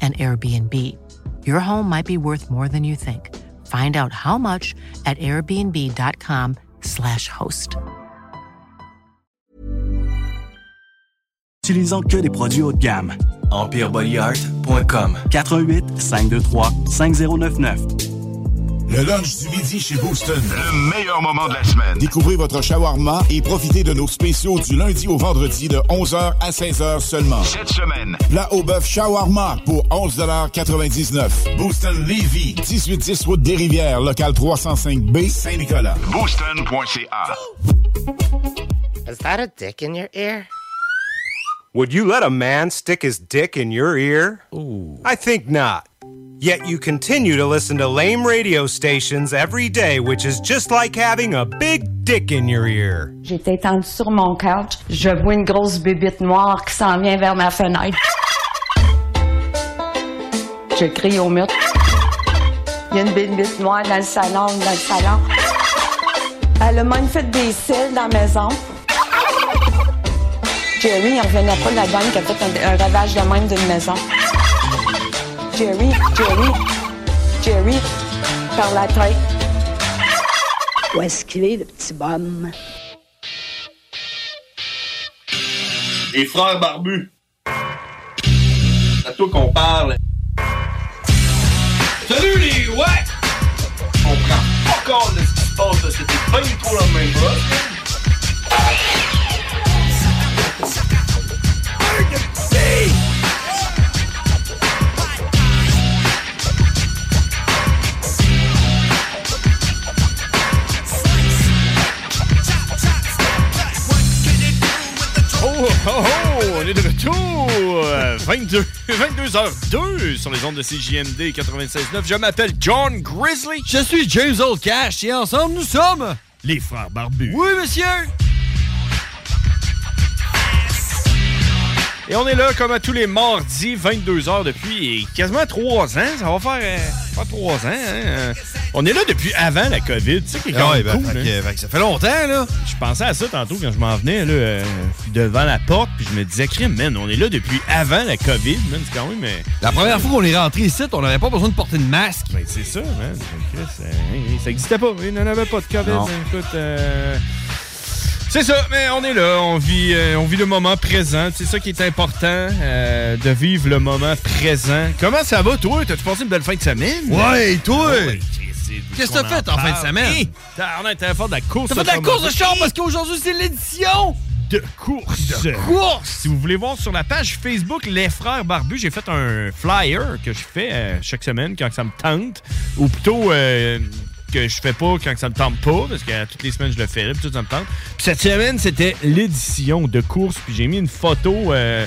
an Airbnb. Your home might be worth more than you think. Find out how much at airbnb.com/slash host. Utilisant que des produits haut de gamme. EmpireBodyArt.com 88 523 5099. Le lunch du midi chez Booston. Le meilleur moment de la semaine. Découvrez votre shawarma et profitez de nos spéciaux du lundi au vendredi de 11h à 16h seulement. Cette semaine, Plat au bœuf shawarma pour 11,99 Booston Levy, 1810 route des Rivières, local 305B, Saint-Nicolas. booston.ca. Is that a dick in your ear? Would you let a man stick his dick in your ear? Ooh. I think not. Yet you continue to listen to lame radio stations every day, which is just like having a big dick in your ear. J'étais étendue sur mon couch. Je vois une grosse bébite noire qui s'en vient vers ma fenêtre. Je crie au mur. Il y a une bébite noire dans le salon, dans le salon. Elle a même fait des cils dans la maison. Jerry, il revenait pas de la dame qui a fait un, un ravage de même d'une maison. Jerry, Jerry, Jerry, par la tête. Où est-ce qu'il est, le petit bonhomme? Les frères barbus. C'est à toi qu'on parle. Salut les ouais! On prend pas compte de ce qui se passe, là. c'était pas du tout la même chose. Oh, oh, on est de retour! Euh, 22, 22h02 sur les ondes de CJMD 96.9. Je m'appelle John Grizzly. Je suis James Old Cash et ensemble nous sommes les frères barbus. Oui, monsieur! Et on est là comme à tous les mardis, 22h depuis quasiment 3 ans. Ça va faire euh, pas 3 ans. hein, euh. On est là depuis avant la COVID. Tu sais, qui est quand ouais, même ben, fait hein. que- fait que ça fait longtemps, là. Je pensais à ça tantôt quand je m'en venais là, euh, devant la porte, puis je me disais, crime, man, on est là depuis avant la COVID, man, c'est quand même. euh, La première fois qu'on est rentré ici, on n'avait pas besoin de porter de masque. Ben, c'est ça, man. Ça, hey, ça existait pas. Il n'en avait pas de COVID. Non. hein. Écoute, euh, c'est ça, mais on est là. On vit, euh, on vit le moment présent. C'est ça qui est important, euh, de vivre le moment présent. Comment ça va, toi? T'as-tu passé une belle fin de semaine? Ouais, et toi? Ouais, Christ, Qu'est-ce que t'as fait en en fin de semaine? Hey, on a été faire de la course. T'as fait de la course de char parce qu'aujourd'hui, c'est l'édition de course. De course! Si vous voulez voir sur la page Facebook Les Frères Barbus, j'ai fait un flyer que je fais euh, chaque semaine quand ça me tente. Ou plutôt euh, que je fais pas quand ça me tente pas, parce que euh, toutes les semaines je le fais, puis tout ça me tente. Puis cette semaine, c'était l'édition de course, puis j'ai mis une photo. Euh,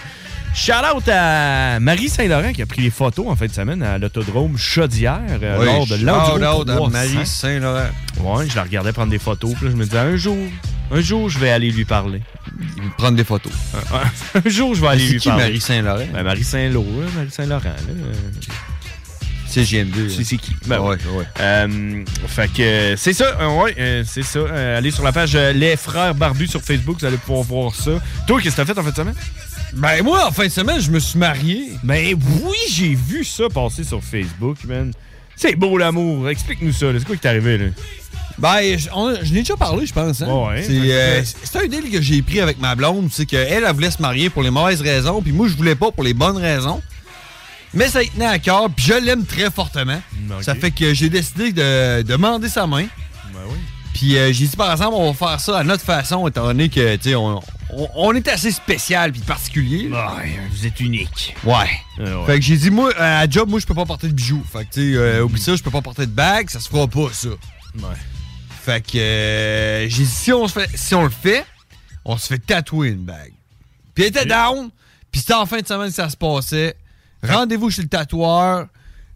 Shout out à Marie Saint-Laurent qui a pris les photos en fin de semaine à l'autodrome Chaudière euh, Oui, lors de l'Enduro à 300. Marie Saint-Laurent. Ouais, je la regardais prendre des photos, puis là, je me disais un jour, un jour je vais aller lui parler. Prendre des photos. Un, un jour je vais aller lui qui parler. Marie Saint-Laurent? Ben, Marie Saint-Laurent, Marie Saint-Laurent. Là, euh, C'est JM2. C'est c'est qui? Ben, ouais, ouais. Euh, fait que c'est ça, euh, ouais, euh, c'est ça. Euh, allez sur la page Les Frères Barbus sur Facebook, vous allez pouvoir voir ça. Toi, qu'est-ce que t'as fait en fin de semaine? Ben moi, en fin de semaine, je me suis marié. Ben oui, j'ai vu ça passer sur Facebook, man. C'est beau l'amour. Explique-nous ça. C'est quoi qui t'est arrivé, là? Ben, je, on- je n'ai déjà parlé, je pense. Hein? Ouais, euh, c'est un deal que j'ai pris avec ma blonde. C'est qu'elle, elle voulait se marier pour les mauvaises raisons, puis moi, je voulais pas pour les bonnes raisons. Mais ça y tenait à cœur, puis je l'aime très fortement. ok. Ça fait que j'ai décidé de demander sa main. Ben oui. Puis euh, j'ai dit, par exemple, on va faire ça à notre façon, étant donné que, tu sais, on, on- on est assez spécial puis particulier. Ouais, vous êtes unique. Ouais. ouais. Fait que j'ai dit, moi, à job, moi, je peux pas porter de bijoux. Fait que, tu sais, euh, oublie ça, je peux pas porter de bague, ça se fera pas, ça. Ouais. Fait que euh, j'ai dit, si on, fait, si on le fait, on se fait tatouer une bague. Puis elle était down, puis c'était en fin de semaine que ça se passait. Rendez-vous chez le tatoueur.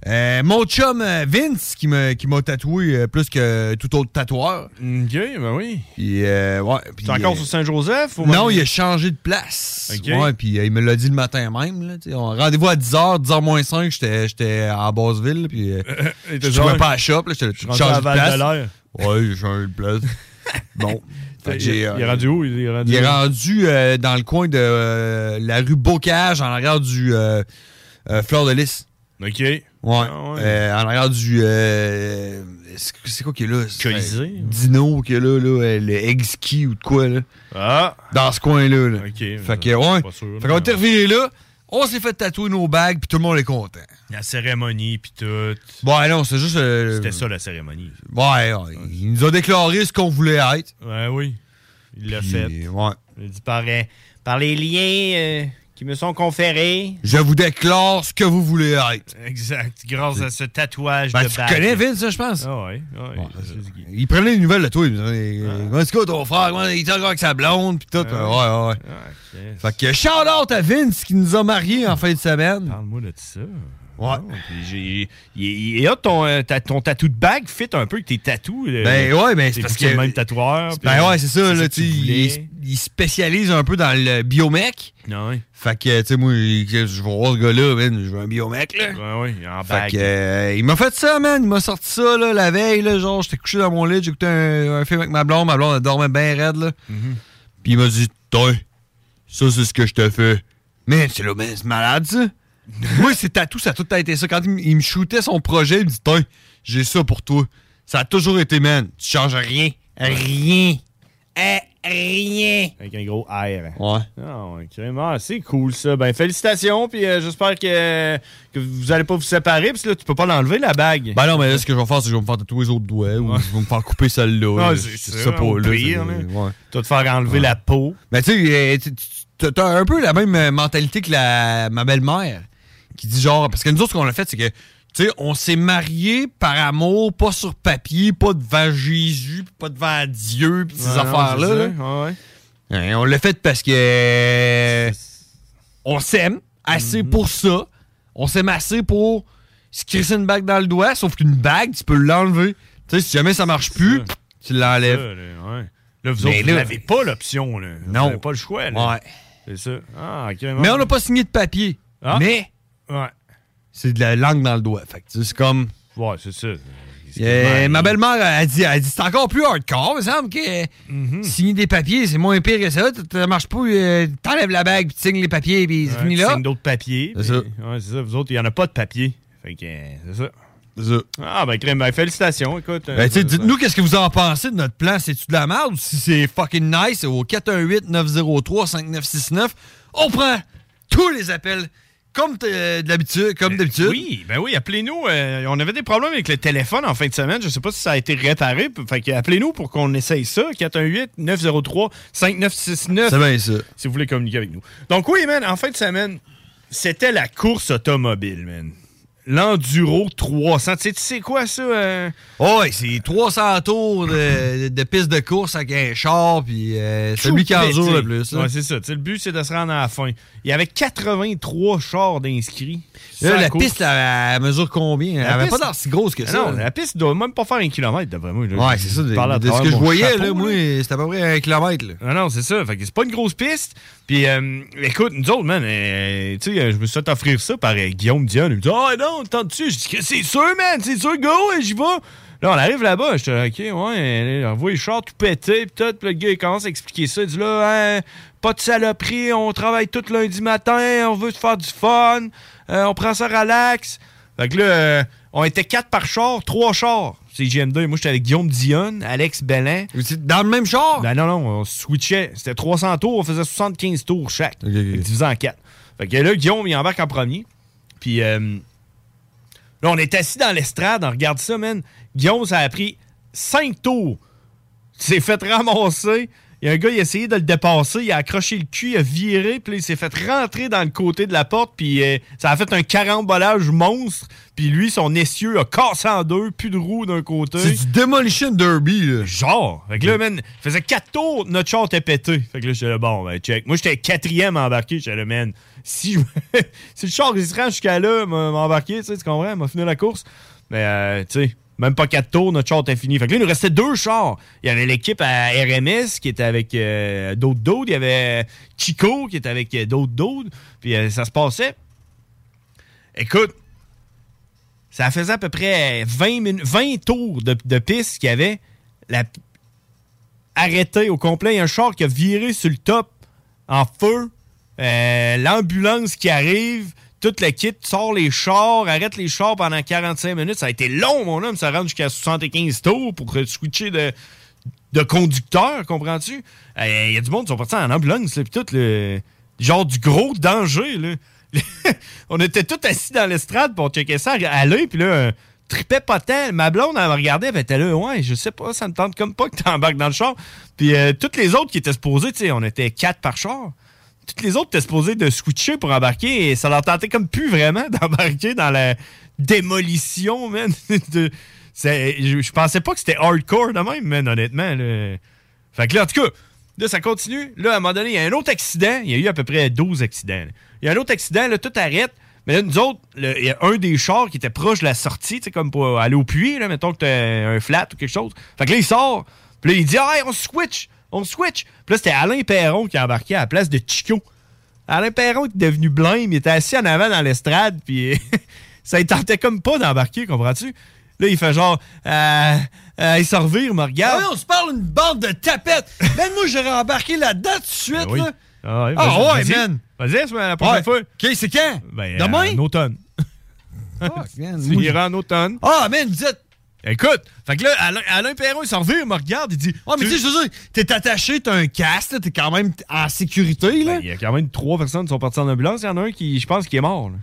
Euh, mon chum euh, Vince qui m'a qui m'a tatoué euh, plus que tout autre tatoueur. Ok, ben oui. Puis, euh, ouais. puis, C'est encore sur Saint-Joseph? ou non, même- il a changé de place. Ok. Ouais, puis il me l'a dit le matin même. Là, tu sais. on rendez-vous à 10h, 10h moins 5, j'étais j'étais à Basseville. Puis euh, Et je t'es trouvais genre, pas à la shop. Là, j'étais à de place. Val-de-l'Air. Ouais, j'ai changé de place. bon. Fait que Il- j'ai, il est rendu où? Il est rendu il est rendu euh, dans le coin de euh, la rue Bocage, en arrière du euh, Fleur de Lys. OK. Ouais. Ah ouais. Euh, en arrière du. euh, c'est quoi qui est là? Colisée, euh? Dino qui est là, là euh, le Egg-Ski ou de quoi, là. Ah! Dans ce coin-là. Là. OK. Fait que, ouais. Pas sûr, fait qu'on est reviré là. On s'est fait tatouer nos bagues, puis tout le monde est content. La cérémonie, puis tout. Ouais, non, c'est juste. euh, C'était ça, la cérémonie. Ouais, ouais, il nous a déclaré ce qu'on voulait être. Ouais, oui. Il l'a fait. Ouais. Il a dit par, euh, par les liens euh, qui me sont conférés. Je vous déclare ce que vous voulez être. Exact. Grâce à ce tatouage Ben, de tu bague. connais Vince, je pense? Ah ouais, ouais. Il prenait les nouvelles de toi. Il me disait est-ce que ton frère? Il est encore avec sa blonde? Puis tout. Ah ouais, ouais. ok. Fait que shout out à Vince qui nous a mariés en fin de semaine. Parle-moi de ça. Ouais. Ah, Il il a ton, euh, ton tatou de bague fit un peu avec tes tatous. euh, Ben ouais, ben c'est parce que. le même tatoueur. Ben ouais, c'est ça, là, il, il spécialise un peu dans le biomec. Ouais. Fait que, tu sais, moi, je vais voir ce gars-là, man, je veux un biomec, là. Ouais, ouais, en Fait bague. que, euh, il m'a fait ça, man. Il m'a sorti ça, là, la veille, là. Genre, j'étais couché dans mon lit, j'écoutais un, un film avec ma blonde. Ma blonde, elle dormait bien raide, là. Mhm. Puis il m'a dit, toi, ça, c'est ce que je te fais. Man, c'est là, man, c'est malade, ça. Moi, c'est tatou, ça a tout été ça. Quand il, me shootait son projet, il me dit, j'ai ça pour toi. Ça a toujours été, man. Tu changes rien. Rien. Eh, rien. Avec un gros R. Ouais. Ah, ouais, carrément. Ah, c'est cool, ça. Ben, félicitations. Puis euh, j'espère que, que vous allez pas vous séparer. Parce que là, tu peux pas l'enlever, la bague. Ben non, mais là, ce que je vais faire, c'est que je vais me faire tatouer les autres doigts ou je vais me faire couper celle-là. Ah, là. c'est ça, au là. ouais. Tu vas te faire enlever Ouais. la peau. Mais tu sais, euh, t'as un peu la même euh, mentalité que la, ma belle-mère qui dit genre. Parce que nous autres, ce qu'on a fait, c'est que. Tu sais, on s'est mariés par amour, pas sur papier, pas devant Jésus, pas devant Dieu, puis ces Ouais, affaires-là. là. Ouais, ouais. Hein, on l'a fait parce que. euh, on s'aime assez Mhm. pour ça. On s'aime assez pour se crisser une bague dans le doigt, sauf qu'une bague, tu peux l'enlever. Tu sais, si jamais ça marche plus, tu l'enlèves. Là. Là, vous Mais autres, vous n'avez pas l'option. là. Vous Non. n'avez pas le choix. Là. Ouais. C'est ça. Ah, ok. Mais on n'a pas signé de papier. Ah. Mais Ouais. c'est de la langue dans le doigt. Fait que tu c'est comme. Ouais, c'est ça. Euh, ma belle-mère a dit, elle dit c'est encore plus hardcore. Il me semble que Mhm. euh, signer des papiers, c'est moins pire que ça. Ça marche pas, euh, t'enlèves la bague, puis tu signes les papiers, puis c'est fini tu là. signes d'autres papiers. C'est ça. Ouais, c'est ça. Vous autres, il n'y en a pas de papier. Fait que, euh, c'est ça. C'est ça. Ah, ben, crème, ben, félicitations. Écoute. euh, Ben, tu dites-nous qu'est-ce que vous en pensez de notre plan. C'est-tu de la merde ou si c'est fucking nice? Au 418-903-5969, on prend tous les appels comme euh, d'habitude. Comme d'habitude. Oui, ben oui, appelez-nous. euh, on avait des problèmes avec le téléphone en fin de semaine. Je sais pas si ça a été réparé. Fait que appelez-nous pour qu'on essaye ça. 418-903-5969. C'est bien ça. Si vous voulez communiquer avec nous. Donc oui, man, en fin de semaine, c'était la course automobile, man. L'Enduro 300. Tu sais, tu sais quoi, ça? euh? Oh, ouais, c'est 300 tours de, de piste de course avec un char, puis euh, celui qui le plus. là. Ouais, c'est ça. Tu sais, le but, c'est de se rendre à la fin. Il y avait 83 chars d'inscrits. Là, la course. piste, elle, elle mesure combien? Elle La avait piste- pas l'air si grosse que Ah ça. Non, la piste doit même pas faire un kilomètre, d'après moi. là. Ouais, c'est ça. De, de ce que je voyais, chapeau, là, moi, c'était à peu près un kilomètre. là. Ah non, c'est ça. Fait que c'est pas une grosse piste. Puis, euh, écoute, nous autres, man, euh, tu sais, je me suis fait offrir ça par euh, Guillaume Dion. Il me dit, ah non, tente-tu? Je dis, que c'est sûr, man, c'est sûr, go, hein, j'y vais. Là, on arrive là-bas, je dis, ok, ouais, on voit les chars tout pété, pis tout. Puis le gars, il commence à expliquer ça. Il dit, là, hein, pas de saloperie, on travaille tout lundi matin, on veut te faire du fun, euh, on prend ça relax. Fait que là, euh, on était quatre par char, trois chars. CGM2. Moi, j'étais avec Guillaume Dion, Alex Bellin. Dans le même char? Ben non, non, on switchait. C'était 300 tours, on faisait 75 tours chaque. Divisé en 4. Fait que là, Guillaume, il embarque en premier. Puis euh, là, on est assis dans l'estrade, on regarde ça, man. Guillaume, ça a pris 5 tours. Il s'est fait ramasser. Il y a un gars, il a essayé de le dépasser, il a accroché le cul, il a viré, puis il s'est fait rentrer dans le côté de la porte, puis euh, ça a fait un carambolage monstre, puis lui, son essieu a cassé en deux, plus de roues d'un côté. C'est du Demolition Derby, là. Genre. Fait que là, man, il faisait 4 tours, notre char était pété. Fait que là, j'étais là, bon, ben, check. Moi, j'étais quatrième embarqué, j'étais là, man, si, si le char, il se rend jusqu'à là, embarqué, tu sais, tu comprends, m'a fini la course. Mais, euh, tu sais, même pas 4 tours, notre char était fini. Fait que là, il nous restait deux chars. Il y avait l'équipe à RMS qui était avec euh, d'autres d'autres. Il y avait Chico qui était avec euh, d'autres d'autres. Puis euh, ça se passait. Écoute, ça faisait à peu près 20, minutes, 20 tours de, piste qu'il y avait. Arrêté au complet. Il y a un char qui a viré sur le top en feu. L'ambulance qui arrive. Toute l'équipe sort les chars, arrête les chars pendant 45 minutes. Ça a été long, mon homme. Ça rentre jusqu'à 75 tours pour switcher de, de conducteur, comprends-tu? Il y a du monde qui sont partis en ambulance, puis tout, le, genre du gros danger, là. on était tous assis dans l'estrade pour checker ça à l'œil, puis là, euh, tripait pas tant. Ma blonde, elle me regardait, elle était là, ouais, je sais pas, ça me tente comme pas que t'embarques dans le char. Puis euh, toutes les autres qui étaient supposées, tu sais, on était quatre par char. Toutes les autres étaient supposées de switcher pour embarquer et ça leur tentait comme plus vraiment d'embarquer dans la démolition, man. je, pensais pas que c'était hardcore de même, man, honnêtement. Fait que là, en tout cas, là, ça continue. Là, à un moment donné, il y a un autre accident. Il y a eu à peu près 12 accidents. Il y a un autre accident, là, tout arrête. Mais là, nous autres, il y a un des chars qui était proche de la sortie, tu sais, comme pour aller au puits, là, mettons que t'as un flat ou quelque chose. Fait que là, il sort. Puis là, il dit, hey, on switch, on switch. Puis là, c'était Alain Perron qui a embarqué à la place de Chico. Alain Perron est devenu blême, il était assis en avant dans l'estrade, puis ça il tentait comme pas d'embarquer, comprends-tu? Là, il fait genre, euh, euh, il se revire, il me regarde. Ah oui, on se parle une bande de tapettes. Même moi, j'aurais embarqué là-dedans tout de suite, Ben oui. là. Ah, ouais, Ah ouais, man. Vas-y, c'est la prochaine Ouais. fois. OK, c'est quand? Ben, Demain? En automne. Tu iras en automne. Ah, man, vous êtes... Écoute, fait que là, Alain, Alain Perron, il s'en revient, il me regarde, il dit... Ouais, mais tu sais, je veux dire, t'es attaché, t'as un casque, t'es quand même en sécurité, là. Ben, Il y a quand même trois personnes qui sont parties en ambulance. Il y en a un qui, je pense, qui est mort. là.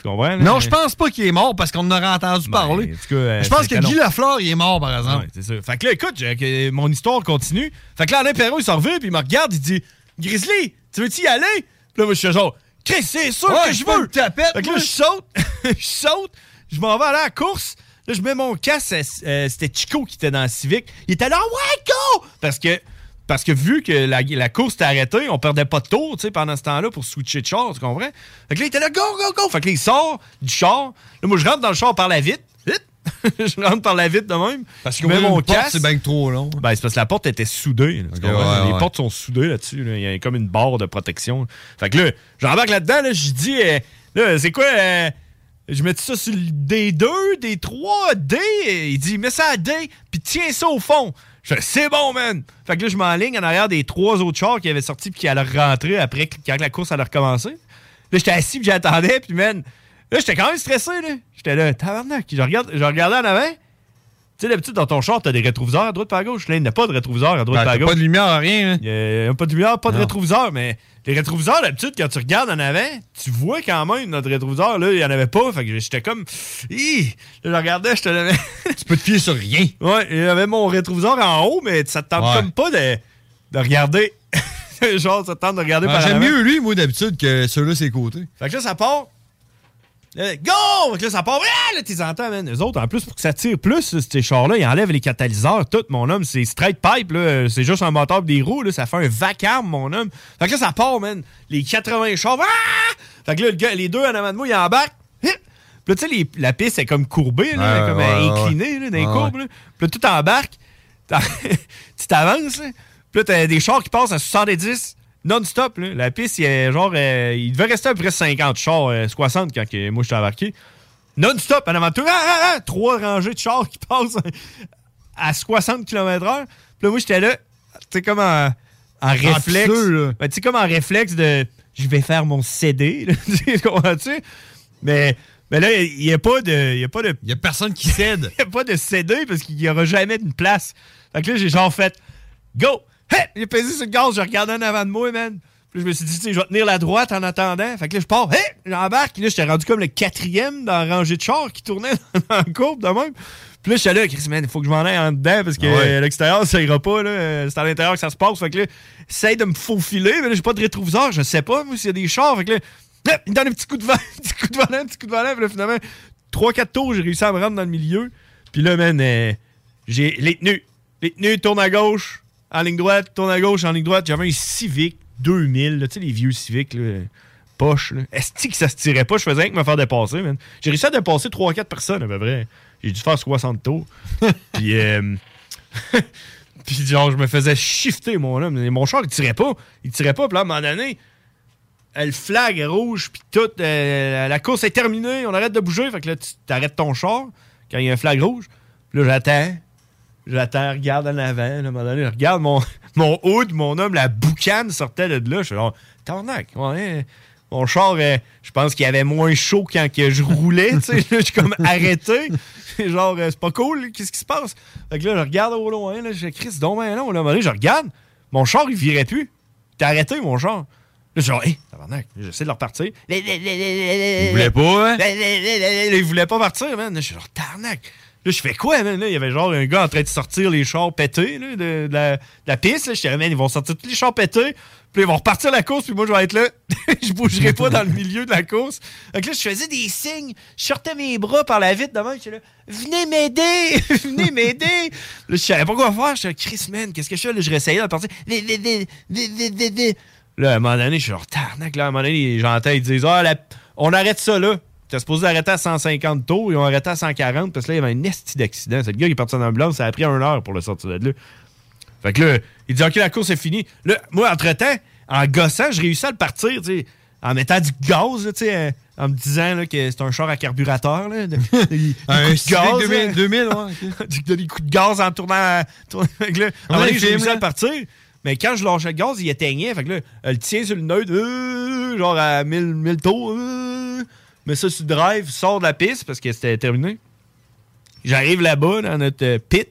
Tu comprends? là? Non, je pense pas qu'il est mort parce qu'on en aurait entendu parler. Ben, en tout cas, euh, je pense que. Guy Lafleur, il est mort, par exemple. Ouais, c'est ça. Fait que là, écoute, j'ai- que mon histoire continue. Fait que là, Alain Perron, il s'en revient, puis il me regarde, il dit Grizzly, tu veux-tu y aller? Puis là, moi, je suis genre Chris, c'est sûr Ouais, que je pas veux une tapette, Fait que là, moi. je saute, je saute, je m'en vais aller à la course. Là, je mets mon casque, euh, c'était Chico qui était dans le Civic. Il était là, ouais, go Parce que. Parce que vu que la, la course était arrêtée, on perdait pas de tour, tu sais, pendant ce temps-là pour switcher de char, tu comprends? Fait que là, il était là, go, go, go! Fait que là, il sort du char. Là, moi, je rentre dans le char par la vitre. Vite! je rentre par la vitre de même. Parce que mets mon casque. c'est bien trop long. Ben, c'est parce que la porte était soudée. là, ouais, les ouais. portes sont soudées là-dessus. là. Il y a comme une barre de protection. Fait que là, j'embarque là-dedans. Là, je dis, euh, là, c'est quoi? euh, je mets ça sur le D2, D3, D. Il dit, mets ça à D, puis tiens ça au fond. Je fais, c'est bon, man. Fait que là, je m'enligne en arrière des trois autres chars qui avaient sorti puis qui allaient rentrer après quand la course allait recommencer. Là, j'étais assis puis j'attendais, puis man, là, j'étais quand même stressé, là. J'étais là, tabarnak. Je, regarde, je regardais en avant. Tu sais, d'habitude, dans ton char, t'as des rétroviseurs à droite pas à gauche. Là, il n'y a pas de rétroviseur à droite Ben, pas à gauche. pas de lumière, rien. hein. Il n'y a, pas de lumière, pas de rétroviseur, mais les rétroviseurs, d'habitude, quand tu regardes en avant, tu vois quand même notre rétroviseur. Là, il n'y en avait pas. Fait que j'étais comme. Hi! Là, je regardais, je te l'avais. Tu peux te fier sur rien. Ouais, il y avait mon rétroviseur en haut, mais ça te tente Ouais. comme pas de, de regarder. Genre, ça te tente de regarder Ah, par J'aime mieux lui, moi, d'habitude, que ceux-là, ses côtés. Fait que là, ça part. Là, go! Fait que là, ça part. Ah, là, t'es entends, man. Eux autres, en plus, pour que ça tire plus, ces chars-là, ils enlèvent les catalyseurs. Tout, mon homme, c'est straight pipe, là. C'est juste un moteur des roues, là. Ça fait un vacarme, mon homme. Fait que là, ça part, man. Les 80 chars. Ah! Fait que là, le gars- les deux en avant de moi, ils embarquent. Puis là, tu sais, la piste est comme courbée, là, Ouais, comme ouais, euh, ouais. inclinée, là, dans les courbes, là. Puis là, tout embarque. Tu t'avances, là. Puis là, t'as des chars qui passent à 70 non-stop. La piste, il, est genre, euh, il devait rester à peu près 50 chars, euh, 60 quand que moi je suis embarqué. Non-stop, en avant de tout. Ah, ah, ah, trois rangées de chars qui passent à 60 km/h. Puis là, moi, j'étais là, tu sais, comme en, en réflexe. Ben, tu sais, comme en réflexe de je vais faire mon CD. comprends-tu? Mais Mais là, il n'y a pas de. Il a pas de. Il y a personne qui cède. Il n'y a pas de céder parce qu'il n'y aura jamais d'une place. Fait que là, j'ai genre fait Go! Hey! J'ai pesé sur le gaz, j'ai regardé en avant de moi, man. Puis je me suis dit, je vais tenir la droite en attendant. Fait que là, je pars, hey! J'embarque. Puis là, j'étais rendu comme le quatrième dans la rangée de chars qui tournait dans la courbe de même. Puis là, j'étais là, Chris, man, il faut que je m'en aille en dedans parce que Ah ouais. à l'extérieur, ça ira pas, là. C'est à l'intérieur que ça se passe. Fait que là, essaye de me faufiler, mais là, j'ai pas de rétroviseur, je sais pas, moi, s'il y a des chars. Fait que là, hop, il me donne un petit coup de vent, un petit coup de volant, un petit coup de volant. Puis là, finalement, 3-4 tours, j'ai réussi à me rendre dans le milieu. Puis là, man, euh, j'ai les tenues. Les tenues tournent à gauche, en ligne droite, tourne à gauche, en ligne droite. J'avais un Civic 2000, là, tu sais, les vieux Civic, là, poche. là. Est-ce que ça se tirait pas? Je faisais rien que me faire dépasser, man. J'ai réussi à dépasser 3-4 personnes, à peu près. J'ai dû faire 60 tours. Puis, euh, puis genre, je me faisais shifter, mon homme. Mon char, il tirait pas. Il tirait pas. Puis là, à un moment donné, euh, le flag rouge, puis tout, euh, la course est terminée, on arrête de bouger. Fait que là, tu t'arrêtes ton char quand il y a un flag rouge. Puis là, j'attends. J'attends, regarde en avant. là, à un moment donné, regarde mon, mon hood, mon homme, la boucane sortait de là. Je suis genre, tabarnak, ouais. Mon char, je pense qu'il avait moins chaud quand que je roulais. tu sais. Là, je suis comme arrêté. genre, euh, c'est pas cool, qu'est-ce qui se passe? Fait que là, je regarde au loin, là, je Chris, donc ben non. Là, à un moment donné, je regarde, mon char, il virait plus. T'es arrêté, mon char. Là, je suis genre, hé, tabarnak, j'essaie de le repartir. Il voulait pas, hein? Il voulait pas partir, man. Je suis genre, tabarnak. Là, je fais quoi, man? Là, il y avait genre un gars en train de sortir les chars pétés là, de, la, piste. Je disais, man, ils vont sortir tous les chars pétés. Puis ils vont repartir la course, puis moi, je vais être là. je bougerai pas dans le milieu de la course. Donc là, je faisais des signes. Je sortais mes bras par la vitre devant. J'étais là, venez m'aider! venez m'aider! Là, je savais pas quoi faire. J'étais là, Chris, man, qu'est-ce que je fais? Là, je réessayais de partir. Là, à un moment donné, je suis genre, tarnac. Là, à un moment donné, j'entends, ils disent, ah, la- on arrête ça là. T'es supposé arrêter à 150 tours, ils ont arrêté à 140 parce que là, il y avait un esti d'accident. C'est le gars qui est parti en ambulance, ça a pris une heure pour le sortir de là. Fait que là, il dit, OK, la course est finie. Là, moi, entre-temps, en gossant, je réussis à le partir, tu sais, en mettant du gaz, là, tu sais, en me disant là, que c'est un char à carburateur. Là, de- Un de Civic gaz, 2000, là. 2000, ouais, des, des coups de gaz en tournant. à- tournant- Fait que là, un donné, le j'ai réussi à le partir. Mais quand je lâchais le gaz, il éteignait. Fait que là, elle tient sur le neutre, euh, genre à 1000, 1000 tours. euh, mets ça sur le drive, sors de la piste parce que c'était terminé. J'arrive là-bas, dans notre euh, pit.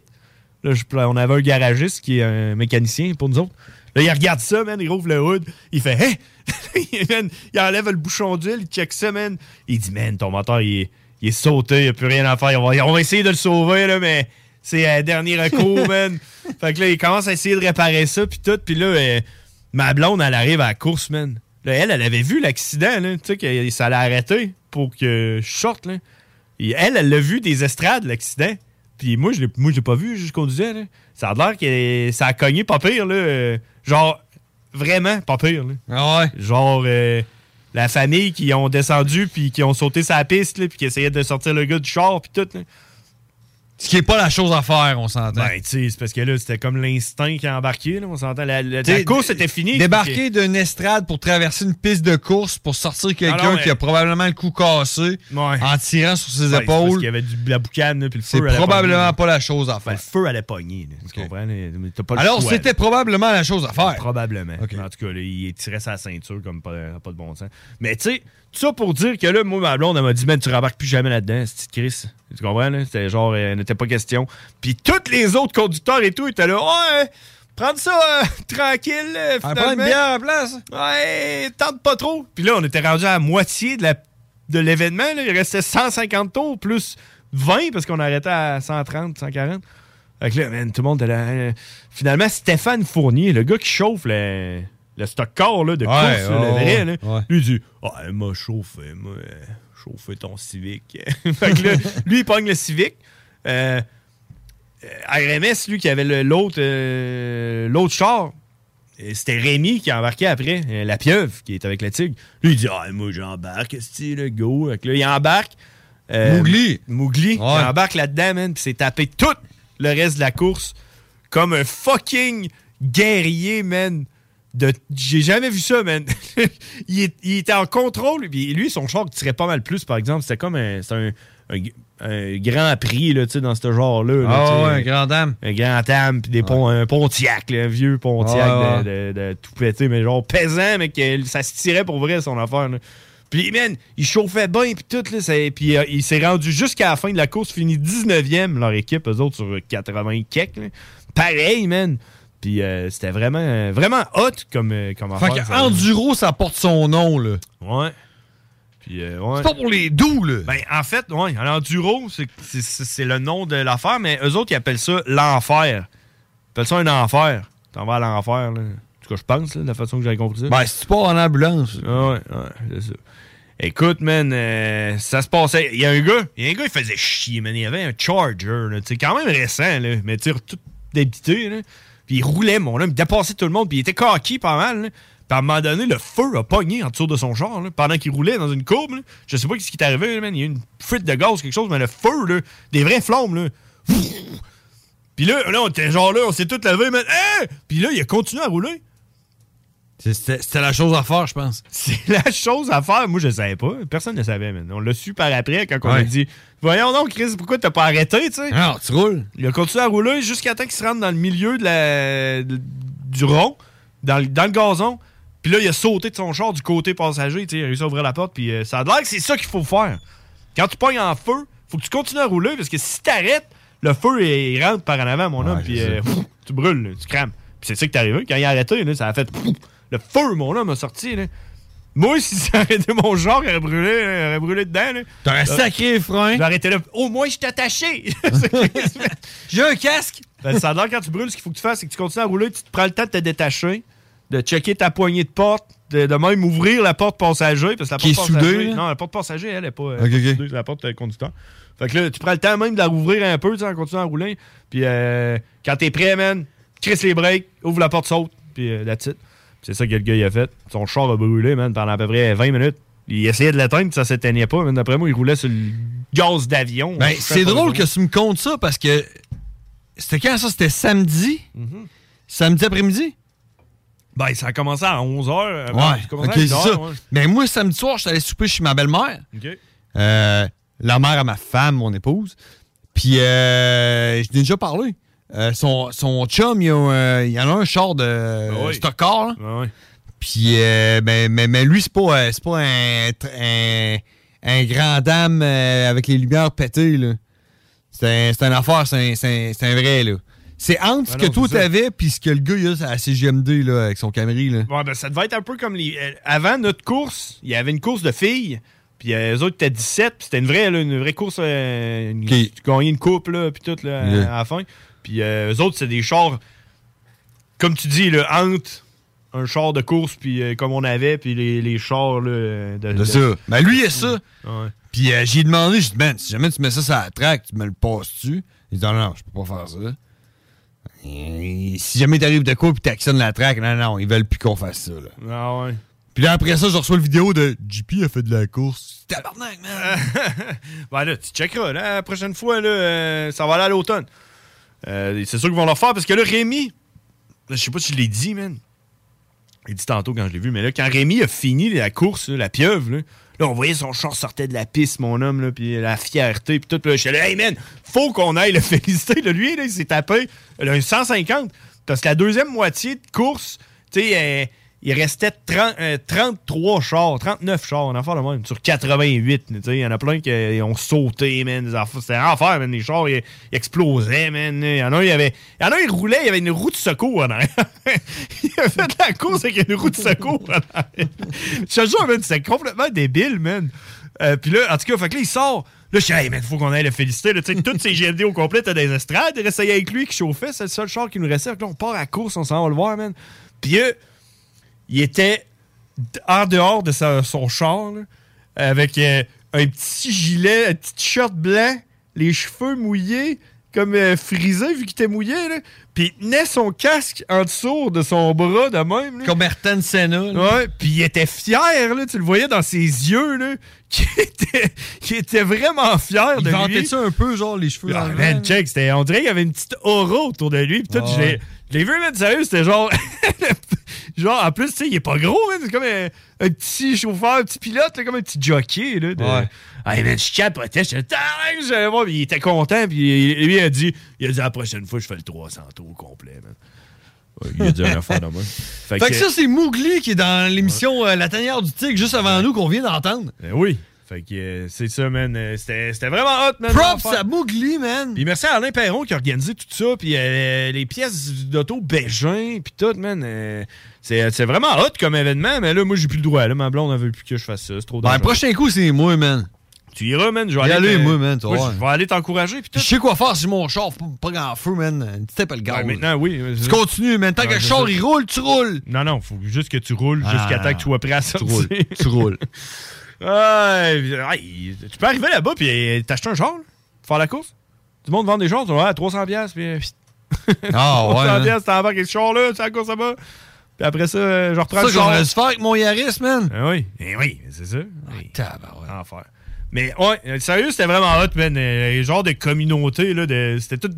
Là, je- on avait un garagiste qui est un mécanicien pour nous autres. Là, il regarde ça, man, il rouvre le hood, il fait Hey! Man, il enlève le bouchon d'huile, il check ça, man. Il dit Man, ton moteur, il est, il est sauté, il n'y a plus rien à faire. On va, on va essayer de le sauver, là, mais c'est un dernier recours, man. Fait que là, il commence à essayer de réparer ça, puis tout. Puis là, euh, ma blonde, elle arrive à la course, man. Là, elle, elle avait vu l'accident, là, tu sais, que ça l'a arrêté pour que je sorte, là. Et elle, elle l'a vu des estrades, l'accident. Puis moi, je je l'ai pas vu, je conduisais, là. Ça a l'air que ça a cogné pas pire, là. genre, vraiment pas pire, là. Ah ouais? Genre, euh, la famille qui ont descendu, puis qui ont sauté sa piste, là, puis qui essayaient de sortir le gars du char, puis tout, là. Ce qui est pas la chose à faire, on s'entend. Ben, tu sais, c'est parce que là, c'était comme l'instinct qui a embarqué, là. On s'entend. La, la- course était finie. Débarquer d'une estrade pour traverser une piste de course pour sortir quelqu'un Ah mais- qui a probablement le cou cassé Ouais. en tirant sur ses Ouais, c'est parce épaules. qu'il y avait du, de la boucane, là, puis le C'est feu allait probablement pogner, pas la chose à Ben, faire. le feu allait pogner, là, tu comprends? pas le Alors, c'était probablement la chose à faire. Probablement. En tout cas, là, il tirait sa ceinture comme pas, pas de bon sens. Mais tu sais, tout ça pour dire que là, moi, ma blonde, elle m'a dit, man, tu rembarques plus jamais là-dedans, cette Chris? Tu comprends, là? C'était genre, euh, n'était pas question. Puis tous les autres conducteurs et tout étaient là, ouais, prendre ça euh, tranquille, Ah, finalement. prends une bière à la place. Ouais, tente pas trop. Puis là, on était rendu à la moitié de la- de l'événement. là. Il restait 150 tours plus 20 parce qu'on arrêtait à 130, 140. Fait que là, man, tout le monde était là. euh, Finalement, Stéphane Fournier, le gars qui chauffe le, le stock car là, de Ouais, course, le vrai, là, ouais. lui il dit Ah, elle m'a chauffé, moi, chauffé ton Civic. fait que là, lui, il pogne le Civic. Euh, euh, RMS, lui, qui avait l'autre euh, l'autre char, c'était Rémi qui embarquait après, euh, la pieuvre, qui est avec la tigre. Lui, il dit Ah, moi, j'embarque, c'est le go. Fait que là, il embarque. Mougli. Mougli. Il embarque là-dedans, man, puis s'est tapé tout le reste de la course comme un fucking guerrier, man. De... J'ai jamais vu ça, man. il, est- il était en contrôle. Puis lui, son char tirait pas mal plus, par exemple. C'était comme un, un, un- un grand prix, là, tu sais, dans ce genre-là. là, Ah ouais, un grand dame. Un grand âme, puis des pont, un Pontiac, là, un vieux Pontiac Ouais, de, de- de tout pété, mais genre pesant, mais que ça se tirait pour vrai son affaire. là. Puis, man, il chauffait bien, puis tout, là. Puis, euh, il s'est rendu jusqu'à la fin de la course, fini 19e, leur équipe, eux autres, sur 80 kek. Pareil, man. Puis, euh, c'était vraiment, euh, vraiment hot comme, euh, comme Fait affaire. que ça. Enduro, ça porte son nom, là. Ouais. Puis, euh, ouais. C'est pas pour les doux, là. Ben, en fait, ouais, en enduro, c'est- c'est c'est le nom de l'affaire, mais eux autres, ils appellent ça l'enfer. Ils appellent ça un enfer. T'en vas à l'enfer, là. En tout cas, je pense, là, de la façon que j'avais compris ça. Ben, tu pars en ambulance. Ah ouais, ouais, c'est ça. Écoute, man, euh, ça se passait. Il y a un gars, il y a un gars, il faisait chier, man. Il y avait un Charger, là. Quand même récent, là. Mais tu tout d'habitude, là. Puis il roulait, mon homme. Il dépassait tout le monde. Puis il était coquille pas mal, là. Puis à un moment donné, le feu a pogné en dessous de son char, là, pendant qu'il roulait dans une courbe, là. Je sais pas ce qui est arrivé, man. Il y a eu une fuite de gaz, quelque chose, mais le feu, là, des vraies flammes, là. Puis là, là, on était genre là, on s'est tous levés, man. Hein? Puis là, il a continué à rouler. C'était la chose à faire, je pense. C'est la chose à faire. Moi, je savais pas. Personne ne savait, man. On l'a su par après quand on a dit Voyons donc, Chris, pourquoi t'as pas arrêté, tu sais? Alors, tu roules. Il a continué à rouler jusqu'à temps qu'il se rentre dans le milieu de la, de- du rond, dans, le- dans le gazon. Puis là, il a sauté de son char du côté passager, tu sais, il a réussi à ouvrir la porte. Puis euh, ça a l'air que c'est ça qu'il faut faire. Quand tu pognes en feu, faut que tu continues à rouler parce que si t'arrêtes, le feu il, il rentre par en avant, mon homme, puis euh, tu brûles, là, tu crames. Puis c'est ça qui t'est arrivé. Quand il a arrêté, là, ça a fait le feu, mon homme, a sorti. Là. Moi, si ça arrêté mon genre, il aurait brûlé, il aurait brûlé dedans. là. T'aurais Euh, sacré les freins. J'aurais été là. Au moins, je suis attaché. J'ai un casque. Ben, ça a l'air quand tu brûles, ce qu'il faut que tu fasses, c'est que tu continues à rouler, tu te prends le temps de te détacher, de checker ta poignée de porte, de, de même ouvrir la porte passager. Parce que la Qui porte est passager, soudée, là? Non, la porte passager, elle est pas. euh, Ok, ok. soudée, c'est la porte euh, conducteur. Fait que là, tu prends le temps même de la rouvrir un peu, tu sais, en continuant à rouler. Puis euh, quand t'es prêt, man, crisse les breaks, ouvre la porte, saute, puis euh, that's it. C'est ça que le gars il a fait. Son char a brûlé, man, pendant à peu près 20 minutes. Il essayait de l'éteindre, puis ça s'éteignait pas. D'après moi, il roulait sur le gaz d'avion. Ben, c'est drôle que tu me comptes ça parce que. C'était quand ça? C'était samedi? Samedi après-midi? Ben, ça a commencé à 11h. Ouais, ok, c'est ça. Mais moi, samedi soir, je suis allé souper chez ma belle-mère. Euh, la mère à ma femme, mon épouse. Puis, euh, je t'ai déjà parlé. Euh, son, son chum, il y, a il y en a un char de oui. Ah ouais. Puis, euh, ben, mais, mais lui, c'est pas, euh, pas un, un, un grand dame avec les lumières pétées. C'est un, une affaire, c'est un, un- vrai. là. C'est entre ce Ah que toi t'avais puis ce que le gars il a à CGMD là, avec son Camry. Là. Ouais, ben, ça devait être un peu comme les. avant notre course, il y avait une course de filles. Puis euh, eux autres étaient 17. Puis c'était une vraie, là, une vraie course. euh, une- Ok. Tu gagnais une coupe, là, puis tout, là, à la fin. Puis euh, eux autres, c'est des chars. Comme tu dis, le entre un char de course, puis euh, comme on avait, puis les, les chars, là, de. De ça. Ben lui, il a ça. Ouais. Puis euh, j'ai demandé, j'ai dit, man, si jamais tu mets ça sur la track, tu me le passes-tu? Il dit, non, non, je peux pas faire ça. Et si jamais t'arrives de quoi puis t'actionnes la track, non, non, ils veulent plus qu'on fasse ça. Là. Ah ouais. Puis là, après ça, je reçois le vidéo de JP a fait de la course. Tabarnak, man! ben là, tu checkeras. Là, la prochaine fois, là, euh, ça va aller à l'automne. Euh, c'est sûr qu'ils vont le refaire parce que là, Rémi, je sais pas si je l'ai dit, man. Il dit tantôt quand je l'ai vu, mais là, quand Rémi a fini la course, la pieuvre, là, on voyait son char sortait de la piste, mon homme, là, puis la fierté, puis tout. Là, j'étais là, hey man, faut qu'on aille le féliciter. Là, lui, là, il s'est tapé là, un 150. Parce que la deuxième moitié de course, tu sais, il restait 30, euh, 33 chars, 39 chars, on en fait le même, sur 88. tu sais, Il y en a plein qui euh, ont sauté, man. C'était enfer, man. Les chars, ils, explosaient, man. Il y en a, il avait, il y en a, il roulait, il y avait une roue de secours en il a fait de la course avec une roue de secours en. Je te jure, man, c'était complètement débile, man. Euh, puis là, en tout cas, fait que là, il sort. Là, je dis, hey, man, faut qu'on aille le féliciter. Là, toutes ces GMD au complet, t'as des estrades. Il restait avec lui qui chauffait. C'est le seul char qui nous restait. Là, on part à course, on s'en va le voir, man. Puis euh, il était en dehors de sa- son char, avec euh, un petit gilet, un petit t-shirt blanc, les cheveux mouillés, comme euh, frisés, vu qu'il était mouillé. Là. Puis il tenait son casque en dessous de son bras de même. là. Comme Ayrton Senna. là. Ouais, puis il était fier, là, tu le voyais dans ses yeux, là, qu'il était, vraiment fier Il de lui. ça un peu, genre, les cheveux Ah, man, check, c'était, on dirait qu'il y avait une petite aura autour de lui, pis tout, Ah je l'ai- ouais. je l'ai vu, man, sérieux, c'était genre, genre, en plus, tu sais, il est pas gros, man, c'est comme un, un petit chauffeur, un petit pilote, là, comme un petit jockey, là, de, Ouais. Hey, man, je capotais, Tabarnak, j'allais voir, puis il était content, puis lui, il a dit, il a dit, la prochaine fois, je fais le 300 tours au complet, man. Il a dit une affaire de moi. Fait, que, ça, c'est Mougli qui est dans l'émission euh, La tanière du tigre juste avant nous qu'on vient d'entendre. Euh, oui. Fait que euh, c'est ça, man. Euh, C'était c'était vraiment hot, man. Props à Mougli, man. Puis merci à Alain Perron qui a organisé tout ça. Puis euh, les pièces d'auto Bégin, puis tout, man. euh, c'est c'est vraiment hot comme événement, mais là, moi, j'ai plus le droit. Là, ma blonde, elle veut plus que je fasse ça. C'est trop Ben, le dangereux. prochain coup, c'est moi, man. Tu iras, man. Je vais Y aller. moi, man, Moi. Je vais aller t'encourager. Je sais quoi faire sur mon char, pas, grand feu, man. Un petit tape le gars. Maintenant, oui. Tu continues, man. Tant Ouais, que le char, ça. il roule, tu roules. Non, non, faut juste que tu roules Ah, jusqu'à temps non, que tu sois prêt à sortir. roules, tu roules. Tu peux arriver là-bas puis euh, t'acheter un char, faire la course. Tout le monde vend des chars, tu vas à 300 pièces puis euh, Ah, ouais. 300 hein. pièces, t'embarques avec ce char là, tu la course là-bas. Puis après ça, euh, je reprends C'est le ça qu'on char. aurait dû faire avec mon Yaris, man. Ah oui, eh oui, c'est ça. Tabarouette. Enfer. Mais ouais, euh, sérieux, c'était vraiment hot, man. Euh, genre de communauté, là. de- C'était tout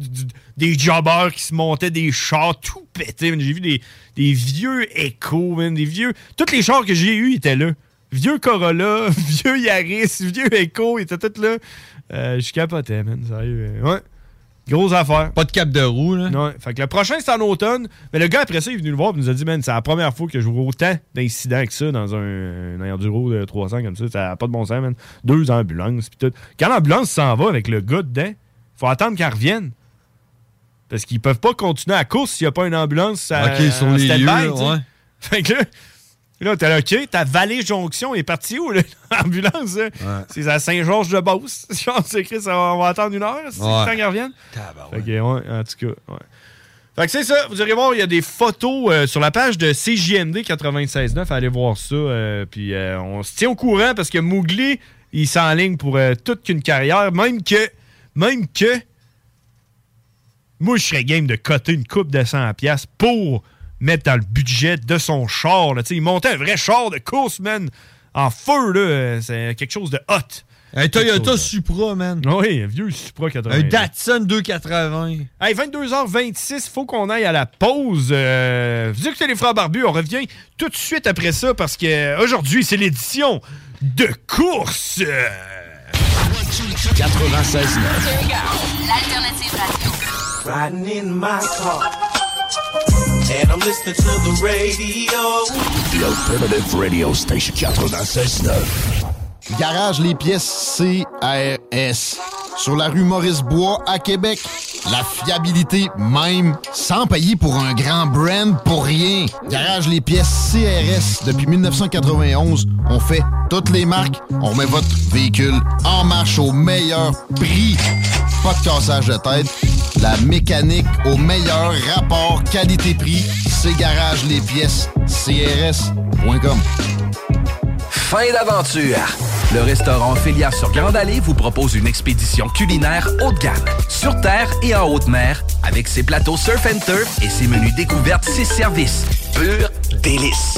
des jobbers qui se montaient des chars tout pétés. J'ai vu des, vieux Echo, man. Des vieux. Tous les chars que j'ai eus étaient là. Vieux Corolla, vieux Yaris, vieux Echo, ils étaient tous là. Euh, je capotais, man. Sérieux. Ouais. Grosse affaire. Pas de cap de roue, là. Ouais. Fait que le prochain, c'est en automne. Mais le gars, après ça, il est venu le voir et nous a dit, man, c'est la première fois que je vois autant d'incidents que ça dans un, un enduro de 300 comme ça. Ça n'a pas de bon sens, man. Deux ambulances, puis tout. Quand l'ambulance s'en va avec le gars dedans, faut attendre qu'elle revienne. Parce qu'ils peuvent pas continuer à course s'il n'y a pas une ambulance à, Ok, sur en les lieux, ouais. Fait que là, là t'es là, OK, ta vallée jonction est partie où, là, l'ambulance? là? C'est à Saint-Georges-de-Beauce. Genre, c'est écrit, ça va- on va attendre une heure, c'est Ouais. le temps qu'elle revienne. Fait que, ouais, en tout cas, ouais. Fait que c'est ça, vous irez voir, il y a des photos euh, sur la page de CJMD 96.9, allez voir ça. euh, puis euh, on se tient au courant parce que Mougli, il s'enligne pour toute qu'une carrière, même que, même que, moi je serais game de coter une coupe de 100 pièces pour mettre dans le budget de son char. Là, Tu sais, il montait un vrai char de course, man, en feu, là, euh, c'est quelque chose de hot. Un Toyota Supra, man. Oui, un vieux Supra 80. Un Datsun 280. Hey, 22h26, faut qu'on aille à la pause. Euh, vous écoutez les frères barbus, on revient tout de suite après ça parce que euh, aujourd'hui c'est l'édition de course. Euh, 96.9. L'alternative radio. Riding in my car. And I'm listening to the radio. The Alternative Radio Station 96.9. Garage les pièces CRS. Sur la rue Maurice-Bois à Québec. La fiabilité même, sans payer pour un grand brand pour rien. Garage les pièces CRS. Depuis 1991, on fait toutes les marques. On met votre véhicule en marche au meilleur prix. Pas de cassage de tête. La mécanique au meilleur rapport qualité-prix. C'est Garage les pièces CRS.com. Fin d'aventure! Le restaurant Félia sur Grande Allée vous propose une expédition culinaire haut de gamme, sur terre et en haute mer, avec ses plateaux surf and turf et ses menus découvertes, ses services. Pur délice!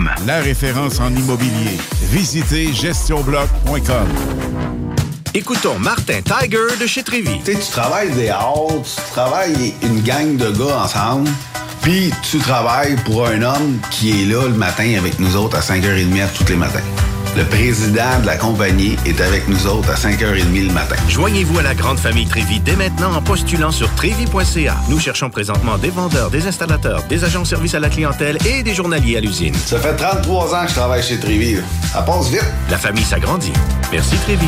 La référence en immobilier. Visitez gestionbloc.com. Écoutons Martin Tiger de chez Trévy. Tu sais, tu travailles dehors, tu travailles une gang de gars ensemble, puis tu travailles pour un homme qui est là le matin avec nous autres à 5h30 tous les matins. Le président de la compagnie est avec nous autres à 5h30 le matin. Joignez-vous à la grande famille Trévi dès maintenant en postulant sur trévi.ca. Nous cherchons présentement des vendeurs, des installateurs, des agents de service à la clientèle et des journaliers à l'usine. Ça fait 33 ans que je travaille chez Trévi. Ça passe vite. La famille s'agrandit. Merci Trévi.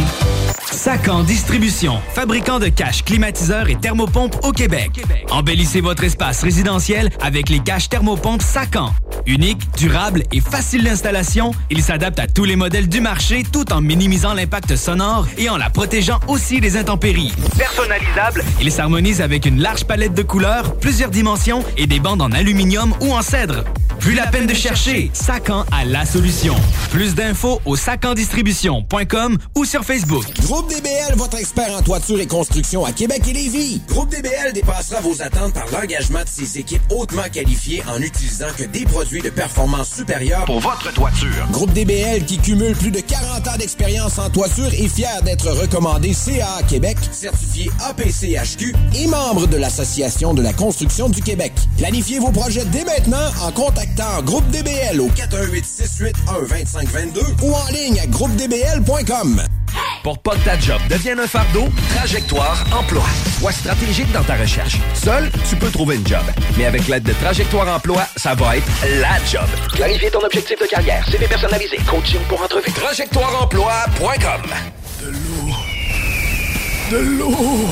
Sacan Distribution, fabricant de caches, climatiseurs et thermopompes au Québec. Embellissez votre espace résidentiel avec les caches thermopompes Sacan. Unique, durable et facile d'installation, il s'adapte à tous les modèles du marché tout en minimisant l'impact sonore et en la protégeant aussi des intempéries. Personnalisable, il s'harmonise avec une large palette de couleurs, plusieurs dimensions et des bandes en aluminium ou en cèdre. Plus la peine de chercher, Sacan a la solution. Plus d'infos au sacandistribution.com ou sur Facebook. Groupe DBL, votre expert en toiture et construction à Québec et Lévis. Groupe DBL dépassera vos attentes par l'engagement de ses équipes hautement qualifiées en utilisant que des produits de performance supérieure Pour votre toiture. Groupe DBL qui cumule plus de 40 ans d'expérience en toiture est fier d'être recommandé CA Québec, certifié APCHQ et membre de l'Association de la construction du Québec. Planifiez vos projets dès maintenant en contactant Groupe DBL au 418 681 2522 ou en ligne à groupedbl.com. Pour pas que ta job devienne un fardeau, Trajectoire Emploi. Sois stratégique dans ta recherche. Seul, tu peux trouver une job. Mais avec l'aide de Trajectoire Emploi, ça va être la job. Clarifier ton objectif de carrière, CV personnalisé, coaching pour entrevue. TrajectoireEmploi.com De l'eau. De l'eau.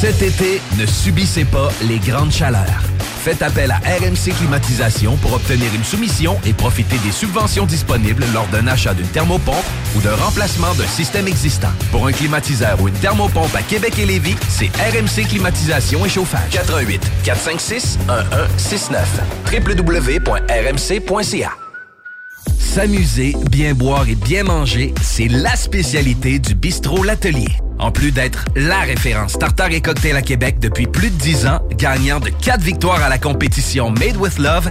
Cet été, ne subissez pas les grandes chaleurs. Faites appel à RMC Climatisation pour obtenir une soumission et profiter des subventions disponibles lors d'un achat d'une thermopompe ou d'un remplacement d'un système existant. Pour un climatiseur ou une thermopompe à Québec et Lévis, c'est RMC Climatisation et Chauffage. 88 456 1169 www.rmc.ca S'amuser, bien boire et bien manger, c'est la spécialité du bistrot L'Atelier. En plus d'être la référence tartare et cocktail à Québec depuis plus de 10 ans, gagnant de 4 victoires à la compétition Made with Love,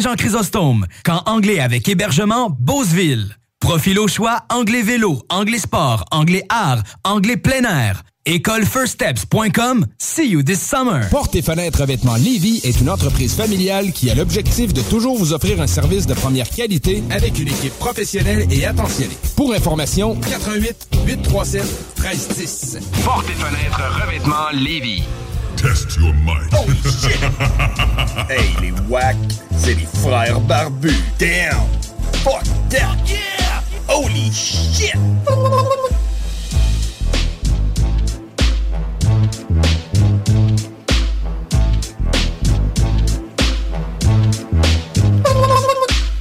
Saint-Jean-Chrysostome. Camp anglais avec hébergement Beauceville. Profil au choix, anglais vélo, anglais sport, anglais art, anglais plein air. Écolefirststeps.com. See you this summer. Porte et fenêtres revêtements Lévis est une entreprise familiale qui a l'objectif de toujours vous offrir un service de première qualité avec une équipe professionnelle et attentionnée. Pour information, 88 837 1310. Porte et fenêtres revêtements Lévis. Test your might. Oh shit! hey, les wack, c'est les frères barbus. Damn! Fuck that! Yeah! Holy shit!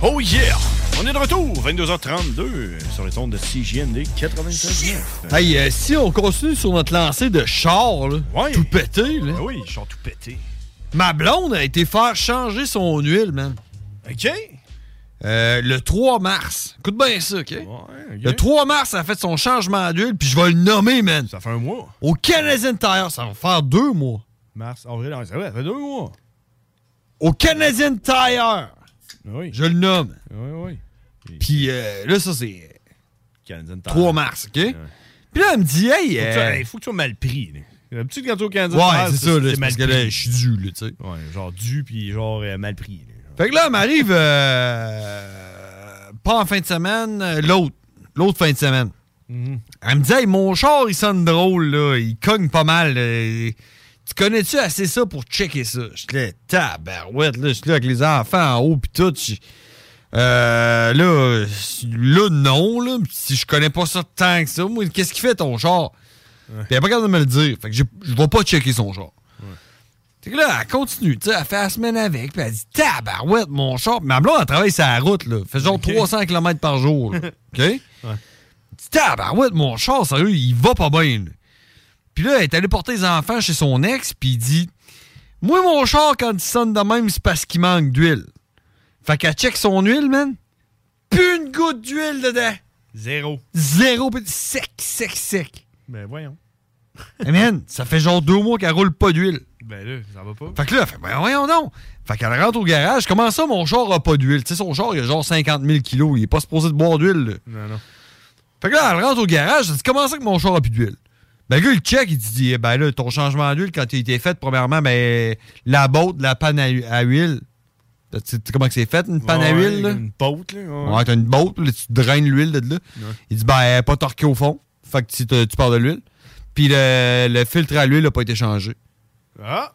Oh yeah! On est de retour, 22h32, sur les ondes de CJND 96.9. Hey, euh, si on continue sur notre lancée de char, là, tout pété, là. Ben oui, char tout pété. Ma blonde a été faire changer son huile, man. OK. Euh, le 3 mars. Écoute bien ça, OK? Le 3 mars, elle a fait son changement d'huile, puis je vais le nommer, man. Ça fait un mois. Au Canadian Tire, ça va faire deux mois. Mars, avril, ça fait deux mois. Au Canadian Tire. Oui. Je le nomme. Oui, oui. Puis euh, là, ça, c'est Canadian Tire. 3 mars, OK? Puis là, elle me dit, hey... Faut que, tu, euh, hey, faut que tu sois mal pris. D'habitude, quand tu es au Canadien Ouais, c'est ça, c'est parce que là, je suis dû, là, tu sais. Ouais, genre dû, puis genre euh, mal pris. là. Fait que là, elle m'arrive pas en fin de semaine, l'autre. L'autre fin de semaine. Mhm. Elle me dit, hey, mon char, il sonne drôle, là. Il cogne pas mal. là. Tu connais-tu assez ça pour checker ça? Je suis là, tabarouette, là. Je suis là avec les enfants en haut, pis tout. Euh, là, là, non, là. Si je connais pas ça tant que ça, moi, qu'est-ce qu'il fait ton char? Puis elle est pas capable de me le dire. Fait que je vais pas checker son char. Fait que là, elle continue, tu sais, elle fait la semaine avec, puis elle dit Tabarouette, mon char. Ma blonde, elle travaille sur la route, là. Fait genre 300 km par jour, là. OK? Elle dit Tabarouette, mon char, sérieux, il va pas bien, là. Puis là, elle est allée porter les enfants chez son ex, puis il dit Moi, mon char, quand il sonne de même, c'est parce qu'il manque d'huile. Fait qu'elle check son huile, man. Plus une goutte d'huile dedans. Zéro. Zéro, puis sec, sec, sec. Ben voyons. Hey, man, ça fait genre deux mois qu'elle roule pas d'huile. Ben là, ça va pas. Fait que là, elle fait, ben voyons donc. Fait qu'elle rentre au garage. Comment ça, mon char a pas d'huile? Tu sais, son char, il a genre 50 000 kilos. Il est pas supposé de boire d'huile. là. Non, non. Fait que là, elle rentre au garage. Elle dit, comment ça que mon char a plus d'huile? Ben, le gars, il check. Il dit, eh ben là, ton changement d'huile, quand il a été fait, premièrement, ben, la botte, la panne à huile. Tu sais comment que c'est fait, une panne à huile, là? Une botte, là. ouais. Ouais, t'as une botte, là, tu draines l'huile de là. Il dit, ben, elle pas torquée au fond. Fait que tu, tu pars de l'huile. Puis le, le filtre à l'huile n'a pas été changé. Ah!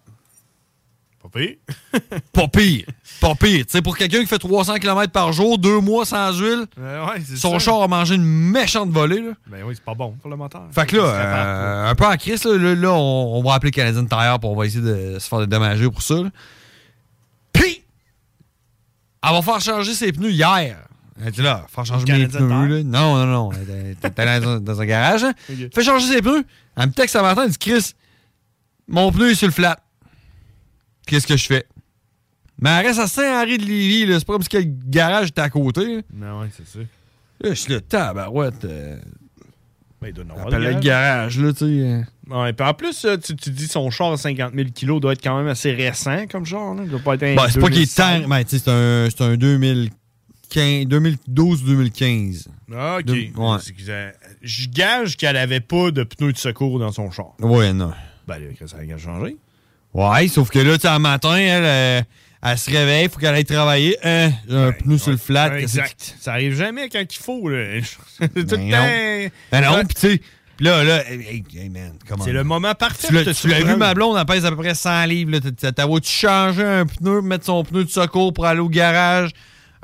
Pas pire. Pas pire. Pas pire. Tu sais, pour quelqu'un qui fait 300 km par jour, deux mois sans huile, Euh, ouais, son ça. char a mangé une méchante volée. Là. Ben oui, c'est pas bon pour le moteur. Fait que là, euh, un peu en crise, là, là, là, on, on va appeler Canadian Tire pour on va essayer de se faire dédommager pour ça. là. Elle va faire changer ses pneus hier. Elle dit là, faire changer mes pneus. Là. Non, non, non. Elle était- était dans, dans un garage. hein. Fait changer ses pneus. Elle me texte ce matin, elle dit Chris, mon pneu est sur le flat. Qu'est-ce que je fais? Mais elle reste à Saint-Henri de Lévis. C'est pas comme si le garage était à côté. là. Non, ouais, c'est. Là, je suis là, tabarouette. Euh, Ben, il doit en avoir le garage, là, tu sais. euh. Ouais, puis en plus, euh, tu, tu dis son char à 50 000 kilos doit être quand même assez récent comme genre. Là. Il doit pas être un Ben, c'est pas qu'il est 2005. tant. Ben, tu sais, c'est un, c'est un 2015 2012-2015. Ah, ok. De- ouais. C'est Je gage qu'elle avait pas de pneus de secours dans son char. Ouais, non. Ben, là, ça a changé. Ouais, sauf que là, tu sais, un matin, elle, euh, elle se réveille, faut qu'elle aille travailler. Hein, un pneu sur le flat. Ouais, exact. Ça arrive jamais quand il faut. là. C'est tout le Ben temps. non. Ben non, pis tu sais, pis là, là, hey, man, come on. C'est le moment parfait. Tu l'as vu, ma blonde, elle pèse à peu près 100 livres. T'as- tu changer un pneu, mettre son pneu de secours pour aller au garage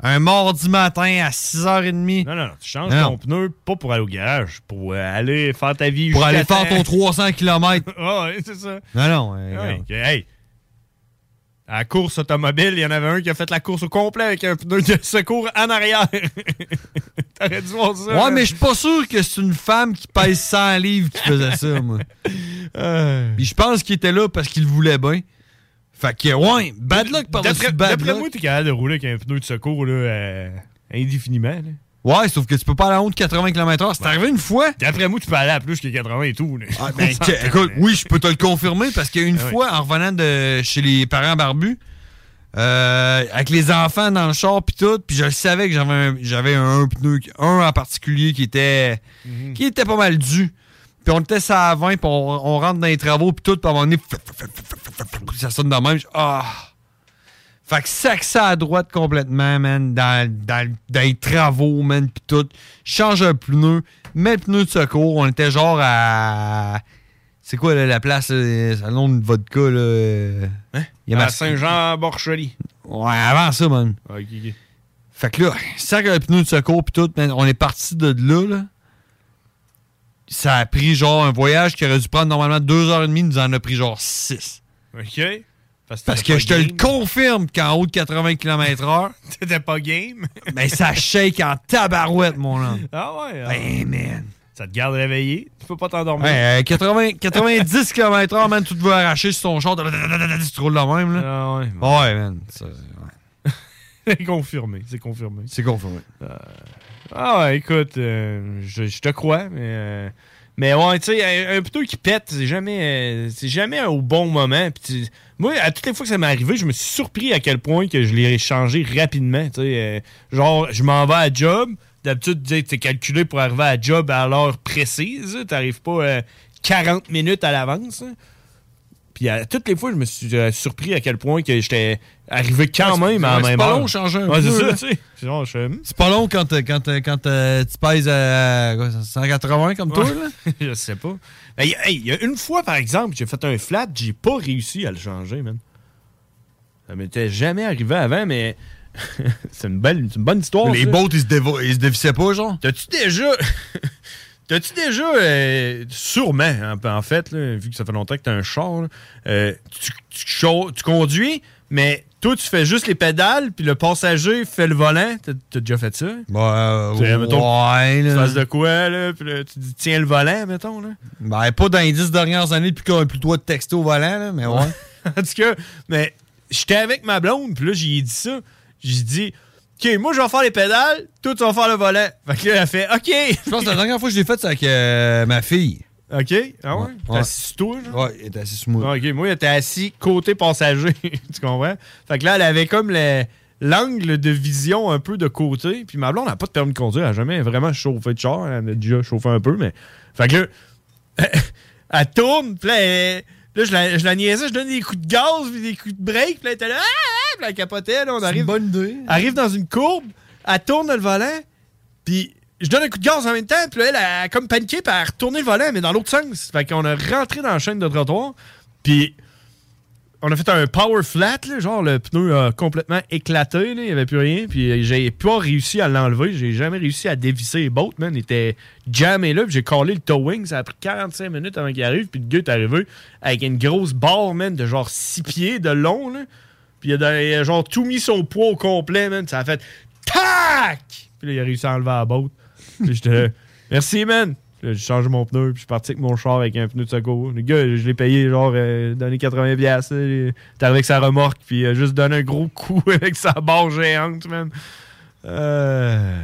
un mardi matin à 6h30? Non, non, non. Tu changes Non. ton pneu pas pour aller au garage, pour euh, aller faire ta vie. Pour aller faire ton 300 km. Ah, ouais, c'est ça. Non, non. euh, Ouais, non. ok, hey. À la course automobile, il y en avait un qui a fait la course au complet avec un pneu de secours en arrière. T'aurais dû voir ça. Ouais, mais je suis pas sûr que c'est une femme qui pèse 100 livres qui faisait ça, moi. Puis je pense qu'il était là parce qu'il le voulait bien. Fait que, ouais, bad luck par-dessus D'après bad d'après luck. moi, t'es capable de rouler avec un pneu de secours là, euh, indéfiniment. là. Ouais, sauf que tu peux pas aller en haut de 80 km/h. C'est arrivé une fois. D'après moi, tu peux aller à plus que 80 et tout. Ah, ben, écoute, oui, je peux te le confirmer parce qu'une Ah oui. fois, en revenant de chez les parents barbus, euh, avec les enfants dans le char puis tout, puis je le savais que j'avais un, j'avais un pneu, un en particulier qui était, Mhm. qui était pas mal dû. Puis on était ça à 20, puis on, on rentre dans les travaux, puis tout, puis à un moment donné, ça sonne de même. je- Ah! Fait que sac ça à droite complètement, man, dans, dans, dans les travaux, man, pis tout. Change un pneu, mets le pneu de secours. On était genre à. C'est quoi là, la place, euh, le nom de vodka, là? euh, il y a à Saint-Jean-Borchely. Ouais, avant ça, man. Ah, ok, ok. Fait que là, sac le pneu de secours, pis tout, man, on est parti de là, là. Ça a pris genre un voyage qui aurait dû prendre normalement deux heures et demie, nous en a pris genre six. OK. Parce, que je te le confirme qu'en haut de 80 km/h, T'étais pas game. ben ça shake en tabarouette, mon homme. Ah ouais. ah. Ben, man. Ça te garde réveillé. Tu peux pas t'endormir. Ouais, euh, 80, 90 km/h, man, tu te veux arracher sur ton char, tu roules de même, là. Ah ouais. Ouais, man. ça- C'est confirmé. C'est confirmé. C'est confirmé. Ah ouais, écoute, euh, je, je te crois, mais. Euh, mais ouais, tu sais, un, un pneu qui pète, c'est jamais, euh, jamais au bon moment. Moi, à toutes les fois que ça m'est arrivé, je me suis surpris à quel point que je l'ai changé rapidement. euh, genre, je m'en vais à job. D'habitude, tu t'es calculé pour arriver à job à l'heure précise. Tu n'arrives pas euh, 40 minutes à l'avance. hein. Puis à toutes les fois, je me suis euh, surpris à quel point que j'étais arrivé quand Ouais, même à la même pas heure. long de changer un Ouais, c'est ça, tu sais. C'est hmm? C'est pas long quand, euh, quand, euh, quand tu pèses à quoi, 180 comme toi, là? je sais pas. Mais il hey, il y a une fois, par exemple, j'ai fait un flat, j'ai pas réussi à le changer, man. Ça m'était jamais arrivé avant, mais c'est une belle, une bonne histoire. Les ils se, dévo- ils se dévissaient pas, genre? T'as-tu déjà. T'as-tu déjà. euh, sûrement, en, en fait, là, vu que ça fait longtemps que t'as un char, là, euh, tu, tu chau- tu conduis, mais toi, tu fais juste les pédales, puis le passager fait le volant. T'as déjà fait ça? Bah, Tu sais, mettons, ouais, Tu fasses de quoi, là, puis là, tu dis tiens le volant, mettons, là. Ben, pas dans les dix dernières années depuis qu'on a plus le droit de texter au volant, là, mais ouais. en tout cas, mais j'étais avec ma blonde, puis là, j'ai dit ça. J'ai dit, OK, moi, je vais faire les pédales, toi, tu vas faire le volant. Fait que là, elle fait, OK. Je pense que la dernière fois que je l'ai fait, c'est avec euh, ma fille. OK. Ah ouais? T'es Ouais. assis sur toi, genre? Ouais, il était assis sur moi. Ah, OK, moi, il était assis côté passager. tu comprends? Fait que là, elle avait comme le- l'angle de vision un peu de côté. Puis ma blonde n'a pas de permis de conduire. Elle n'a jamais vraiment chauffé de char. Elle a déjà chauffé un peu, mais. Fait que là, elle tourne. Puis là, elle- là, je, la, je la niaisais. Je donne des coups de gaz, puis des coups de break. Puis là, elle était là. Puis là, elle capotait. Là, on arrive. bonne idée. Arrive dans une courbe. Elle tourne le volant. Puis je donne un coup de gaz en même temps. Puis là, elle a comme paniqué. Puis elle a retourné le volant, mais dans l'autre sens. Fait qu'on a rentré dans la chaîne de trottoir. Puis on a fait un power flat, là, genre le pneu a complètement éclaté, il n'y avait plus rien, puis j'ai pas réussi à l'enlever, j'ai jamais réussi à dévisser les bottes, man, il était jammé là, puis j'ai collé le towing, ça a pris 45 minutes avant qu'il arrive, puis le gars est arrivé avec une grosse barre, man, de genre 6 pieds de long, là, puis il a, il a genre tout mis son poids au complet, man, ça a fait TAC! Puis là, il a réussi à enlever la botte, puis j'étais là, merci, man! J'ai changé mon pneu, puis je suis parti avec mon char avec un pneu de secours. Le gars, je l'ai payé, genre, euh, donné 80$. piastres, là. Il est arrivé avec sa remorque, puis il a juste donné un gros coup avec sa barre géante, man. Euh...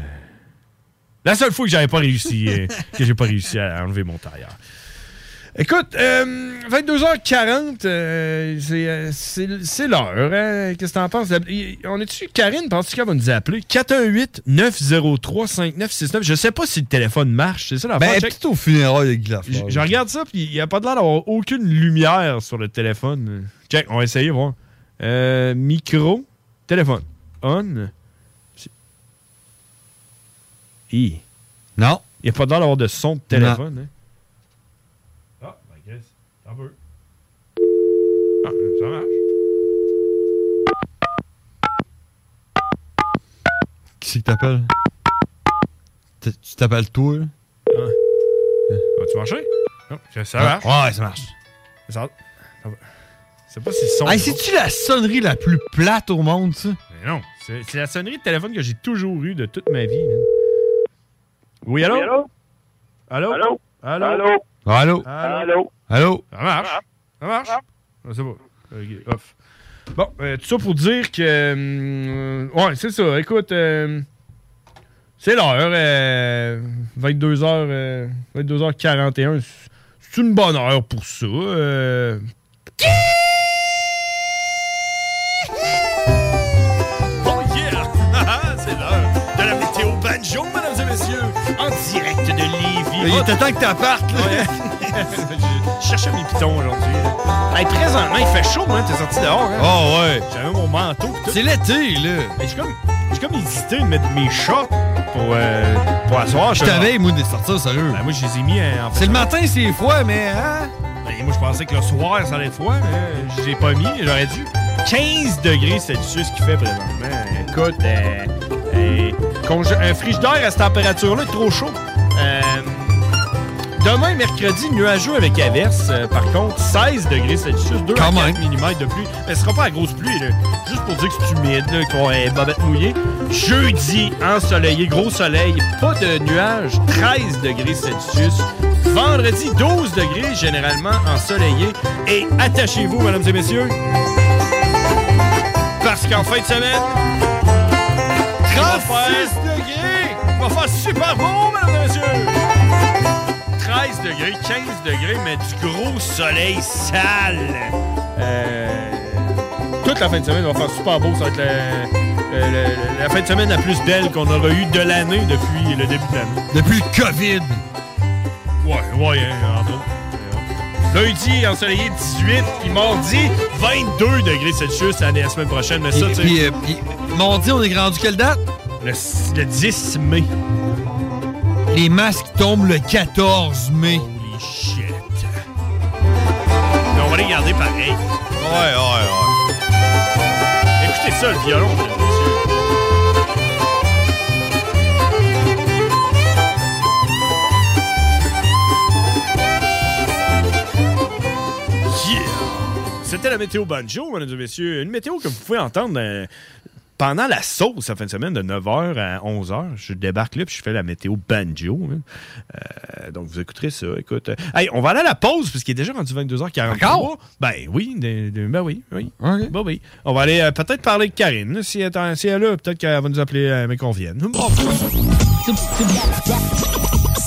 La seule fois que j'avais pas réussi, euh, que j'ai pas réussi à enlever mon tailleur. Écoute, euh, 22h40, euh, c'est, euh, c'est, l'heure. hein? Qu'est-ce que t'en penses? On est-tu, Karine, penses-tu qu'elle va nous appeler? 418-903-5969. Je sais pas si le téléphone marche, c'est ça la Ben, au funérailles de Guy Lafleur. Je regarde ça, puis il n'y a pas de l'air d'avoir aucune lumière sur le téléphone. Check, on va essayer, voir. Euh, micro, téléphone. On. Hi. Non. Il n'y a pas de l'air d'avoir de son de téléphone. hein. Ah, ben, Chris, t'en veux. Ah, ça marche. Qui c'est que t'appelles? Tu t'appelles toi, là? Va-tu marcher? Non, ça- ça marche. ouais, ça marche. Ça, ça va. C'est pas si son. Hey, c'est-tu la sonnerie la plus plate au monde, ça? Mais non, c'est c'est la sonnerie de téléphone que j'ai toujours eue de toute ma vie. man. Oui, allô? Oui, allô? Allô? Allô? Allô? Allô? Allô? Allô? Allô? Ça marche. Ça marche. Ah, c'est bon. Ok, off. Bon, euh, tout ça pour dire que. hum, ouais, c'est ça. Écoute, euh, c'est l'heure. euh, 22h, euh, 22h41. C'est une bonne heure pour ça. euh. Oh yeah! c'est l'heure de la météo banjo, mesdames et messieurs, en direct de Lévis. Il était temps que t'appartes, là. Ouais. Je cherchais mes pitons aujourd'hui. Hey, présentement, il fait chaud, hein? T'es sorti dehors, hein? Oh, ouais. J'avais mon manteau. pis tout. C'est l'été, là. Mais j'ai comme, j'ai comme hésité de mettre mes shorts pour, euh, pour asseoir. Je t'avais, moi, de sortir, sérieux. Ben, moi, je les ai mis en C'est le matin, c'est froid, mais hein? Ben, moi, je pensais que le soir, ça allait être froid, mais je les ai pas mis. J'aurais dû. 15 degrés Celsius qu'il fait présentement. Écoute, euh, euh, congé- un frigidaire à cette température-là est trop chaud. Euh, demain, mercredi, nuageux avec averse. Euh, par contre, 16 degrés Celsius, 2 Quand à 4 même. mm de pluie. Mais ce sera pas la grosse pluie, là. Juste pour dire que c'est humide, qu'on est bobette mouillée. Jeudi, ensoleillé, gros soleil, pas de nuages, 13 degrés Celsius. Vendredi, 12 degrés, généralement ensoleillé. Et attachez-vous, mesdames et messieurs, parce qu'en fin de semaine, 36 degrés! Il va faire super beau, mesdames et messieurs! 13 degrés, 15 degrés, mais du gros soleil sale. Euh, toute la fin de semaine, va faire super beau. Ça va être la, la- la- la fin de semaine la plus belle qu'on aura eue de l'année depuis le début de l'année. Depuis le COVID. Ouais, ouais, hein, entre autres. Lundi, ensoleillé 18, puis mardi, 22 degrés Celsius l'année- la semaine prochaine. Mais ça, tu sais, puis, euh, puis, mardi, on est rendu quelle date? le, le 10 mai. Les masques tombent le 14 mai. Holy shit. Mais on va les garder pareil. Ouais, ouais, ouais. Écoutez ça, le violon, monsieur. C'était la météo banjo, mesdames et messieurs. Une météo que vous pouvez entendre dans pendant la sauce, la fin de semaine, de 9h à 11h. Je débarque là, puis je fais la météo banjo. hein. Euh, donc, vous écouterez ça. Écoute, euh, hey, on va aller à la pause, puisqu'il est déjà rendu 22h43. Encore? Ben oui, de- de- ben oui, oui. Ben oui. On va aller euh, peut-être parler de Karine. là, Si elle, est- si elle est là, peut-être qu'elle va nous appeler, euh, mais qu'on vienne.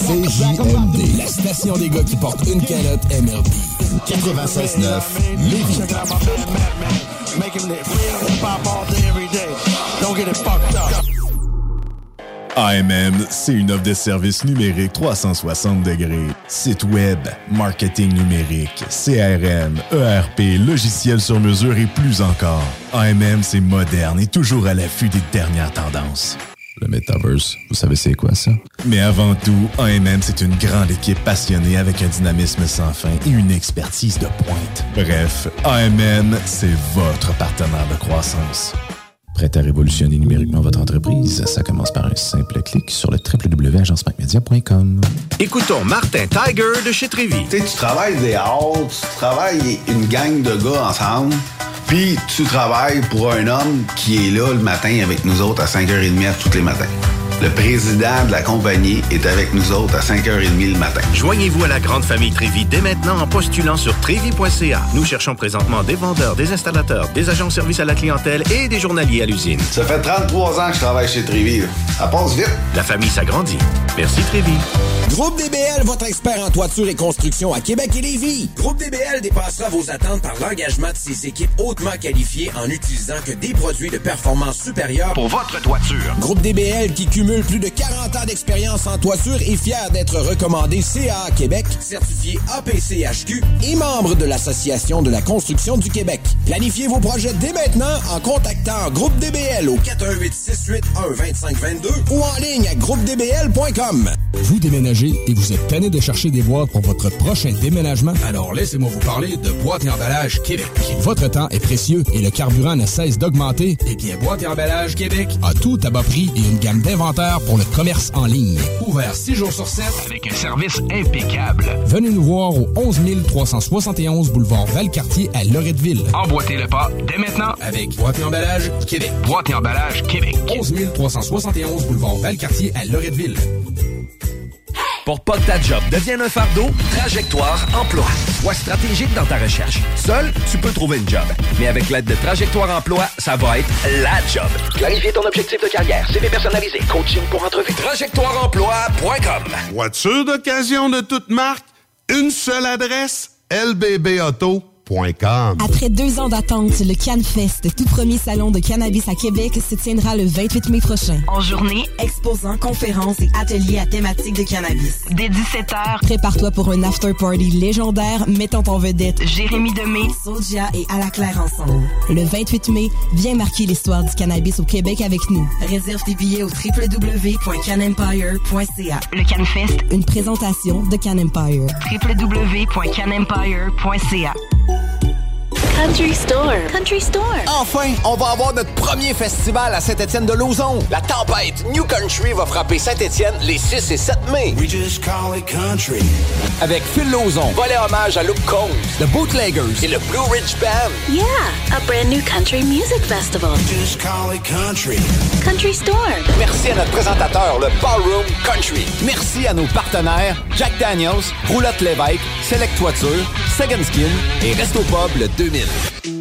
CJMD, la station des gars qui portent une calotte MLB. 96.9, Lévis. AMM, c'est une offre de services numériques 360 degrés. Site web, marketing numérique, CRM, ERP, logiciel sur mesure et plus encore. AMM, c'est moderne et toujours à l'affût des dernières tendances. Le Metaverse, vous savez c'est quoi ça? Mais avant tout, AMM, c'est une grande équipe passionnée avec un dynamisme sans fin et une expertise de pointe. Bref, AMM, c'est votre partenaire de croissance. Prêt à révolutionner numériquement votre entreprise? Ça commence par un simple clic sur le www.agencemacmedia.com. Écoutons Martin Tiger de chez Trévy. Tu sais, tu travailles des heures, tu travailles une gang de gars ensemble, puis tu travailles pour un homme qui est là le matin avec nous autres à 5h30 tous les matins. Le président de la compagnie est avec nous autres à 5h30 le matin. Joignez-vous à la grande famille Trévi dès maintenant en postulant sur trévi.ca. Nous cherchons présentement des vendeurs, des installateurs, des agents de service à la clientèle et des journaliers à l'usine. Ça fait 33 ans que je travaille chez Trévi. Ça passe vite. La famille s'agrandit. Merci Trévi. Groupe DBL, votre expert en toiture et construction à Québec et Lévis. Groupe DBL dépassera vos attentes par l'engagement de ses équipes hautement qualifiées en utilisant que des produits de performance supérieure pour votre toiture. Groupe DBL qui cumule plus de 40 ans d'expérience en toiture est fier d'être recommandé CA Québec, certifié APCHQ et membre de l'Association de la construction du Québec. Planifiez vos projets dès maintenant en contactant Groupe DBL au 418 681 2522 ou en ligne à groupedbl.com. Vous déménagez et vous êtes tanné de chercher des boîtes pour votre prochain déménagement? Alors laissez-moi vous parler de Boîte et Emballage Québec. Votre temps est précieux et le carburant ne cesse d'augmenter. Eh bien, Boîte et Emballage Québec a tout à bas prix et une gamme d'inventaires pour le commerce en ligne. Ouvert 6 jours sur 7 avec un service impeccable. Venez nous voir au 11 371 boulevard Valcartier à Loretteville. Emboîtez le pas dès maintenant avec Boîte et Emballage Québec. Boîte et Emballage Québec. 11 371 boulevard Valcartier à Loretteville. Pour pas que ta job devienne un fardeau, Trajectoire Emploi. Sois stratégique dans ta recherche. Seul, tu peux trouver une job. Mais avec l'aide de Trajectoire Emploi, ça va être la job. Clarifier ton objectif de carrière, CV personnalisé, coaching pour entrevue. TrajectoireEmploi.com Voiture d'occasion de toute marque, une seule adresse, lbbauto.com. Après deux ans d'attente, le CanFest, tout premier salon de cannabis à Québec, se tiendra le 28 mai prochain. En journée, exposants, conférences et ateliers à thématique de cannabis. Dès 17h, prépare-toi pour un after-party légendaire mettant en vedette Jérémy Demé, Soulja et À la Claire ensemble. Le 28 mai, viens marquer l'histoire du cannabis au Québec avec nous. Réserve tes billets au www.canempire.ca. Le CanFest, une présentation de Can Empire. www.canempire.ca. Country Store. Country Store. Enfin, on va avoir notre premier festival à Saint-Étienne de Lauzon. La tempête New Country va frapper Saint-Étienne les 6 et 7 mai. We just call it country. Avec Phil Lauzon, volet hommage à Luke Combs, The Bootleggers et le Blue Ridge Band. Yeah, a brand new country music festival. Just call it country. Country Store. Merci à notre présentateur, le Ballroom Country. Merci à nos partenaires, Jack Daniels, Roulotte Lévesque, Select Toiture, Second Skin et Resto Pub le 2000. Mm-hmm.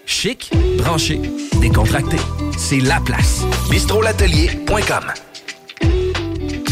Chic, branché, décontracté. C'est la place. bistrolatelier.com.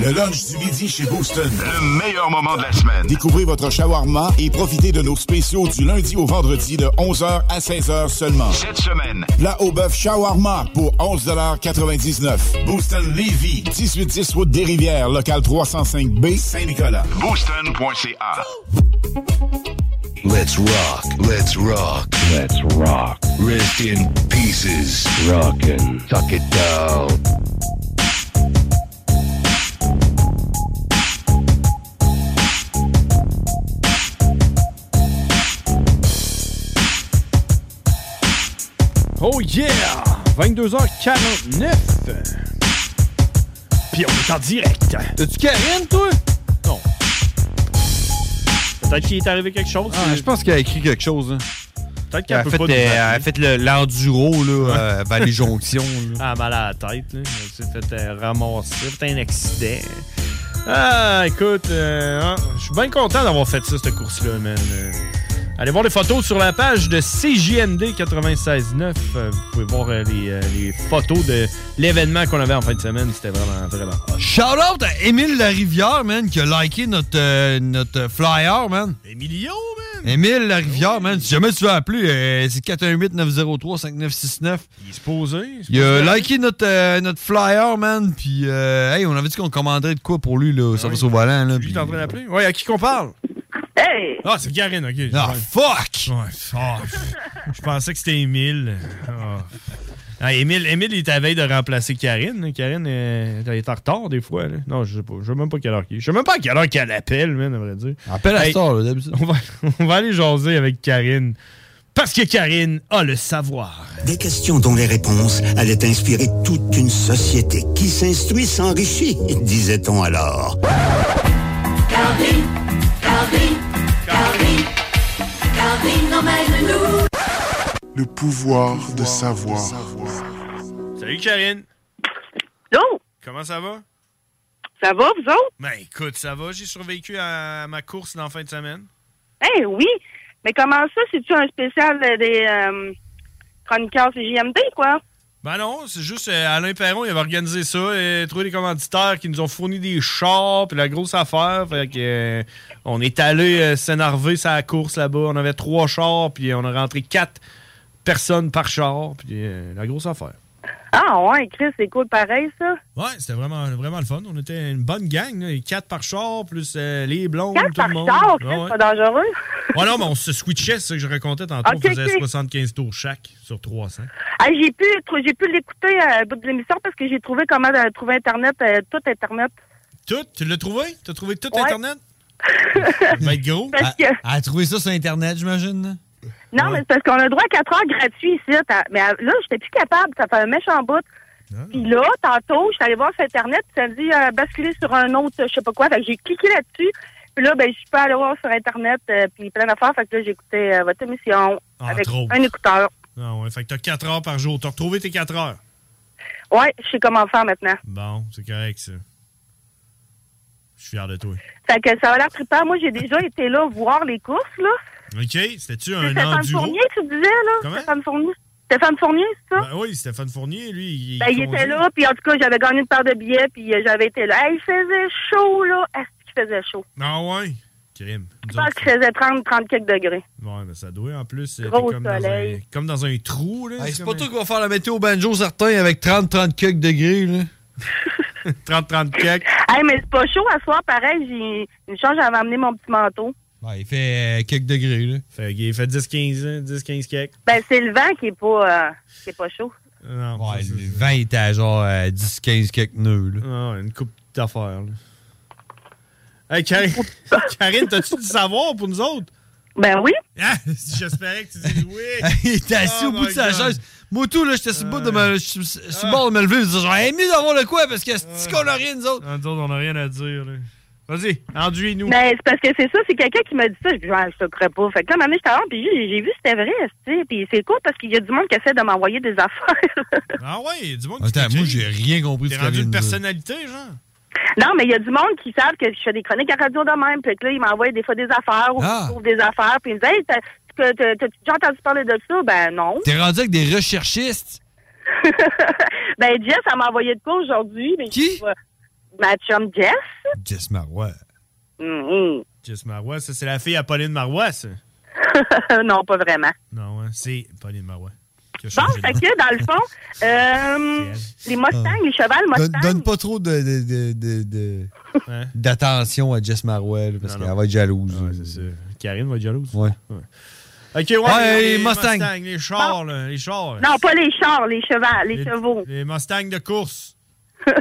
Le lunch du midi chez Booston. Le meilleur moment de la semaine. Découvrez votre shawarma et profitez de nos spéciaux du lundi au vendredi de 11h à 16h seulement. Cette semaine, plat au bœuf shawarma pour 11,99 Booston Levy, 1810 route des Rivières, local 305B, Saint-Nicolas. Booston.ca. Let's rock, let's rock, let's rock. Rest in pieces. Rockin', tuck it down. Oh yeah! 22h49. Puis on est en direct. As-tu Karine, toi? Non. Peut-être qu'il est arrivé quelque chose. Ah, je pense qu'elle a écrit quelque chose. hein. Peut-être qu'elle peut fait, pas euh, elle a fait le- l'enduro là, euh, vers les jonctions. là. Ah, mal à la tête, là. Elle s'est fait euh, ramasser. Fait un accident. Ah, écoute, euh, hein, je suis bien content d'avoir fait ça, cette course-là, man. Allez voir les photos sur la page de CJMD 96.9. Euh, vous pouvez voir euh, les, euh, les photos de l'événement qu'on avait en fin de semaine. C'était vraiment, vraiment hot. Shout out à Émile Larivière, man, qui a liké notre, euh, notre flyer, man. Emilio, man! Émile Larivière, man. Si jamais tu veux appeler, euh, c'est 418-903-5969. Il se posait. Il a liké notre, euh, notre flyer, man. Puis, euh, hey, on avait dit qu'on commanderait de quoi pour lui, là, au service au volant, là. Puis- t'es en train d'appeler? Ouais, à qui qu'on parle? Ah, c'est Karine, ok. Ah, fuck! Ouais, je pensais que c'était Émile. Ah. Ah, Émile, Émile, il est à veille de remplacer Karine. Karine, euh, elle est en retard des fois. là. Non, je sais pas. Je sais même pas quelle heure qu'il est. Je sais même pas à quelle heure qu'elle appelle, man, à vrai dire. Appelle à Hey, heure, là, d'habitude. On va, on va aller jaser avec Karine. Parce que Karine a le savoir. Des questions dont les réponses allaient inspirer toute une société qui s'instruit s'enrichit, disait-on alors. Calvin, Calvin, Le pouvoir de savoir. Salut Karine. Yo! Comment ça va? Ça va, vous autres? Ben écoute, ça va. J'ai survécu à ma course dans la fin de semaine. Eh oui! Mais comment ça, c'est-tu un spécial des euh, chroniqueurs CJMD, quoi? Ben non, c'est juste euh, Alain Perron, il avait organisé ça, et trouvé des commanditaires qui nous ont fourni des chars, puis la grosse affaire. Fait que euh, on est allé euh, s'énerver sur la course là-bas. On avait trois chars, puis on a rentré quatre personnes par char, puis la grosse affaire. Ah ouais, Chris, c'est cool pareil, ça. Ouais, c'était vraiment, vraiment le fun. On était une bonne gang, là, quatre par char, plus les blondes, Quatre tout par le monde. char, Chris, ouais. pas dangereux. Non, mais on se switchait, c'est ça que je racontais tantôt. On faisait ok. 75 tours chaque sur 300. Ah, j'ai pu, j'ai pu l'écouter à bout de l'émission parce que j'ai trouvé comment euh, trouver Internet, euh, tout Internet. Tout? Tu l'as trouvé? T'as trouvé tout Ouais. Internet? Ça va être gros. Parce que- Elle a trouvé ça sur Internet, j'imagine? Non, mais c'est parce qu'on a droit à 4 heures gratuits ici. Mais euh, là, j'étais plus capable. Ça fait un méchant bout. Puis là, tantôt, je suis allée voir sur Internet, ça me dit euh, basculer sur un autre, je sais pas quoi. Fait que j'ai cliqué là-dessus. Puis là, ben, je suis pas allée voir sur Internet, euh, puis plein d'affaires. Fait que là, j'ai écouté euh, votre émission Entre avec autres. un écouteur. Ah ouais, fait que t'as 4 heures par jour. T'as retrouvé tes 4 heures? Ouais, je sais comment faire maintenant. Bon, c'est correct, ça. Je suis fier de toi. Fait que ça a l'air trippant. Moi, j'ai déjà été là voir les courses, là. OK, c'était-tu un Stéphane enduro? Fournier, tu disais, là? Comment? Stéphane Fournier. Stéphane Fournier, c'est ça? Ben oui, Stéphane Fournier, lui, il, Ben, il était là, puis en tout cas, j'avais gagné une paire de billets, puis euh, j'avais été là. Hey, il faisait chaud, là. Faisait chaud? Ah ouais? Crime. Je pense qu'il faisait 30, 30 quelques degrés. Ouais, mais ça doit, en plus. Gros comme dans, un, soleil. comme dans un trou, là. Hey, c'est pas toi qui va faire la météo banjo certain avec 30-30 quelques degrés, là. 30-30 quelques. Hey, mais c'est pas chaud à soir, pareil. J'ai une chance, j'avais amené mon petit manteau. Ouais, il fait euh, quelques degrés, là. Fait qu'il fait 10-15, hein, 10-15 quelques. Ben, c'est le vent qui est pas, euh, qui est pas chaud. Non, ouais, le vent était à genre euh, 10-15 quelques nœuds, là. Ah, ouais, une coupe d'affaires, là. Hey, Karine, Karine t'as-tu du savoir pour nous autres? Ben oui. Ah, j'espérais que tu dises oui. il était assis Oh au bout de sa God. chaise. Moi, tout, là, j'étais sur le bout de me, je suis sur le bord de me lever. Je disais, j'aurais aimé d'avoir le quoi parce que c'est qu'on a rien, nous autres. Ah, nous autres, on n'a rien à dire, là. Vas-y, enduis-nous. Mais c'est parce que c'est ça, c'est quelqu'un qui m'a dit ça. Je dis, ah, je te crois pas. Fait que là, maintenant, j'étais puis j'ai j'ai vu que c'était vrai, tu sais. Puis c'est cool parce qu'il y a du monde qui essaie de m'envoyer des affaires. Ah ouais, du monde Attends, moi, j'ai rien compris de T'es ce rendu une personnalité, genre? Non, mais il y a du monde qui savent que je fais des chroniques à radio de même. Puis que là, ils m'envoient des fois des affaires ou Ah. des affaires. Puis ils me disent, hey, t'as- déjà entendu parler de ça? Ben non. T'es rendu avec des recherchistes. Ben Jess, elle m'a envoyé de quoi aujourd'hui? Qui? Ma chum Jess. Jess Marois. Mhm. Jess Marois, ça, c'est la fille à Pauline Marois, ça? non, pas vraiment. Non, hein, c'est Pauline Marois. Bon, fait que dans le fond, euh, les Mustangs, les chevals Donne, Mustangs. donne pas trop de, de- de- de- de- d'attention à Jess Marois, là, parce qu'elle va être jalouse. c'est ça. Karine va être jalouse. Ouais. Ok, ouais, Ouais, les, les Mustangs. les chars, là, les chars. Non, pas les chars, les chevals, les, chevaux. Les Mustangs de course.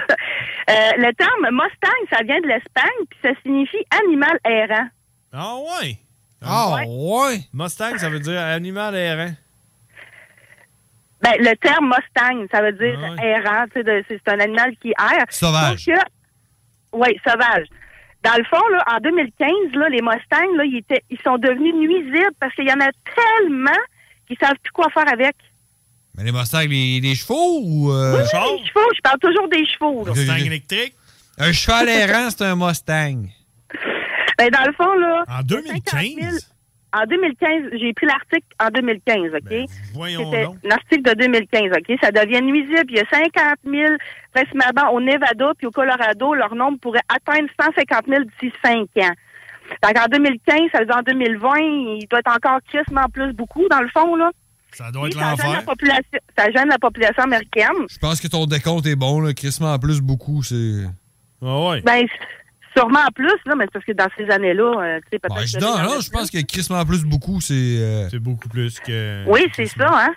Euh, le terme Mustang, ça vient de l'Espagne, puis ça signifie animal errant. Ah ouais? Ah ouais? Mustang, ça veut dire animal errant. Ben, le terme Mustang, ça veut dire Ah errant, c'est c'est un animal qui erre. Sauvage. Oui, sauvage. Dans le fond, là, en 2015, là, les Mustangs, là, ils, étaient, ils sont devenus nuisibles parce qu'il y en a tellement qu'ils savent plus quoi faire avec. Mais les Mustangs, les, les chevaux ou. euh, Oui, oui, les chevaux, je parle toujours des chevaux. là. Mustang électrique? Un cheval errant, c'est un Mustang. Ben, dans le fond, là. En 2015? En 2015, j'ai pris l'article en 2015, OK? Ben, voyons C'était donc. l'article de 2015, OK? Ça devient nuisible. Il y a 50 000, vraisemblablement, au Nevada puis au Colorado, leur nombre pourrait atteindre 150 000 d'ici 5 ans. Donc, en 2015, ça veut dire en 2020, il doit être encore crissement plus beaucoup, dans le fond, là. Ça doit être l'enfer. ça gêne la population américaine. Je pense que ton décompte est bon, là. Crissement en plus, beaucoup, c'est. Ah ouais. Ben, sûrement en plus, là, mais c'est parce que dans ces années-là, euh, tu sais, peut-être... Ben, je non, non, je pense que crissement en plus, beaucoup, c'est. euh, C'est beaucoup plus que. Oui, c'est ça, hein?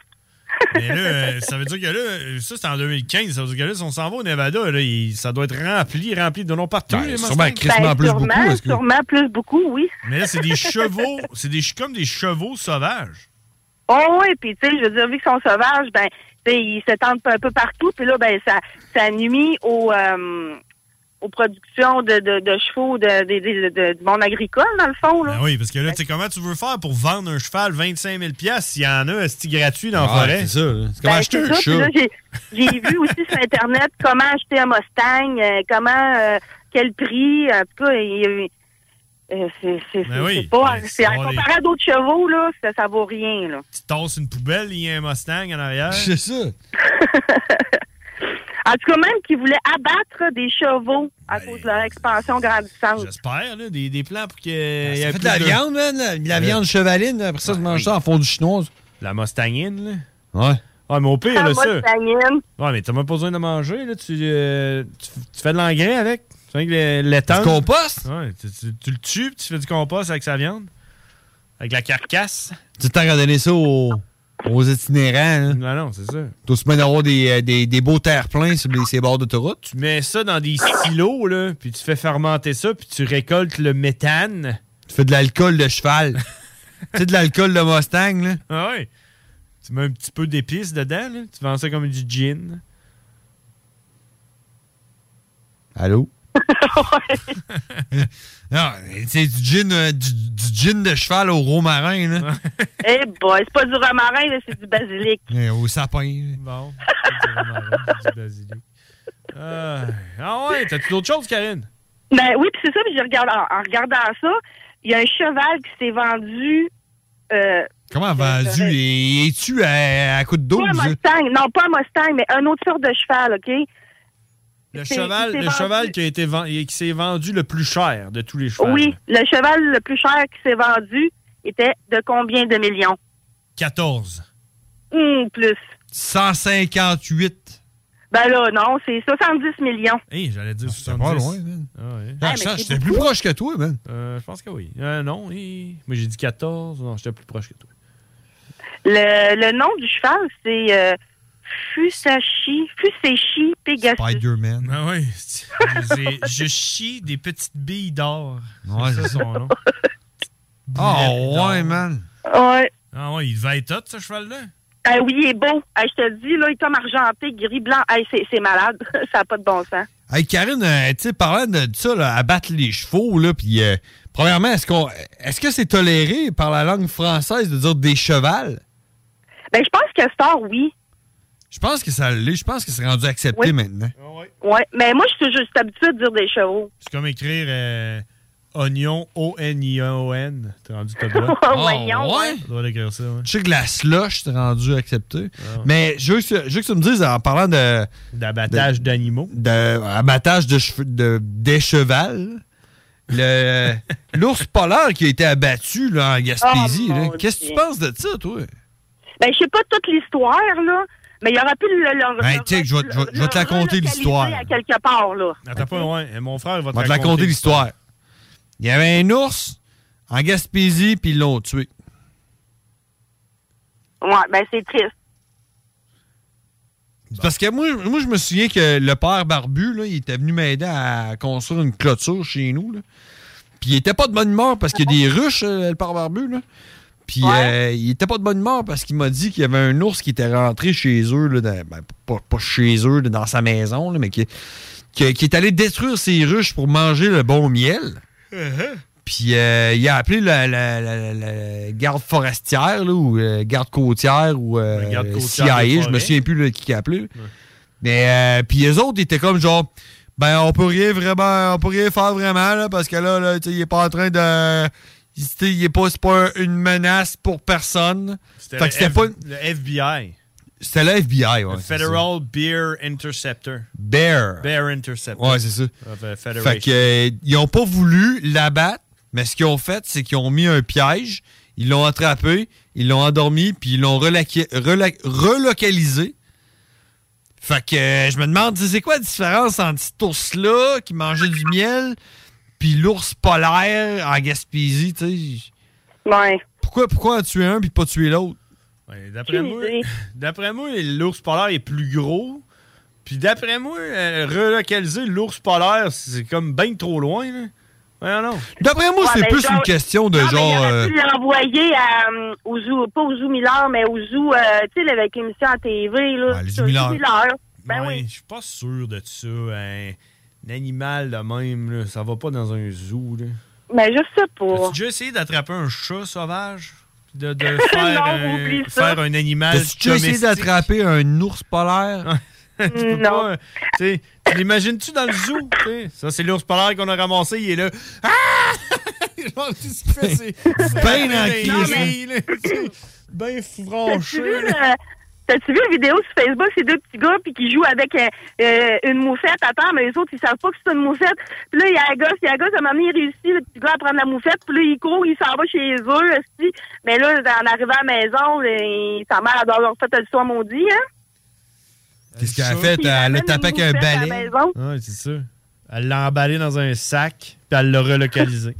Mais là, euh, ça veut dire que là, ça c'était en 2015, ça veut dire que là, si on s'en va au Nevada, là, il- ça doit être rempli, rempli de noms partout. Ben, sûrement crissement plus beaucoup. sûrement, est-ce que- sûrement plus beaucoup, oui. Mais là, c'est des chevaux, c'est des, comme des chevaux sauvages. Oh oui, puis tu sais, je veux dire, vu qu'ils sont sauvages, ben, ils s'étendent un peu partout, puis là, ben, ça, ça nuit aux, euh, aux productions de, de, de chevaux de, de- de- de- du monde agricole, dans le fond, là. Ben oui, parce que là, tu sais, comment tu veux faire pour vendre un cheval 25 000 s'il y en a, c'est gratuit dans la Ah, forêt? c'est ça. C'est Ben, c'est ça, puis là, j'ai- J'ai vu aussi sur Internet comment acheter un Mustang, euh, comment, euh, quel prix, en tout cas, il- euh, c'est c'est- Ben oui, c'est pas, ben, c'est comparé à d'autres chevaux, là, ça, ça vaut rien, là. Tu tasses une poubelle, il y a un Mustang en arrière? C'est ça. En tout cas, même qu'ils voulaient abattre des chevaux à cause de leur expansion grandissante. J'espère, là, des, des plans pour qu'il y Ça ait plus de la de- viande, man. La, la viande chevaline, après ça, tu manges ça en fond du chinoise. La Mustangine, là. Ouais. Ouais, mais au pire, Ah, là, ça. Mustangine. Ouais, mais t'as même pas besoin de manger, là. Tu, euh, tu, tu fais de l'engrais avec. Tu fais avec le- l'étang. Du compost? Ouais, tu, tu- tu le tues, puis tu fais du compost avec sa viande. Avec la carcasse. Tu t'en as donné ça aux, aux itinérants. Non, non, c'est ça. Tu aussi bien d'avoir des, euh, des, des beaux terre-pleins sur les, ces bords d'autoroute. Tu mets ça dans des silos, là, puis tu fais fermenter ça, puis tu récoltes le méthane. Tu fais de l'alcool de cheval. tu sais, de l'alcool de Mustang, là. Ah ouais. Tu mets un petit peu d'épices dedans, là. Tu vends ça comme du gin. Allô? Non, c'est du gin, euh, du, du gin de cheval au romarin, là. Eh boy, c'est pas du romarin, là, c'est du basilic. Eh, au sapin. là. Bon. C'est du romarin, c'est du basilic. Ah, ah ouais, t'as-tu d'autres choses, Karine? Ben oui, puis c'est ça, puis je regarde, en, en regardant ça, il y a un cheval qui s'est vendu. Euh, Comment vendu? Et es-tu à, à coup de pas un 12? Mustang, non, pas un Mustang, mais un autre sorte de cheval, OK? Le cheval, le vendu- cheval qui, a été ven- qui s'est vendu le plus cher de tous les chevaux. Oui, le cheval le plus cher qui s'est vendu était de combien de millions? 14. Hum, plus. 158. Ben là, non, c'est 70 millions. Hé, j'allais dire C'était 70. pas loin, man. Ah ouais. Ah, J'étais plus proche que toi, man. Euh, je pense que oui. Euh, non, hé. moi j'ai dit 14. Non, j'étais plus proche que toi. Le, le nom du cheval, c'est euh, Fusashi, Fuseshi Pegasus. Spider-Man. Ah oui. J'ai- Je chie des petites billes d'or. Ouais, c'est c'est ça son nom. Oh, ouais, man. Ouais. Ah ouais, il devait être hot, ce cheval-là. Ah oui, il est beau. Ah, je te dis, là, il est comme argenté, gris, blanc. Ah, c'est c'est malade. ça n'a pas de bon sens. Hey, Karine, euh, tu sais, parlant de ça, là, abattre les chevaux, là, puis euh, premièrement, est-ce qu'on, est-ce que c'est toléré par la langue française de dire des chevals? Ben, je pense que Star, oui. Je pense que ça l'est. Je pense que c'est rendu accepté Oui. maintenant. Ouais. Mais moi, je suis juste habituée à dire des chevaux. C'est comme écrire euh, oignon, O-N-I-O-N. T'es rendu, le droit. Oignon, ouais? T'as le droit d'écrire ça, ouais. Je sais que la slush, c'est rendu accepté. Mais je veux, que, je veux que tu me dises, en parlant de. D'abattage d'animaux. D'abattage de, de, des chevals. le- L'ours polaire qui a été abattu là, en Gaspésie. Oh, Qu'est-ce que tu penses de ça, toi? Ben, je sais pas toute l'histoire, là. Mais il aurait pu le, le, Ben, le- tu sais que je vais- je te la conter, l'histoire. à quelque part, là. Attends pas loin. Mon frère va te va te la raconter conter l'histoire. Il y avait un ours en Gaspésie, puis ils l'ont tué. Ouais, ben, c'est triste. Parce que moi, moi, je me souviens que le père Barbu, là, il était venu m'aider à construire une clôture chez nous. là. Puis il était pas de bonne humeur parce qu'il y a des ruches, euh, le père Barbu. Là. Puis euh, il était pas de bonne humeur parce qu'il m'a dit qu'il y avait un ours qui était rentré chez eux, là, dans- ben, pas, pas chez eux, dans sa maison, là, mais qui, qui- qui est allé détruire ses ruches pour manger le bon miel. Puis euh, il a appelé la, la- la- la garde forestière là, ou euh, garde côtière ou garde côtière CIA, je me souviens plus là, qui a appelé. Mais puis les autres ils étaient comme genre ben on peut rien vraiment on peut rien faire vraiment là, parce que là, là il est pas en train de il, tu sais, il est pas c'est pas une menace pour personne. C'était le, F- pas le FBI. c'était le FBI ouais. Le c'est Federal Beer Interceptor. Bear. Bear Interceptor. Ouais, c'est ça. Fait que, euh, ils ont pas voulu l'abattre, mais ce qu'ils ont fait, c'est qu'ils ont mis un piège, ils l'ont attrapé, ils l'ont endormi, puis ils l'ont relocalisé. Fait que euh, je me demande, c'est quoi la différence entre cet ours-là qui mangeait du miel, puis l'ours polaire en Gaspésie, tu sais? Ouais. Pourquoi, pourquoi en tuer un puis pas tuer l'autre? Ouais, D'après moi, d'après moi, l'ours polaire est plus gros. Puis d'après moi, euh, relocaliser l'ours polaire, c'est comme bien trop loin. Là. Ouais, non. D'après moi, Ouais, c'est ben, plus genre- une question de Non, mais genre... aurait euh, pu l'envoyer à, euh, au zoo, pas au zoo Miller, mais au zoo, euh, tu sais, avec l'émission à TV, là. Ouais, le Sur zoo Miller. Ben Ouais, oui. Je suis pas sûr de ça. Un, un animal de même, là, ça va pas dans un zoo. Là. Mais je sais pas. As-tu déjà essayé d'attraper un chat sauvage? De, de faire, Non, un, faire un animal T'as-tu déjà essayé d'attraper un ours polaire? Tu peux Non. pas, l'imagines-tu dans le zoo? Ça, c'est l'ours polaire qu'on a ramassé. Il est là. Ah! Genre, ce qu'il fait, c'est. c'est Ben en crise. Ben franché. T'as-tu vu la vidéo sur Facebook, ces deux petits gars, puis qui jouent avec euh, euh, une moufette à terre, mais les autres, ils savent pas que c'est une moufette. Puis là, il y a un gosse, il y a un gosse, à un moment donné, il réussit, le petit gars, à prendre la moufette, puis là, il court, il s'en va chez eux, esti. Mais là, en arrivant à la maison, sa mère, elle doit avoir fait le soin maudit, hein? Qu'est-ce qu'elle a fait? Elle a tapé avec un balai. C'est ça. Elle l'a emballé dans un sac, puis elle l'a relocalisé.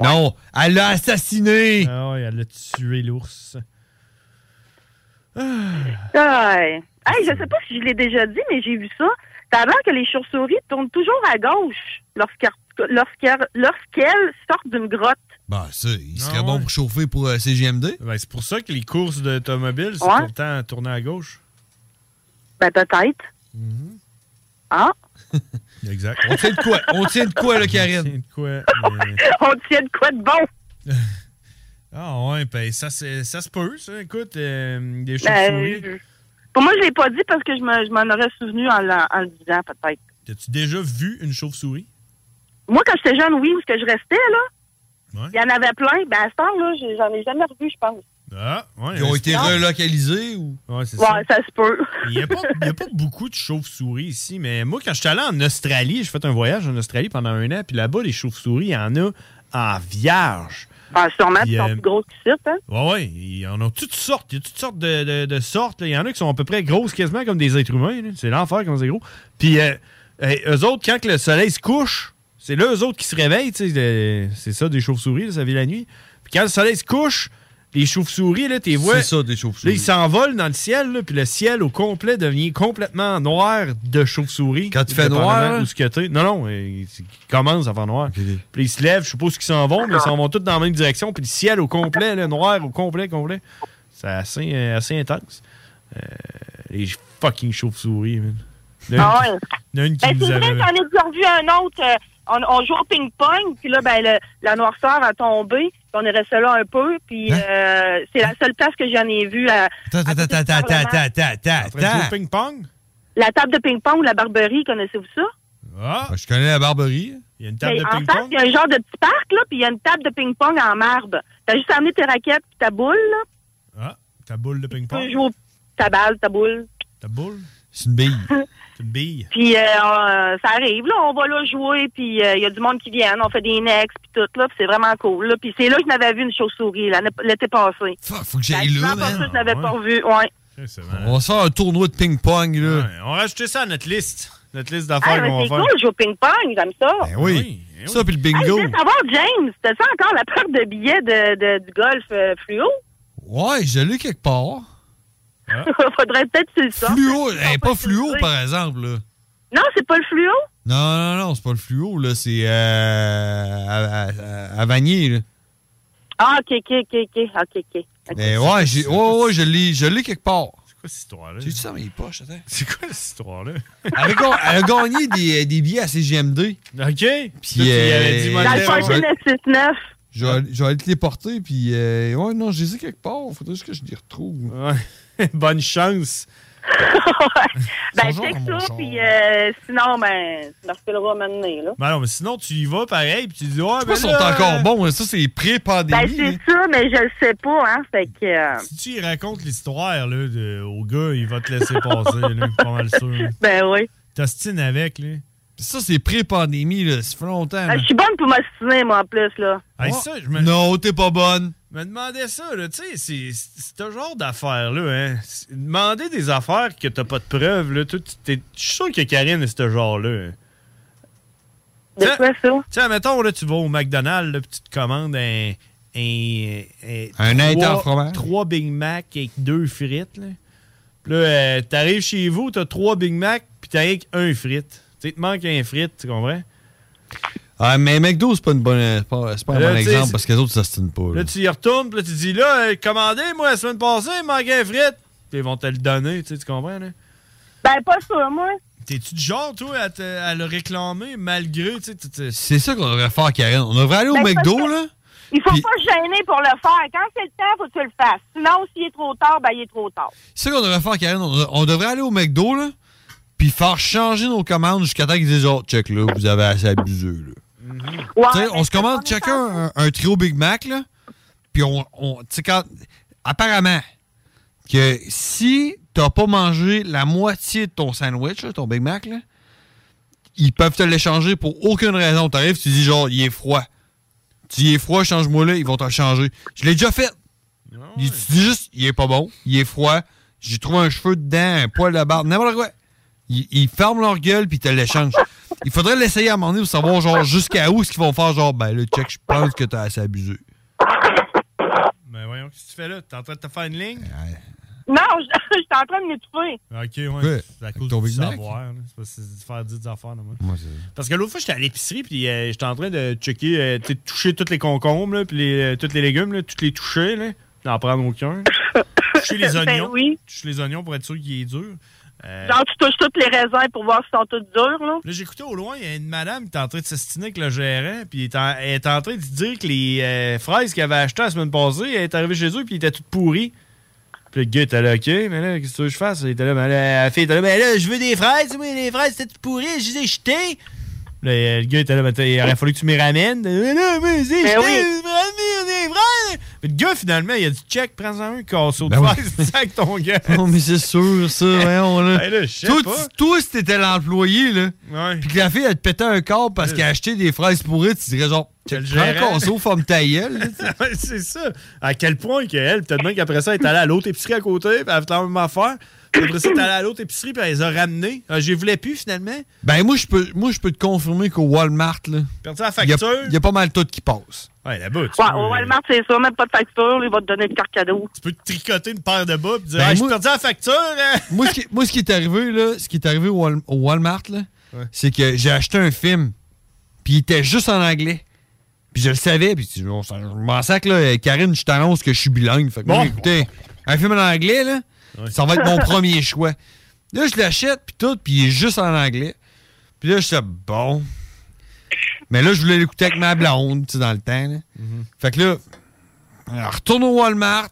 Non, elle l'a assassiné. Ah ouais, elle a tué l'ours. Ouais. Hey, je sais pas si je l'ai déjà dit, mais j'ai vu ça. A l'air que les chauves-souris tournent toujours à gauche lorsqu'elles sortent d'une grotte. Bah, ça, il serait Ah bon ouais. pour chauffer pour euh, CGMD. Ben, c'est pour ça que les courses d'automobile, c'est Ouais. temps tourné à gauche. Ben, peut-être. Ah, Exact. On tient de quoi? On tient de quoi, là, Karine? On tient de quoi? mais- on tient de quoi de bon? Ah ouais, ben ça, c'est- ça se peut, ça. Écoute, euh, des Ben, chauves-souris. euh, pour moi, je l'ai pas dit parce que je me- je m'en aurais souvenu en, le disant, peut-être. As-tu déjà vu une chauve-souris? Moi, quand j'étais jeune, oui, où est-ce que je restais, là, Ouais. il y en avait plein. Ben, à ce temps-là, j'en ai jamais revu, je pense. Ah, ouais. Ils ont été relocalisés ou? Ouais, c'est Ouais, ça. ça se peut. Il n'y a, pas- il y a pas beaucoup de chauves-souris ici, mais moi, quand j'étais allé en Australie, j'ai fait un voyage en Australie pendant un an, puis là-bas, les chauves-souris, il y en a en vierge. Ah, sûrement, ils sont euh, plus grosses qu'ici, hein? Ouais, ouais, il y en a toutes sortes. Il y a toutes sortes de, de- de sortes. là. Il y en a qui sont à peu près grosses quasiment comme des êtres humains. C'est l'enfer quand c'est gros. Puis euh, euh, eux autres, quand que le soleil se couche, c'est là eux autres qui se réveillent. C'est ça, des chauves-souris, ça vit la nuit. Puis quand le soleil se couche, les chauves-souris, là, t'es vois. C'est ça, des chauves-souris. ils s'envolent dans le ciel, là, puis le ciel au complet devient complètement noir de chauves-souris. Quand il fait noir? Où ce que t'es. Non, non, euh, il il commence à faire noir. Puis ils se lèvent, je sais pas où ils s'en vont, mais ils s'en vont tous dans la même direction, puis le ciel au complet, là, noir au complet, complet. C'est assez, euh, assez intense. Euh, les fucking chauves-souris, man. Ah ouais. Il y en a une qui Ben, nous avait- j'en ai déjà revu un autre. euh, on, on joue au ping-pong, puis là, ben, le- la noirceur a tombé. Puis on est resté là un peu, puis euh, c'est la seule place que j'en ai vue. à- Attends, attends, attends, attends, attends, attends, de ping-pong? La table de ping-pong ou la barberie, connaissez-vous ça? Ah! Je connais la barberie. Il y a une Ben, en face, il y a un genre de petit parc, là, puis il y a une table de ping-pong en marbre. T'as juste amené tes raquettes puis ta boule, là. Ah, ta boule de Tu peux ping-pong? jouer au- ta balle, ta boule. Ta boule? C'est une bille. C'est une bille. Puis euh, euh, ça arrive, là, on va là jouer, puis euh, il y a du monde qui vient, on fait des necks, puis tout, là, puis c'est vraiment cool. Là. Puis c'est là que je n'avais vu une chauve-souris, l'été passé. faut que j'aille là, ça, man. je n'avais pas revu, ouais. On va se faire un tournoi de ping-pong, là. On va rajouter ça à notre liste. Notre liste d'affaires qu'on c'est va faire. cool, jouer au ping-pong, j'aime ça. Ben oui. Ça, puis le Hey, je bingo. voulais savoir, James, t'as-tu encore la perte de billets de, de- du golf euh, fluo? Ouais, je l'ai quelque part. Faudrait peut-être le sortes. Fluo, eh, pas fluo, par exemple, là. Non, c'est pas le fluo? Non, non, non, c'est pas le fluo, là. C'est euh, à, à- à Vanier, là. Ah, ok, ok, ok, ok, ok, ok. Mais ouais, j'ai, ouais, ouais, je l'ai, je l'ai quelque part. C'est quoi cette histoire-là? J'ai-tu ça dans mes poches, attends? C'est quoi cette histoire-là? Elle a, ga- elle a gagné des, des billets à CGMD. OK. Puis, avais dit, euh, moi, Dans le je- party je- 969. je vais je vais aller te les porter, puis euh, ouais, non, je les ai quelque part. Faudrait juste que je les retrouve. Ouais. Bonne chance. Ben, ça, char. puis euh, sinon, ben, tu me refileras maintenant, là. Ben non, mais sinon, tu y vas pareil, puis tu dis, ouais, sais ben là, sont encore bons, hein. ça, c'est pré-pandémie. Ben, c'est ça, mais je le sais pas, hein, fait que... euh, Si tu y racontes l'histoire là, de- au gars, il va te laisser passer, là, pas mal sûr. Ben oui. T'ostines avec, là. Ça, c'est pré-pandémie, là. Ça fait longtemps. ben, là. je suis bonne pour m'ostiner, moi, en plus, là. Hey, ça, je me... Non, t'es pas bonne. Me demandais ça, là, tu sais, c'est c'est ce genre d'affaires-là, hein. Demander des affaires que t'as pas de preuves, là, tout, t'es- je suis sûr que Karine est ce genre-là. hein. De quoi ça? Tu sais, mettons, là, tu vas au McDonald's, là, puis tu te commandes un... Un, Un trois- fromage? Trois Big Mac avec deux frites, là. Puis là, euh, t'arrives chez vous, t'as trois Big Mac, puis t'as rien qu'un frite. Tu sais, il te manque un frite, tu comprends? Ah, mais McDo, c'est pas, une bonne, c'est pas, un Là, bon exemple parce que les autres, ça s'ostinent pas. là. Là, tu y retournes, puis là, tu dis, là, euh, commandez, moi, la semaine passée, il manquait un frite. Puis ils vont te le donner, tu sais, tu comprends, là? Ben, pas sûr, moi. T'es-tu du genre, toi, à, te- à le réclamer malgré, tu sais, C'est ça qu'on devrait faire, Karen. On devrait aller au Ben, McDo, là. Il faut pas se gêner pour le faire. Quand c'est le temps, faut que tu le fasses. Sinon, s'il est trop tard, ben, il est trop tard. C'est ça qu'on devrait faire, Karen. On, on devrait aller au McDo, là, puis faire changer nos commandes jusqu'à temps qu'ils disent, oh, check, là, vous avez assez abusé, là. On se commande chacun un, un trio Big Mac, là. Puis on. on tu sais, quand. Apparemment, que si t'as pas mangé la moitié de ton sandwich, là, ton Big Mac, là, ils peuvent te l'échanger pour aucune raison. T'arrives, tu dis genre, il est froid. Tu dis, il est froid, change-moi là, ils vont te le changer. Je l'ai déjà fait. Tu dis juste, il est pas bon, il est froid, j'ai trouvé un cheveu dedans, un poil de barbe, n'importe quoi. Ils, ils ferment leur gueule puis ils te l'échangent. Il faudrait l'essayer à un moment donné pour savoir genre jusqu'à où est-ce qu'ils vont faire genre ben là check je pense que t'as assez abusé. Ben voyons, qu'est-ce que tu fais là? T'es en train de te faire une ligne? Non, je suis en train de m'étouffer. Ok, ouais. Ouais. C'est à cause du savoir. C'est pas c'est de faire dire des affaires, là, moi. Parce que l'autre fois, j'étais à l'épicerie, puis euh, j'étais en train de checker, euh, toucher tous les concombres, là, puis les, euh, tous les légumes, là, tous les toucher, là, n'en prendre aucun. toucher les Ben oignons. oui. Toucher les oignons pour être sûr qu'il est dur. Euh, Genre, tu touches toutes les raisins pour voir si sont toutes dures, là. Là, j'écoutais au loin, il y a une madame qui était en train de s'estiner avec le gérant, puis elle est en- elle est en train de dire que les euh, fraises qu'elle avait achetées la semaine passée, elle est arrivée chez eux, puis étaient toutes pourries. Puis le gars était là, OK, mais là, qu'est-ce que tu veux que je fasse? Il était là, mais là, la fille était là, mais là, je veux des fraises, mais les fraises, c'était toutes pourries, je les ai jetées. Là, le gars était là, mais t'as- il aurait fallu que tu me les ramènes. Mais non, mais c'est Ben oui. Mais le gars, finalement, il a dit, check, prends-en un casseau de Ben oui. avec ton gars. Non mais c'est sûr ça, voyons là. Ben là, je sais toi, pas. tu- toi, si t'étais l'employé là, Ouais. puis que la fille elle te pétait un corps parce qu'elle a acheté des fraises pourries, tu dirais genre Quel prends un gérant. casseau, forme ta gueule. là, c'est ça. À quel point qu'elle, peut-être même qu'après ça, elle est allée à l'autre épicerie à côté, puis elle a fait la même affaire. Après ça, à l'autre épicerie, puis elle les a ramenés. Euh, Je les voulais plus, finalement. Ben moi je peux moi je peux te confirmer qu'au Walmart là, Perdu la il y, a- facture. il y a pas mal tout qui passe. Ouais, là-bas, tu, Ouais, peux, au Walmart, c'est ça. Même pas de facture, il va te donner une carte cadeau. tu peux te tricoter une paire de bas, puis dire, Ben, Ah, j'ai moi- perdu la facture. hein. moi, ce qui, moi, ce qui est arrivé, là, ce qui est arrivé au, Wal- au Walmart, là, Ouais. c'est que j'ai acheté un film, puis il était juste en anglais. Puis je le savais, puis on s'en- je m'en sac, là, Karine, je t'annonce que je suis bilingue. Fait que moi, Bon. écoutez, un film en anglais, là, Ouais. ça va être mon premier choix. Là, je l'achète, puis tout, puis il est juste en anglais. Puis là, je suis bon. Mais là, je voulais l'écouter avec ma blonde, tu sais, dans le temps. là. Fait que là, alors, retourne au Walmart.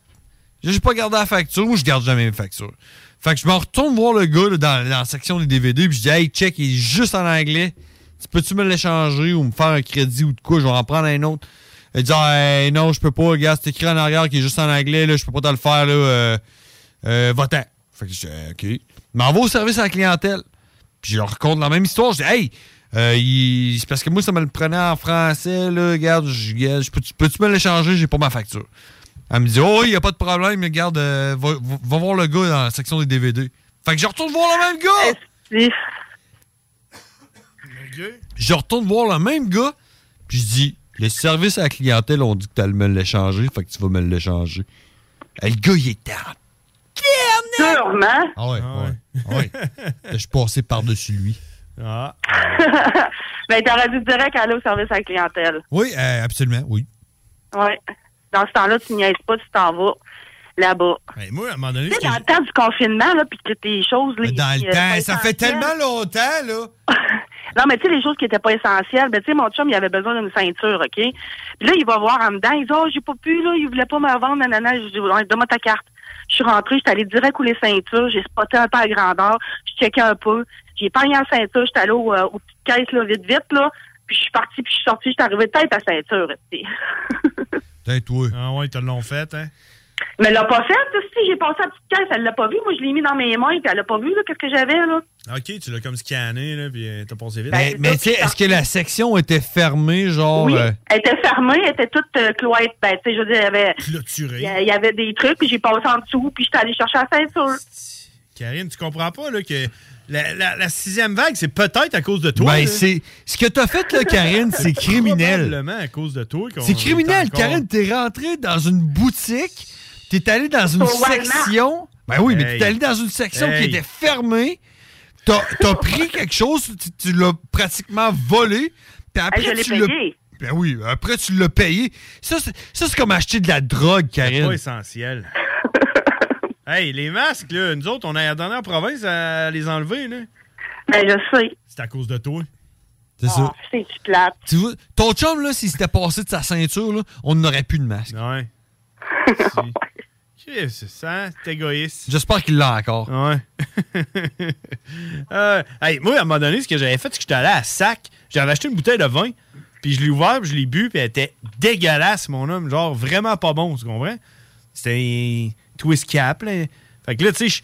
J'ai pas gardé la facture. Moi, je garde jamais mes factures. Fait que je me retourne voir le gars là, dans, dans la section des DVD, puis je dis, hey, check, il est juste en anglais. Tu peux-tu me l'échanger ou me faire un crédit ou de quoi? Je vais en prendre un autre. Il dit, hey, non, je peux pas, regarde, c'est écrit en arrière qui est juste en anglais, là, je peux pas te le faire, là. Euh, euh, va-t'en. Fait que je dis, OK. Il m'envoie au service à la clientèle. Puis je leur raconte la même histoire. Je dis, hey, euh, c'est parce que moi, ça me le prenait en français. Regarde, peux-tu peux-tu me l'échanger? J'ai pas ma facture. Elle me dit, oh, il y a pas de problème, regarde, euh, va, va- va voir le gars dans la section des DVD. Fait que je retourne voir le même gars. Je retourne voir le même gars. Puis je dis, les services à la clientèle ont dit que t'allais me l'échanger, fait que tu vas me l'échanger. Le gars, il était en Sûrement. Ah ouais, ouais. Ah ouais. Je suis passé par-dessus lui. Ah. ben, t'aurais dû direct aller au service à la clientèle. Oui, euh, absolument, oui. Ouais. Dans ce temps-là, tu niaises pas, tu t'en vas là-bas. Ben, moi, à un moment donné, Tu sais, dans le temps du confinement, là, puis que tes choses... Là, Dans le euh, temps, ça fait tellement longtemps, là. Non, mais tu sais, les choses qui étaient pas essentielles, ben, tu sais, mon chum, il avait besoin d'une ceinture, OK? Puis là, il va voir en dedans, il dit, oh, j'ai pas pu, là, il voulait pas me vendre, nanana. Je dis, Ouais, donne-moi ta carte. Je suis rentrée, j'étais allée direct où les ceintures, j'ai spoté un peu à grandeur, je checkais un peu, j'ai pogné la ceinture, j'étais allée au, euh, aux petites caisses, là, vite, vite, là, puis je suis partie, puis je suis sortie, j'étais arrivée tête à ceinture, tu sais. Peut-être, oui. Ah ouais, ils te l'ont fait, hein? Mais elle l'a pas fait, si j'ai passé la petite caisse, elle l'a pas vu, moi, je l'ai mis dans mes mains, puis elle l'a pas vu, là, qu'est-ce que j'avais, là? Ok, tu l'as comme scanné, là, puis t'as passé vite. Mais, mais tu sais, est-ce que la section était fermée, genre. Oui, euh, elle était fermée, elle était toute euh, cloître. Ben, tu sais, je veux dire, il y avait. Clôturée. Il y avait des trucs, puis j'ai passé en dessous, puis j'étais allée chercher la ceinture. Karine, tu comprends pas, là, que la, la- la sixième vague, c'est peut-être à cause de toi. Ben, c'est. Ce que t'as fait, là, Karine, c'est criminel. Probablement à cause de toi. qu'on C'est est criminel, encore- Karine. T'es rentré dans une boutique, t'es allé dans une section? Ben oui, mais Hey. t'es allé dans une section Hey. qui était fermée. T'as as pris quelque chose, tu, tu l'as pratiquement volé. Puis après, Hey, je l'ai tu l'as- payé. Ben oui, après, tu l'as payé. Ça, c'est c'est comme acheter de la drogue, C'est Karine. pas essentiel. hey, les masques, là, nous autres, on a la dernière province à les enlever, là. Ben, je sais. C'est à cause de toi. C'est ça. Ah, c'est plate. Tu vois, ton chum, là, s'il s'était passé de sa ceinture, là, on n'aurait plus de masque. Ouais. C'est ça, t'es égoïste. J'espère qu'il l'a encore. Ouais. Euh, hey, moi, à un moment donné, ce que j'avais fait, c'est que j'étais allé à Sac. J'avais acheté une bouteille de vin, puis je l'ai ouvert, puis je l'ai bu, puis elle était dégueulasse, mon homme. Genre, vraiment pas bon, tu comprends? C'était un twist cap, là. Fait que là, tu sais,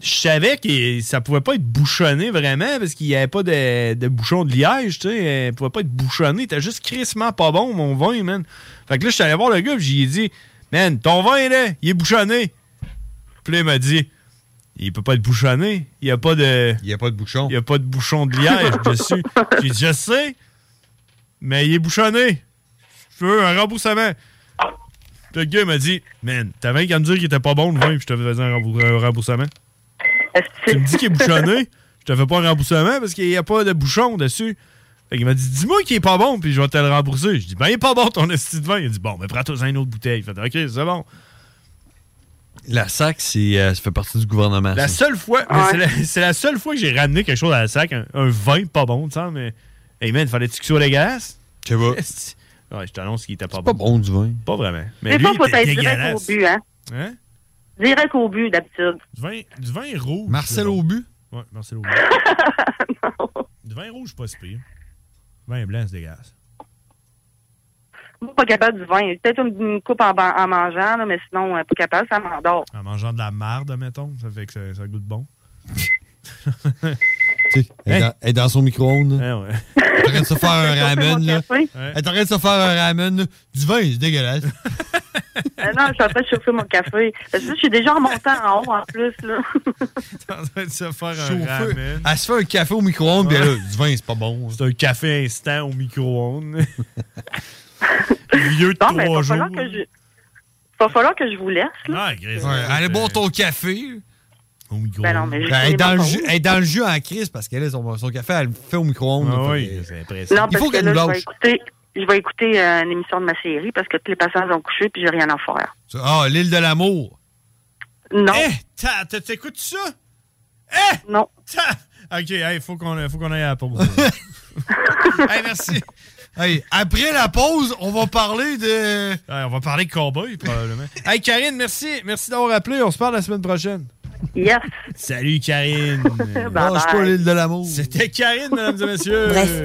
je- savais que ça pouvait pas être bouchonné vraiment, parce qu'il y avait pas de, de bouchon de liège, tu sais. Elle pouvait pas être bouchonné. C'était juste crissement pas bon, mon vin, man. Fait que là, je suis allé voir le gars, puis j'ai dit, man, ton vin, là, il est bouchonné. Puis là, il m'a dit, il peut pas être bouchonné. Il y a pas de. Il y a pas de bouchon. Il y a pas de bouchon de liège dessus. J'ai dit, je sais, mais il est bouchonné. Je veux un remboursement. Le gars il m'a dit, man, t'avais qu'à me dire qu'il était pas bon le vin, puis je te faisais un, rembou- un remboursement. Tu me dis qu'il est bouchonné, je te fais pas un remboursement parce qu'il y a pas de bouchon dessus. Fait qu'il m'a dit, dis-moi qu'il est pas bon, puis je vais te le rembourser. Je dis, ben, il est pas bon ton esti de vin. Il a dit, bon, ben, prends-toi une autre bouteille. Il fait, ok, c'est bon. La SAC, c'est, euh, ça fait partie du gouvernement. La ça. seule fois, mais c'est la, c'est la seule fois que j'ai ramené quelque chose à la sac, un, un vin pas bon, tu sais, mais. Hey man, fallait-tu qu'il soit dégueulasse? Je sais pas. Esti. Ouais, je t'annonce qu'il était pas pas bon. bon du vin. Pas vraiment. Mais Des lui, fois, il faut était être direct au but, hein. Hein? Direct au but, d'habitude. Du vin, du vin rouge. Marcel c'est. Aubu? Ouais, Marcel Aubu. du vin rouge, pas si pire. Vin blanc, c'est dégueulasse. Moi, pas capable du vin. Peut-être une, coupe en, mangeant, là, mais sinon, euh, pas capable, ça m'endort. En mangeant de la marde, mettons, ça fait que ça, ça goûte bon. Elle, est dans, elle son micro-ondes. Ouais. Elle est en train de se faire un ramen. Là. Elle est en train de se faire un ramen. Du vin, c'est dégueulasse. Euh, non, je suis en train de chauffer mon café. Parce que je suis déjà remonté en haut, en plus, là. T'es en train de se faire un Chauffer. ramen. Elle se fait un café au micro-ondes, Ouais. elle a du vin, c'est pas bon. C'est un café instant au micro-ondes. Vieux de Non, mais il trois va jours. falloir que je... va falloir que je vous laisse, là. Ah, Ouais, allez boire ton café. Au micro Ben non, mais j'ai Ben, elle, est dans le pain. jus, elle est dans le jus en crise parce qu'elle a son, son café, elle le fait au micro-ondes. Ah oui, c'est impressionnant. Non, Il faut que qu'elle nous je vais lâche. écouter, je vais écouter euh, une émission de ma série parce que tous les patients sont couchés puis j'ai rien à faire. Ah, l'île de l'amour. Non. Eh, t'écoutes ça? Non. OK, il faut qu'on faut qu'on aille à la pause. hey, merci. Hey, après la pause, on va parler de. on va parler de cowboy, probablement. hey, Karine, merci. Merci d'avoir appelé. On se parle la semaine prochaine. Yes. Salut, Karine. Lâche pas l'île de l'amour. C'était Karine, mesdames et messieurs. Bref.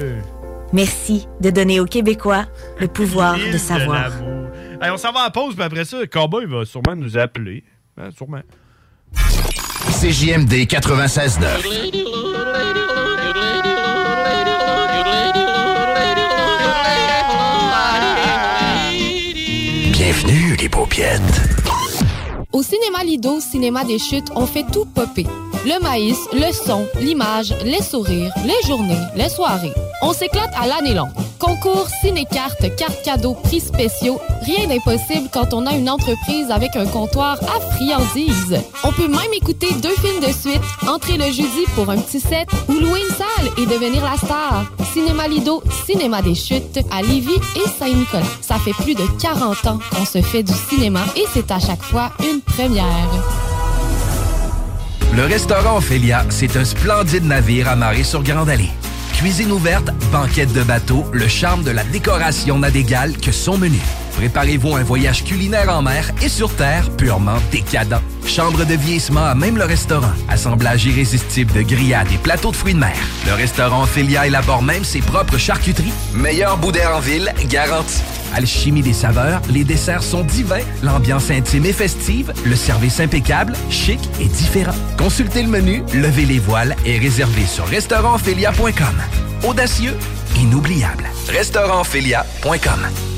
Merci de donner aux Québécois le pouvoir de savoir. Hey, on s'en va la pause, puis après ça, Cowboy va sûrement nous appeler. Hein, sûrement. CJMD 96.9. Bienvenue, les paupiètes. Au cinéma Lido, cinéma des chutes, on fait tout popper. Le maïs, le son, l'image, les sourires, les journées, les soirées. On s'éclate à l'année longue. Concours, ciné-cartes, cartes cadeaux, prix spéciaux, rien d'impossible quand on a une entreprise avec un comptoir à friandises. On peut même écouter deux films de suite, entrer le jeudi pour un petit set ou louer une salle et devenir la star. Cinéma Lido, cinéma des chutes à Lévis et Saint-Nicolas. Ça fait plus de 40 ans qu'on se fait du cinéma et c'est à chaque fois une première. Le restaurant Ophélia, c'est un splendide navire amarré sur Grande Allée. Cuisine ouverte, banquette de bateau, le charme de la décoration n'a d'égal que son menu. Préparez-vous un voyage culinaire en mer et sur terre purement décadent. Chambre de vieillissement à même le restaurant. Assemblage irrésistible de grillades et plateaux de fruits de mer. Le restaurant Ophélia élabore même ses propres charcuteries. Meilleur boudin en ville, garanti. Alchimie des saveurs, les desserts sont divins, l'ambiance intime et festive, le service impeccable, chic et différent. Consultez le menu, levez les voiles et réservez sur restaurantphilia.com. Audacieux, inoubliable. Restaurantphilia.com.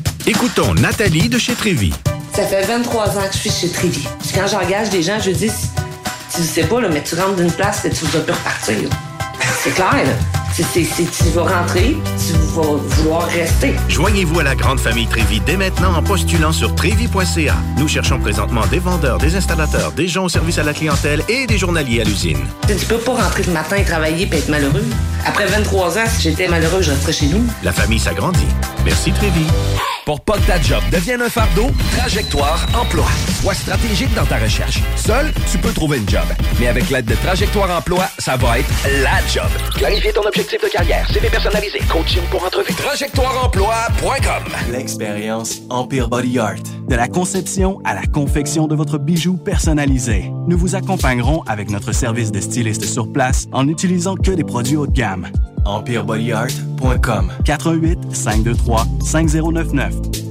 Écoutons Nathalie de chez Trévy. Ça fait 23 ans que je suis chez Trévy. Quand j'engage des gens, je dis, tu sais pas, là, mais tu rentres d'une place et tu vas plus repartir. C'est clair, là. C'est- tu vas rentrer, tu vas vouloir rester. Joignez-vous à la grande famille Trévy dès maintenant en postulant sur trévy.ca. Nous cherchons présentement des vendeurs, des installateurs, des gens au service à la clientèle et des journaliers à l'usine. Tu peux pas rentrer le matin et travailler et être malheureux. Après 23 ans, si j'étais malheureux, je resterais chez nous. La famille s'agrandit. Merci Trévy. Pour pas que ta job devienne un fardeau, Trajectoire Emploi. Sois stratégique dans ta recherche. Seul, tu peux trouver une job. Mais avec l'aide de Trajectoire Emploi, ça va être la job. Clarifier ton objectif de carrière, CV personnalisé, coaching pour entrevue. TrajectoireEmploi.com L'expérience Empire Body Art. De la conception à la confection de votre bijou personnalisé. Nous vous accompagnerons avec notre service de styliste sur place en n'utilisant que des produits haut de gamme. EmpireBodyArt.com 418 523 5099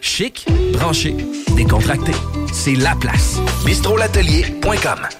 Chic, branché, décontracté. C'est la place. bistrolatelier.com.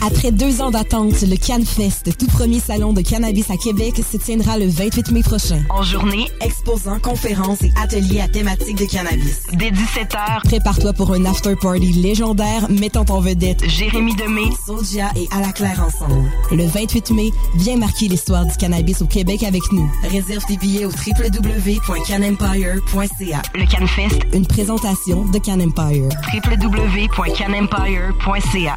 Après deux ans d'attente, le CanFest, tout premier salon de cannabis à Québec, se tiendra le 28 mai prochain. En journée, exposants, conférences et ateliers à thématique de cannabis. Dès 17h, prépare-toi pour un after-party légendaire mettant en vedette Jérémy Demé, Soulja et À la Claire ensemble. Le 28 mai, viens marquer l'histoire du cannabis au Québec avec nous. Réserve tes billets au www.canempire.ca. Le CanFest, une présentation de Can Empire. www.canempire.ca.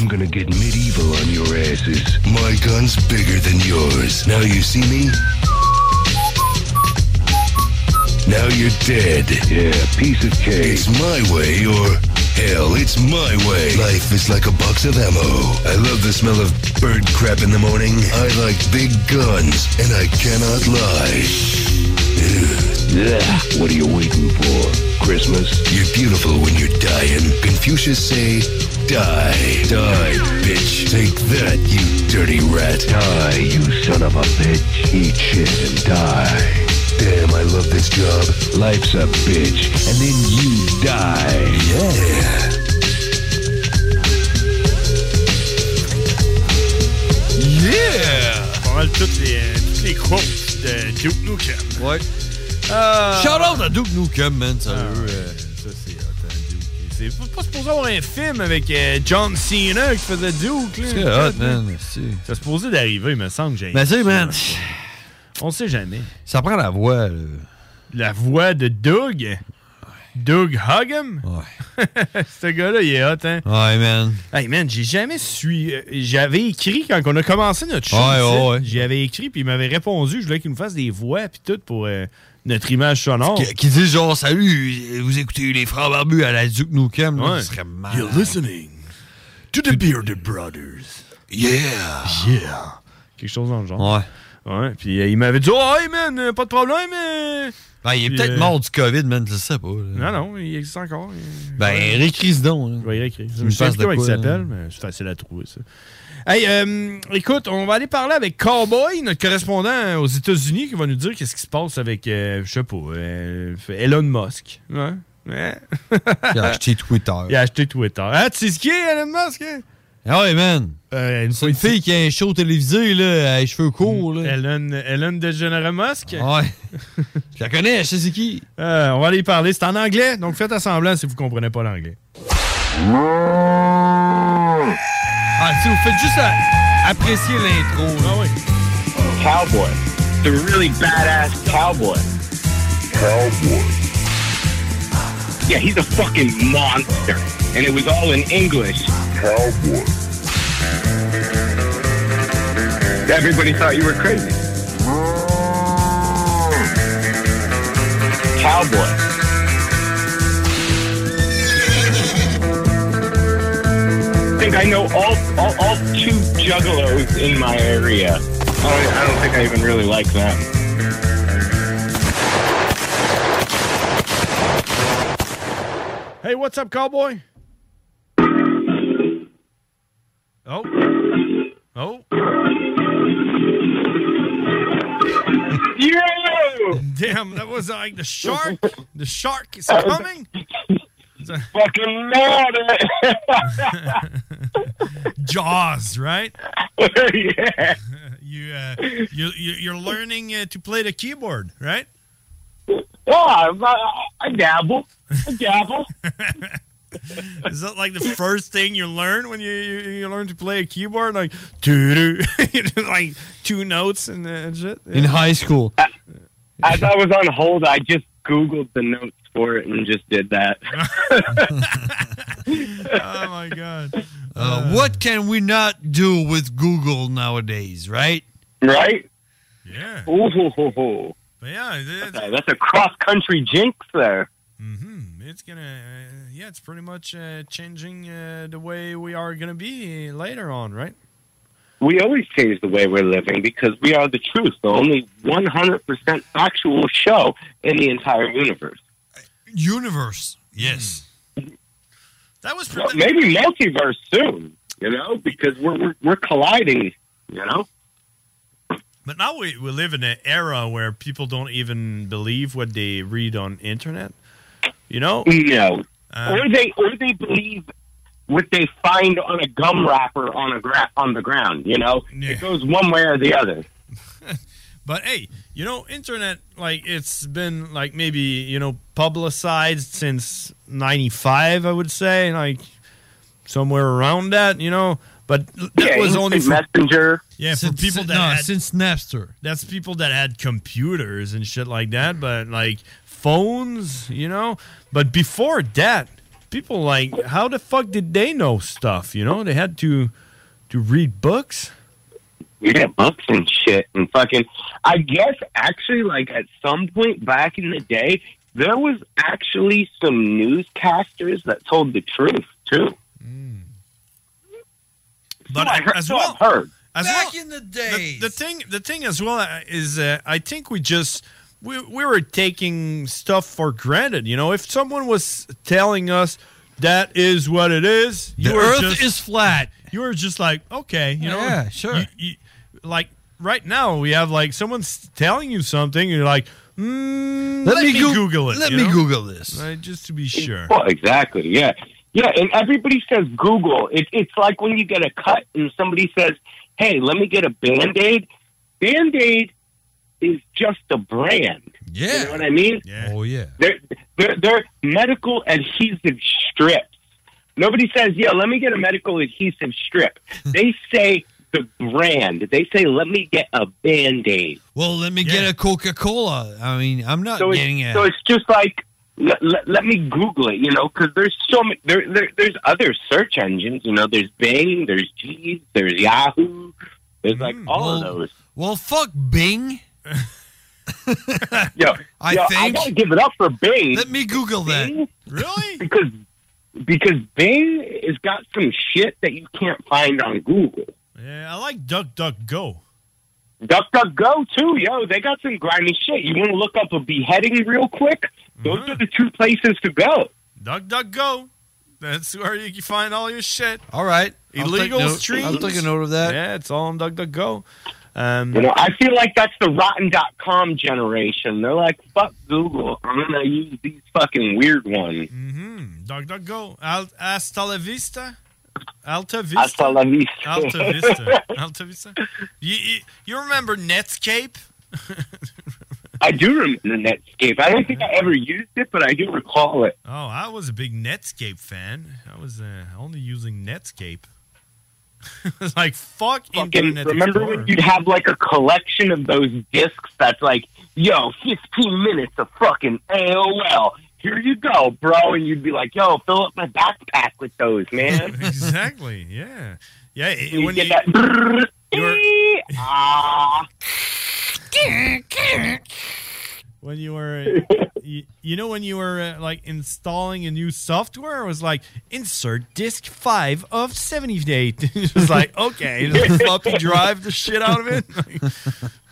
I'm gonna get medieval on your asses. My gun's bigger than yours. Now you see me? Now you're dead. Yeah, piece of cake. It's my way or hell, it's my way. Life is like a box of ammo. I love the smell of bird crap in the morning. I like big guns, and I cannot lie. Yeah, what are you waiting for? Christmas? You're beautiful when you're dying. Confucius say, die, die, bitch. Take that, you dirty rat. Die, you son of a bitch. Eat shit and die. Damn, I love this job. Life's a bitch, and then you die. Yeah. Yeah! Pas mal toutes les, toutes les quotes de Duke Nukem. Ouais. Euh, Shout out à Duke Nukem, man, ah. sérieux. C'est pas, supposé avoir un film avec euh, John Cena qui faisait Duke. là. C'est hot, man. c'est- supposé d'arriver, il me semble. J'ai Mais tu sais, man, On sait jamais. ça prend la voix, là. La voix de Doug? Doug Huggum? Ouais. Ce gars-là, il est hot, hein? Ouais, man. Hey, man, j'ai jamais su. euh, J'avais écrit quand on a commencé notre show. Ouais, ici, ouais, ouais. J'avais écrit, puis il m'avait répondu. Je voulais qu'il nous fasse des voix, puis tout pour euh, notre image sonore. Qui, qui dit genre, salut, vous écoutez les frères barbus à la Duke Nukem, là, Ouais. ce serait mal. You're listening to the Bearded Brothers. Yeah. Yeah. Quelque chose dans le genre. Ouais. Ouais, puis euh, il m'avait dit, oh, hey, man, euh, pas de problème, mais. Ben, il est peut-être euh, mort du COVID, man, je sais pas. là. Non, non, il existe encore. Il- Ben, Ouais. réécris ce don. là. Je vais y réécrire. Tu Je me sais plus comment il s'appelle, là. mais c'est facile à trouver, ça. Hey, euh, écoute, on va aller parler avec Cowboy, notre correspondant aux États-Unis, qui va nous dire qu'est-ce qui se passe avec, euh, je sais pas, euh, Elon Musk. Ouais. Ouais. Il a acheté Twitter. Il a acheté Twitter. Ah, tu sais ce qui est, Elon Musk? hein? Ah ouais, man. Euh, une C'est une fille qui a un show télévisé, là, à les cheveux courts, là. Ellen, Ellen DeGeneres Musk? Ouais. Je la connais, je sais c'est qui. Euh, on va aller y parler. C'est en anglais, donc faites semblant si vous comprenez pas l'anglais. Ah, tu vous faites juste à- apprécier l'intro. Ah oui. Cowboy. The really badass cowboy. Cowboy. Yeah, he's a fucking monster. And it was all in English. Cowboy. Everybody thought you were crazy. Cowboy. Think I know all, all, all two juggalos in my area. I don't, I don't think I even really like them. Hey, what's up, cowboy? Oh. Oh. Yo! Damn, that was like the shark. The shark is coming. Fucking nailed Jaws, right? yeah. You, uh, you, you you're learning uh, to play the keyboard, right? Yeah, I, I dabble. I dabble. Is that like the first thing you learn when you you, you learn to play a keyboard? Like, doo like two notes and, uh, and shit. In high school. As I was on hold, I just Googled the notes for it and just did that. oh my god. Uh, what can we not do with Google nowadays, right? right? Yeah. Ooh, hoo, hoo, hoo. But yeah, That's a, that's a cross country jinx there. Mm-hmm. It's gonna, uh, yeah, it's pretty much uh, changing uh, the way we are gonna be later on, right? We always change the way we're living because we are the truth, the only 100% factual show in the entire universe. Universe. Yes. That was Well, maybe multiverse soon, you know, because we're, we're, we're colliding, you know? But now we, we live in an era where people don't even believe what they read on internet. You know? No. Uh, or they or they believe what they find on a gum wrapper on a gra- on the ground. You know, it goes one way or the other. But hey, you know, internet like it's been like maybe you know publicized since '95, I would say, like somewhere around that, you know. But that Yeah, was only for, messenger. Yeah, for Since- people that no, had, since Napster. That's people that had computers and shit like that. But like phones, you know. But before that, people like how the fuck did they know stuff? You know, they had to to read books. Yeah, books and shit and fucking. I guess actually, like at some point back in the day, there was actually some newscasters that told the truth too. But I heard, as so well, I've heard. As Back well, in the the, the thing, the thing as well uh, is, uh, I think we just we we were taking stuff for granted. You know, if someone was telling us that is what it is, you The were Earth just, is flat. You were just like, okay, you know, Yeah, sure. You- you- like right now, we have like someone's telling you something, and you're like, mm, let, me, Goo- Google it. let me know? Google this. Right, just to be sure. Well, exactly. Yeah, yeah. And everybody says Google. It, it's like when you get a cut and somebody says, "Hey, let me get a Band Aid." Band Aid is just a brand. Yeah. You know what I mean? Oh yeah. They're, they're, they're medical adhesive strips. Nobody says, yeah, let me get a medical adhesive strip. they say the brand. They say, let me get a Band Aid. Well, let me get a Coca Cola. I mean, I'm not So getting it. so it's just like, let, let, let me Google it, you know, because there's so many, there, there, there's other search engines, you know, there's Bing, there's Jeeves, there's Yahoo, there's like hmm, all of those. well, fuck Bing. Yo, I yo, I think- gotta give it up for Bing. Let me Google that. Really? Because because Bing has got some shit that you can't find on Google. Yeah, I like Duck Duck Go. Duck Duck Go too, yo. They got some grimy shit. You want to look up a beheading real quick? Those Mm-hmm. are the two places to go. Duck Duck Go. That's where you can find all your shit. All right. I'll Illegal note- streams. I'll take a note of that. Yeah, it's all on DuckDuckGo. Um, You know, I feel like that's the Rotten.com generation. They're like, fuck Google. I'm gonna use these fucking weird ones. mm-hmm. DuckDuckGo. Al- Hasta la vista. Alta Vista. Hasta la vista. Alta Vista. Alta Vista. You, you, you remember Netscape? I do remember Netscape. I don't think I ever used it, but I do recall it. Oh, I was a big Netscape fan. I was uh, only using Netscape. it was like, fuck Fucking, remember Explorer. when you'd have like a collection of those discs that's like, yo, 15 minutes of fucking AOL. Here you go, bro. And you'd be like, yo, fill up my backpack with those, man. exactly. Yeah. Yeah. it- You when get you, that you're- ah. when you were, you, you know, when you were uh, like installing a new software, it was like insert disk five of seventy-eight. it was like okay, just floppy drive the shit out of it. Like,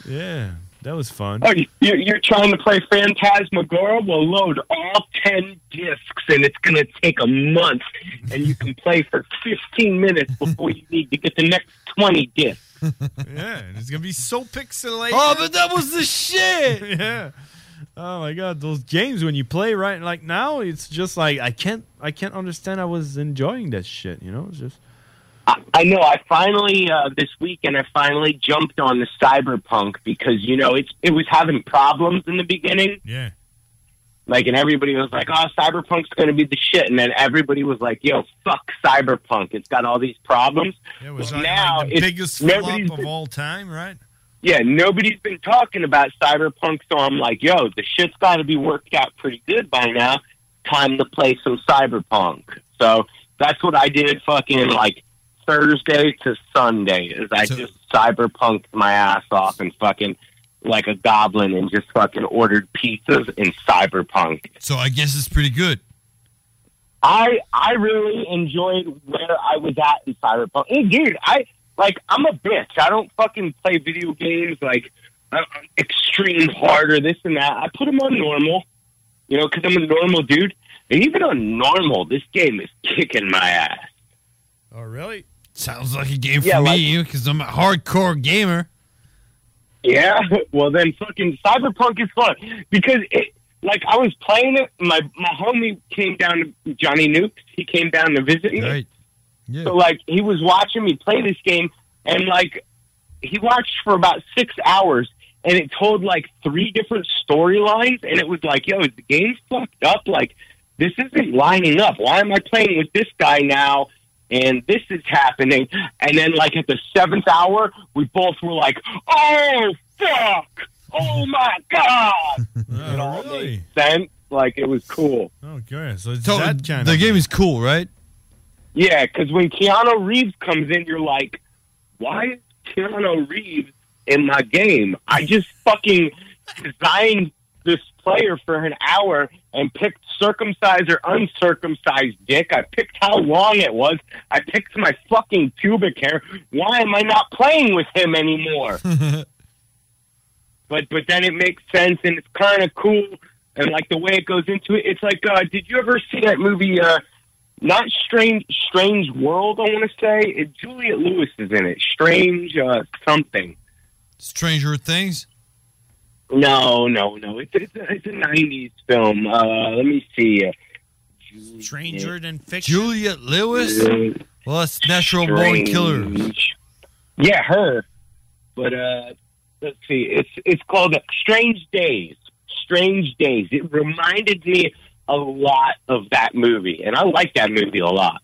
yeah, that was fun. Oh, you're, you're trying to play Phantasmagoria? Well, load all 10 discs, and it's going to take a month, and you can play for 15 minutes before you need to get the next 20 discs. yeah, and it's gonna be so pixelated. Oh, but that was the shit. yeah. Oh my god, those games when you play right like now, it's just like I can't I can't understand I was enjoying that shit, you know? It's just I know. I finally uh, this weekend. I finally jumped on the Cyberpunk because you know it's it was having problems in the beginning. Yeah. Like, and everybody was like, "Oh, Cyberpunk's going to be the shit," and then everybody was like, "Yo, fuck Cyberpunk! It's got all these problems." it was Well, like, now like the biggest flop of all time, right? yeah, nobody's been talking about Cyberpunk, so I'm like, yo, the shit's got to be worked out pretty good by now. Time to play some Cyberpunk. So that's what I did fucking like Thursday to Sunday is I just Cyberpunked my ass off and fucking like a goblin and just fucking ordered pizzas in Cyberpunk. So I guess it's pretty good. I I really enjoyed where I was at in Cyberpunk. Hey, dude, I like I'm a bitch. I don't fucking play video games like extreme hard or this and that. I put them on normal, you know, because I'm a normal dude. And even on normal, this game is kicking my ass. Oh really? Sounds like a game Yeah, for like- me because I'm a hardcore gamer. Yeah, well then fucking Cyberpunk is fun because it like I was playing it. My my homie came down to Johnny Nukes. He came down to visit me, Right. Yeah. So like he was watching me play this game, and like he watched for about six hours, and it told like three different storylines, and it was like, yo, is the game fucked up? Like this isn't lining up. Why am I playing with this guy now? And this is happening. And then, like, at the seventh hour, we both were like, oh, fuck. Oh, my God. Oh, it all made sense. Like, it was cool. Okay, so it's So that kind the of game is cool, right? Yeah, because when Keanu Reeves comes in, you're like, why is Keanu Reeves in my game? I just fucking designed this player for an hour and picked circumcised or uncircumcised dick. I picked how long it was. I picked my fucking pubic hair. Why am I not playing with him anymore? but but then it makes sense and it's kind of cool and like the way it goes into it. It's like, uh, did you ever see that movie? Uh, not strange, strange world. I want to say it, Juliet Lewis is in it. Strange uh, something. Stranger Things. No, no, no. It's it's a, it's a '90s film. Uh, let me see. Uh, Stranger than fiction. Juliet Lewis. Yeah. Well, that's Natural Born Killer. Strange. Yeah, her. But uh, let's see. It's it's called Strange Days. Strange Days. It reminded me a lot of that movie, and I like that movie a lot.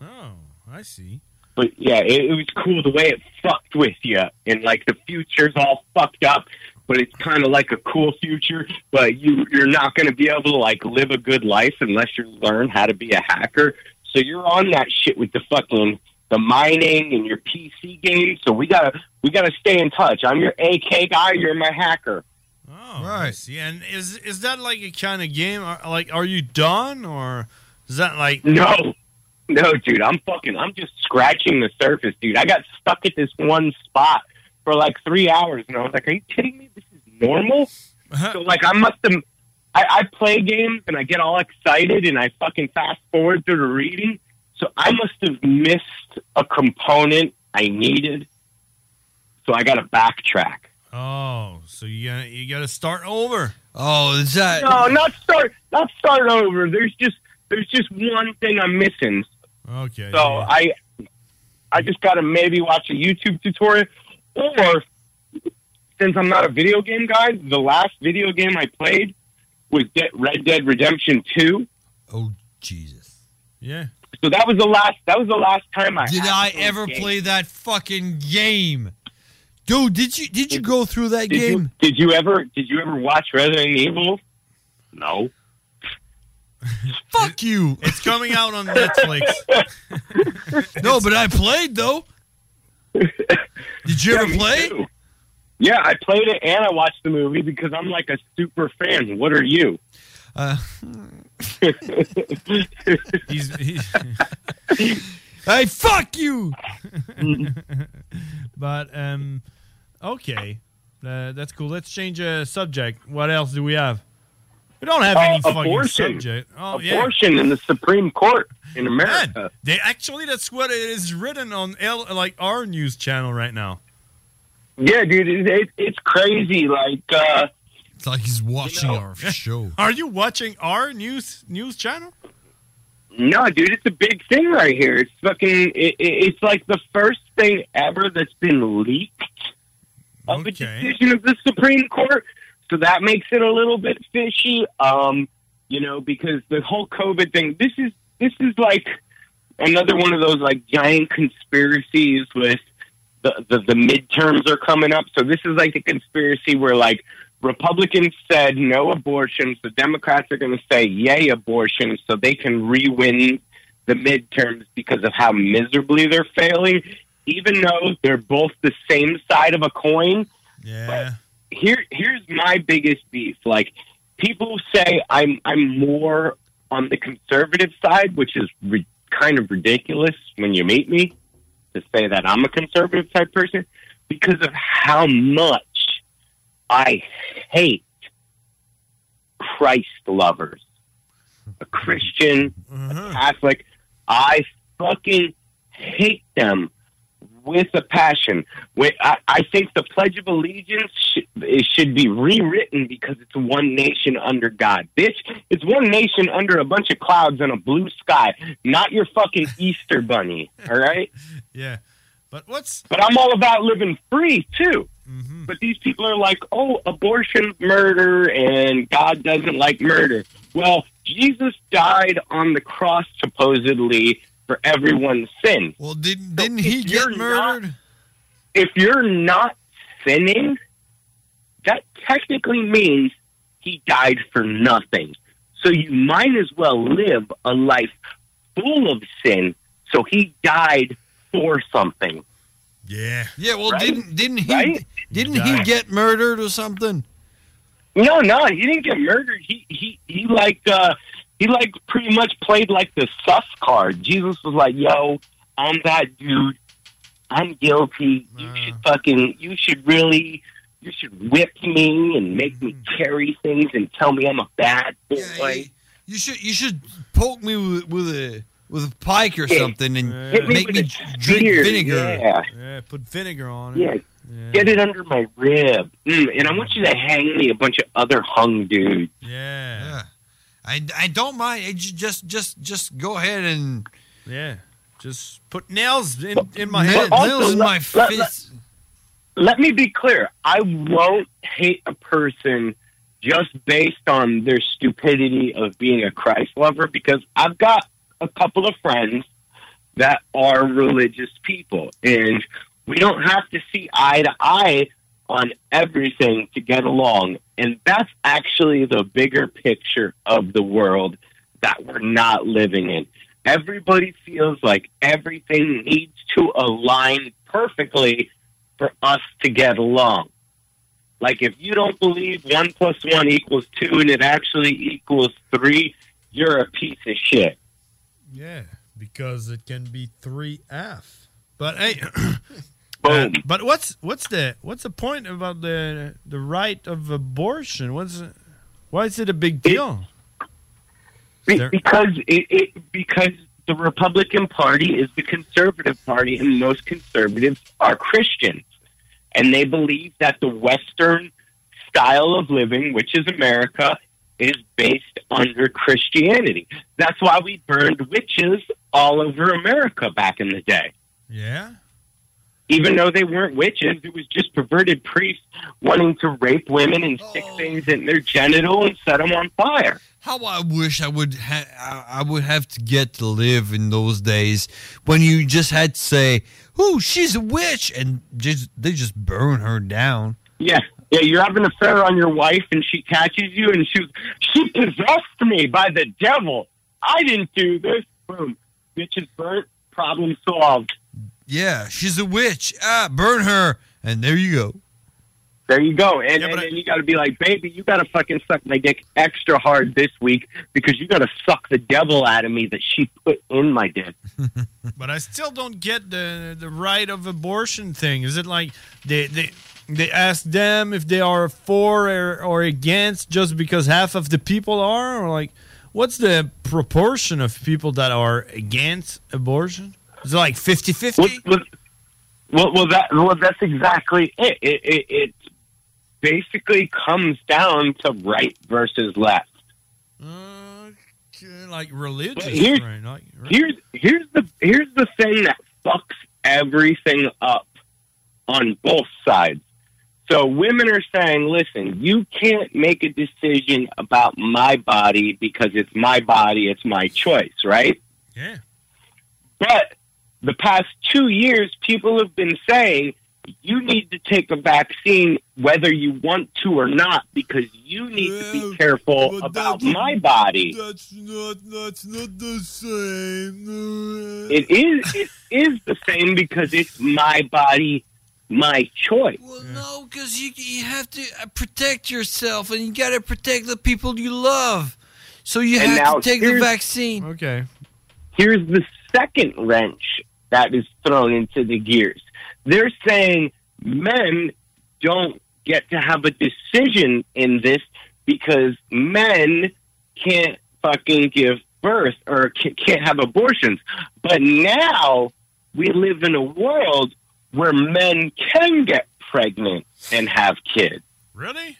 Oh, I see. But yeah, it, it was cool the way it fucked with you, and like the future's all fucked up, but it's kind of like a cool future. But you you're not going to be able to like live a good life unless you learn how to be a hacker. So you're on that shit with the fucking the mining and your PC games. So we gotta we gotta stay in touch. I'm your AK guy. You're my hacker. Oh, right. See, and is is that like a kind of game? Are- Like, are you done, or is that like No, no, dude. I'm fucking. I'm just scratching the surface, dude. I got stuck at this one spot for like three hours, and I was like, "Are you kidding me? This is normal." Uh-huh. so like, I must have. I, I play games and I get all excited and I fucking fast forward through the reading. So I must have missed a component I needed. So I got to backtrack. Oh, so you gotta you gotta start over. Oh, is that No, not start. Not start over. There's just there's just one thing I'm missing. Okay. So I I just got to maybe watch a YouTube tutorial, or since I'm not a video game guy, the last video game I played was De- Red Dead Redemption Two. Oh Jesus! Yeah. So that was the last. That was the last time I Did I ever play that fucking game? Dude, did you did you go through that Did game? you, did you ever did you ever watch Resident Evil? No. Fuck you. It's coming out on Netflix. no, but I played though. Did you Yeah, ever play? too. Yeah, I played it and I watched the movie because I'm like a super fan. What are you? Uh, he's, hey, fuck you. but um, okay, uh, that's cool. Let's change a subject. What else do we have? We don't have any Uh, fucking abortion. subject. Oh yeah. Abortion in the Supreme Court in America. They actually that's what it is written on L, like our news channel right now. Yeah, dude, it, it, it's crazy. Like, uh, it's like he's watching our show. Are you watching our news news channel? no, dude, it's a big thing right here. It's fucking. It, it, it's like the first thing ever that's been leaked of a decision of the Supreme Court. So that makes it a little bit fishy. Um, you know, because the whole COVID thing. This is this is like another one of those like giant conspiracies with the, the the midterms are coming up. So this is like a conspiracy where like Republicans said no abortions, the Democrats are going to say yay abortion, so they can re-win the midterms because of how miserably they're failing, even though they're both the same side of a coin. Yeah. Here, here's my biggest beef. Like people say, I'm I'm more on the conservative side, which is re- kind of ridiculous when you meet me to say that I'm a conservative type person because of how much I hate Christ lovers. A Christian, a mm-hmm. Catholic, I fucking hate them with a passion. Wait, I, I think the Pledge of Allegiance should, it should be rewritten because it's one nation under God. Bitch, it's one nation under a bunch of clouds and a blue sky, not your fucking Easter bunny. All right? Yeah. But what's. But I'm all about living free, too. Mm-hmm. But these people are like, oh, abortion, murder, and God doesn't like murder. Well, Jesus died on the cross, supposedly, for everyone's sin. Well, didn't didn't he get murdered? if you're not sinning, that technically means he died for nothing. So you might as well live a life full of sin. So he died for something. Yeah. Yeah. Well, Right? didn't didn't he Right? didn't he Right. get murdered or something? No, no, he didn't get murdered. He he he like uh he like pretty much played like the sus card. Jesus was like, "Yo, I'm that dude. I'm guilty. You should fucking you should really you should whip me and make me carry things and tell me I'm a bad boy." You should you should poke me with, with a with a pike or Yeah. something and Hit me make with me drink spear, vinegar. yeah. Yeah, put vinegar on it. Yeah. Get it under my rib. Mm, and I want you to hang me a bunch of other hung dudes. Yeah. I, I don't mind. I just just just go ahead and Yeah. Just put nails in, in my Nail- head. nails in my let- let- let me be clear. I won't hate a person just based on their stupidity of being a Christ lover because I've got a couple of friends that are religious people and we don't have to see eye to eye on everything to get along. And that's actually the bigger picture of the world that we're not living in. Everybody feels like everything needs to align perfectly for us to get along. Like if you don't believe one plus one equals two and it actually equals three, you're a piece of shit. Yeah, because it can be three F. But hey, uh, but what's what's the what's the point about the the right of abortion? What's why is it a big deal? Be- because it, it because the Republican Party is the conservative party, and most conservatives are Christians, and they believe that the Western style of living, which is America, is based under Christianity. That's why we burned witches all over America back in the day. Yeah. Even though they weren't witches, it was just perverted priests wanting to rape women and stick oh. things in their genital and set them on fire. How I wish I would ha- I I would have to get to live in those days when you just had to say, "Oh, she's a witch," and just they just burn her down. Yeah, yeah. You're having an affair on your wife, and she catches you, and she she possessed me by the devil. I didn't do this. Boom, bitch is burnt. Problem solved. Yeah, she's a witch. Ah, burn her, and there you go. There you go. And, and then you got to be like, baby, you got to fucking suck my dick extra hard this week because you got to suck the devil out of me that she put in my dick. But I still don't get the the right of abortion thing. Is it like they they they ask them if they are for or, or against just because half of the people are, or like what's the proportion of people that are against abortion? Is it like 50-50? Well, well, well, that well, that's exactly it. It, it. it basically comes down to right versus left. like religious, But here's, right? Like, here's here's the here's the thing that fucks everything up on both sides. So women are saying, "Listen, you can't make a decision about my body because it's my body, it's my choice, right?" Yeah. But the past two years, people have been saying you need to take a vaccine whether you want to or not because you need to be careful about my body. That's not that's not the same. It is it is the same because it's my body, my choice. Well, no, because you you have to uh, protect yourself, and you got to protect the people you love. So you And now have to take the vaccine. Okay. Here's the second wrench that is thrown into the gears. They're saying men don't get to have a decision in this because men can't fucking give birth or can't have abortions. But now we live in a world where men can get pregnant and have kids. Really?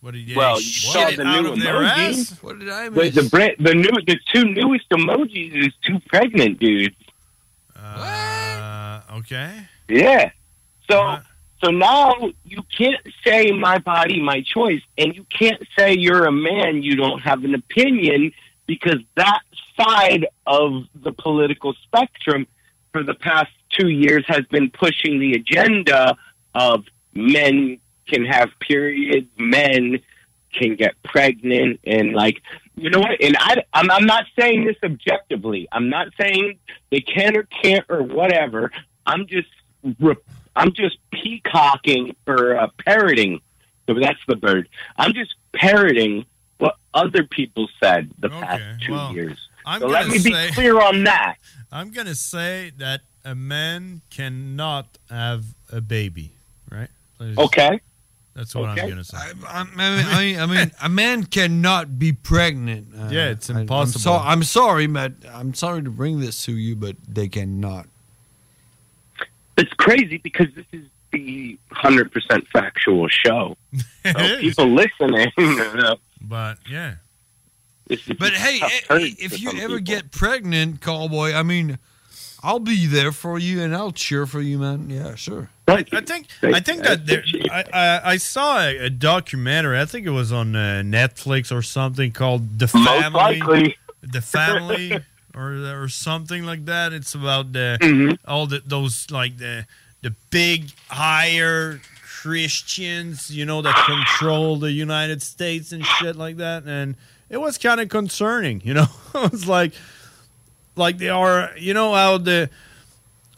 What did you Well, you saw the new emoji? What did I The, the, the new, the two newest emojis is two pregnant dudes. Uh, okay. Yeah. So so now you can't say my body, my choice, and you can't say you're a man, you don't have an opinion because that side of the political spectrum for the past two years has been pushing the agenda of men can have periods, men can get pregnant, and like you know what? And I, I'm, I'm not saying this objectively. I'm not saying they can or can't or whatever. I'm just I'm just peacocking or uh, parroting. So that's the bird. I'm just parroting what other people said the past two well, years. I'm so let me be clear on that. I'm gonna say that a man cannot have a baby, right? Let's- Okay. That's what I'm gonna say. I, I, mean, I, mean, I mean, a man cannot be pregnant. Uh, Yeah, it's I- I'm impossible. so- I'm sorry, but I'm sorry to bring this to you, but they cannot. It's crazy because this is the hundred percent factual show. So people listening, you know, But yeah, But hey, tough eh, turns if you ever people. get pregnant, cowboy, I mean, I'll be there for you and I'll cheer for you, man. Yeah, sure. I think I think that there, I, I I saw a, a documentary. I think it was on uh, Netflix or something called The Family. likely. The Family or or something like that. It's about the Mhm. all the those like the the big higher Christians, you know, that control the United States and shit like that. And it was kind of concerning, you know. it's like like they are, you know, how the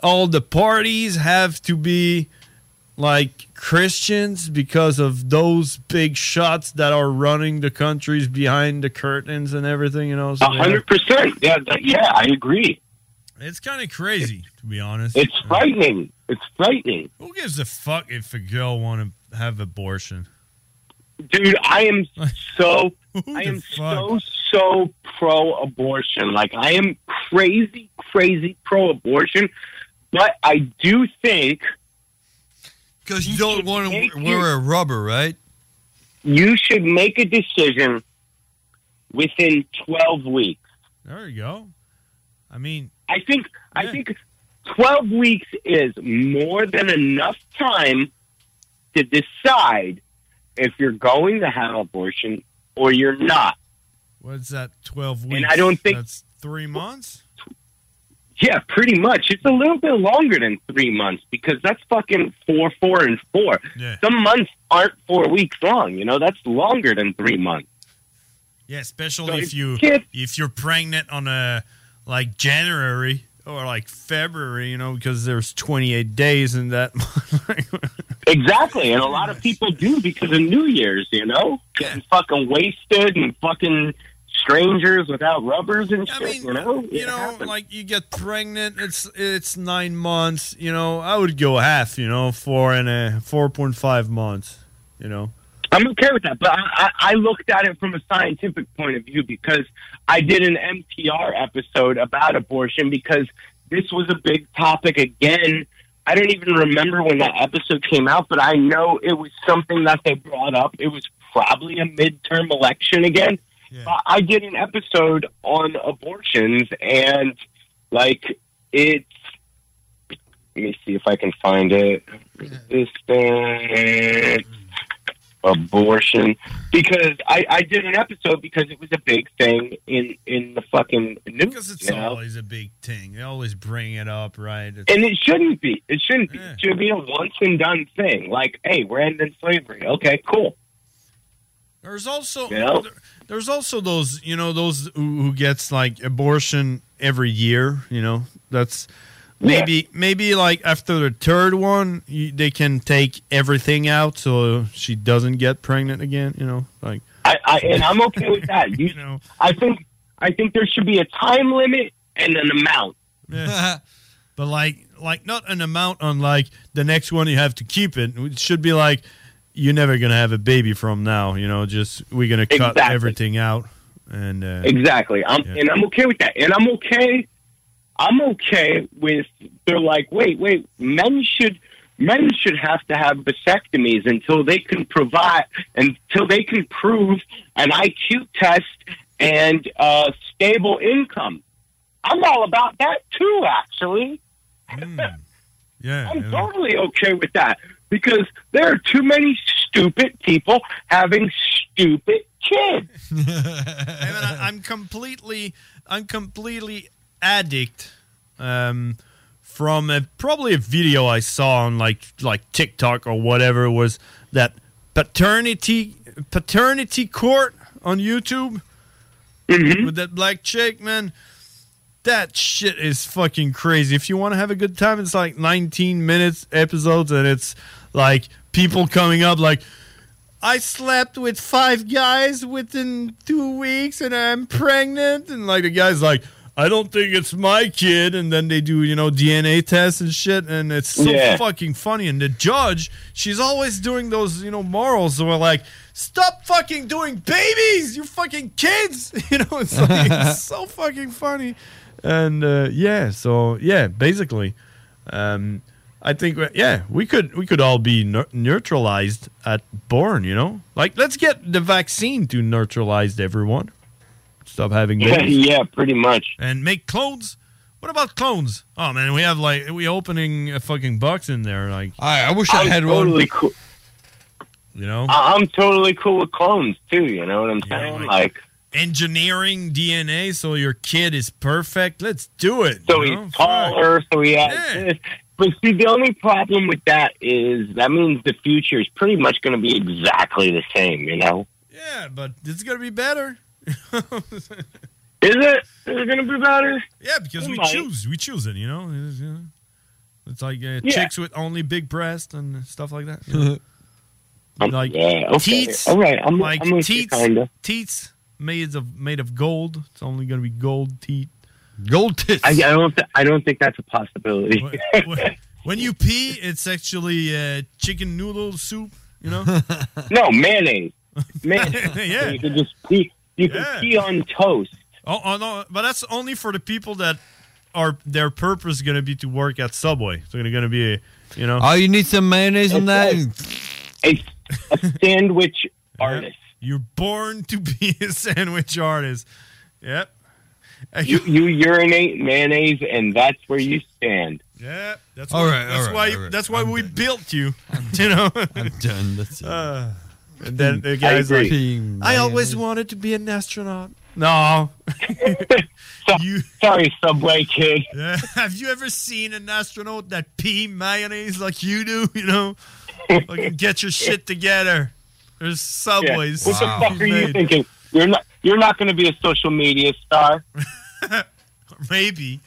all the parties have to be like Christians because of those big shots that are running the countries behind the curtains and everything, you know. A hundred percent. Yeah, yeah, I agree. It's kind of crazy, to be honest. It's frightening. It's frightening, Who gives a fuck if a girl want to have abortion? Dude. I am so I am so so pro abortion. Like I am crazy, crazy pro abortion. But I do think Because you don't want to wear a rubber, right? you should make a decision within twelve weeks. There you go. I mean, I think I think twelve weeks is more than enough time to decide if you're going to have abortion or you're not. what's that? Twelve weeks. And I don't think- that's three months. Yeah, pretty much. It's a little bit longer than three months because that's fucking four, four, and four. Yeah. Some months aren't four weeks long. You know, that's longer than three months. Yeah, especially So if you if you're pregnant on a like January or like February, you know, because there's 28 days in that. Exactly, and a lot of people do because of New Year's. You know, getting fucking wasted and fucking strangers without rubbers and shit. you know, you know, like you get pregnant, it's it's nine months. You know, I would go half. You know, four and a four point five months. You know, I'm okay with that, but I, I, I looked at it from a scientific point of view because I did an MTR episode about abortion because this was a big topic again. I don't even remember when that episode came out, but I know it was something that they brought up. It was probably a midterm election again. I- I did an episode on abortions, and like it's. Let me see if I can find it. Resistance abortion because I, I did an episode because it was a big thing in in the fucking news. because it's you know? always a big thing. They always bring it up, right? It's- and it shouldn't be. It shouldn't be. It should be a once and done thing. Like, hey, we're ending slavery. Okay, cool. There's also You know? there- there's also those you know those who, who gets like abortion every year. You know that's maybe maybe like after the third one you, they can take everything out so she doesn't get pregnant again. You know like I, I and I'm okay with that. You, know, I think I think there should be a time limit and an amount. Yeah. but like like not an amount on like the next one you have to keep it. It should be like you're never gonna have a baby from now. You know, just we're gonna cut Exactly. everything out and uh, Exactly. I'm, Yeah. And I'm okay with that. And I'm okay I'm okay with. They're like, wait, wait, men should men should have to have vasectomies until they can provide until they can prove an IQ test and uh, stable income. I'm all about that too, actually. Yeah, I'm totally okay with that because there are too many stupid people having stupid kids. Hey, man, I, I'm completely, I'm completely addict um, from a, probably a video I saw on like like TikTok or whatever it was that paternity paternity court on YouTube with that black chick, man. That shit is fucking crazy. If you want to have a good time, it's like 19 minutes episodes, and it's like people coming up like, I slept with five guys within two weeks and I'm pregnant. And like the guy's like, I don't think it's my kid. And then they do, you know, DNA tests and shit. And it's so Yeah. fucking funny. And the judge, she's always doing those, you know, morals. where like, stop fucking doing babies, you fucking kids. You know, it's like, it's so fucking funny. And uh, yeah, so yeah, basically. Um, I think uh, yeah, we could we could all be neu- neutralized at born, you know? Like let's get the vaccine to neutralize everyone. Stop having babies. yeah, pretty much. And make clones. What about clones? Oh man, we have like we opening a fucking box in there like I, I wish I'm totally cool. You know? I- I'm totally cool with clones too. You know what I'm saying? like, engineering DNA so your kid is perfect. Let's do it. so you know? he's taller, so he has Yeah. this. But see, the only problem with that is that means the future is pretty much going to be exactly the same. You know? Yeah, but it's gonna be better. Is it? Is it going to be better? Yeah, because It we might. choose. We choose it. You know. It's, you know, it's like uh, Yeah. chicks with only big breasts and stuff like that. you know? Um, like yeah, okay. teats. All right, I'm- like I'm teats. kinda. Teats made of made of gold. It's only gonna be gold teeth. Gold tits. I, I don't. Th- I don't think that's a possibility. when, when you pee, it's actually uh, chicken noodle soup. You know. no mayonnaise. Mayonnaise. Yeah. You can just pee. You can Yeah. pee on toast. Oh, oh no, but that's only for the people that are their purpose going to be to work at Subway. So they're going to be, a, you know. Oh, you need some mayonnaise on that? A, a sandwich artist. You're born to be a sandwich artist. Yep. You, you urinate mayonnaise, and that's where you stand. Yeah, that's All why, right, That's all right, why. all right. That's why we built you. You know. I'm done. That's it. Uh, and then the I guy's like, agree. I always wanted to be an astronaut. No. you, Sorry, Subway kid. Yeah. Have you ever seen an astronaut that pee mayonnaise like you do? You know, like get your shit together. There's subways. What the fuck are you made. thinking? You're not. You're not going to be a social media star, Maybe.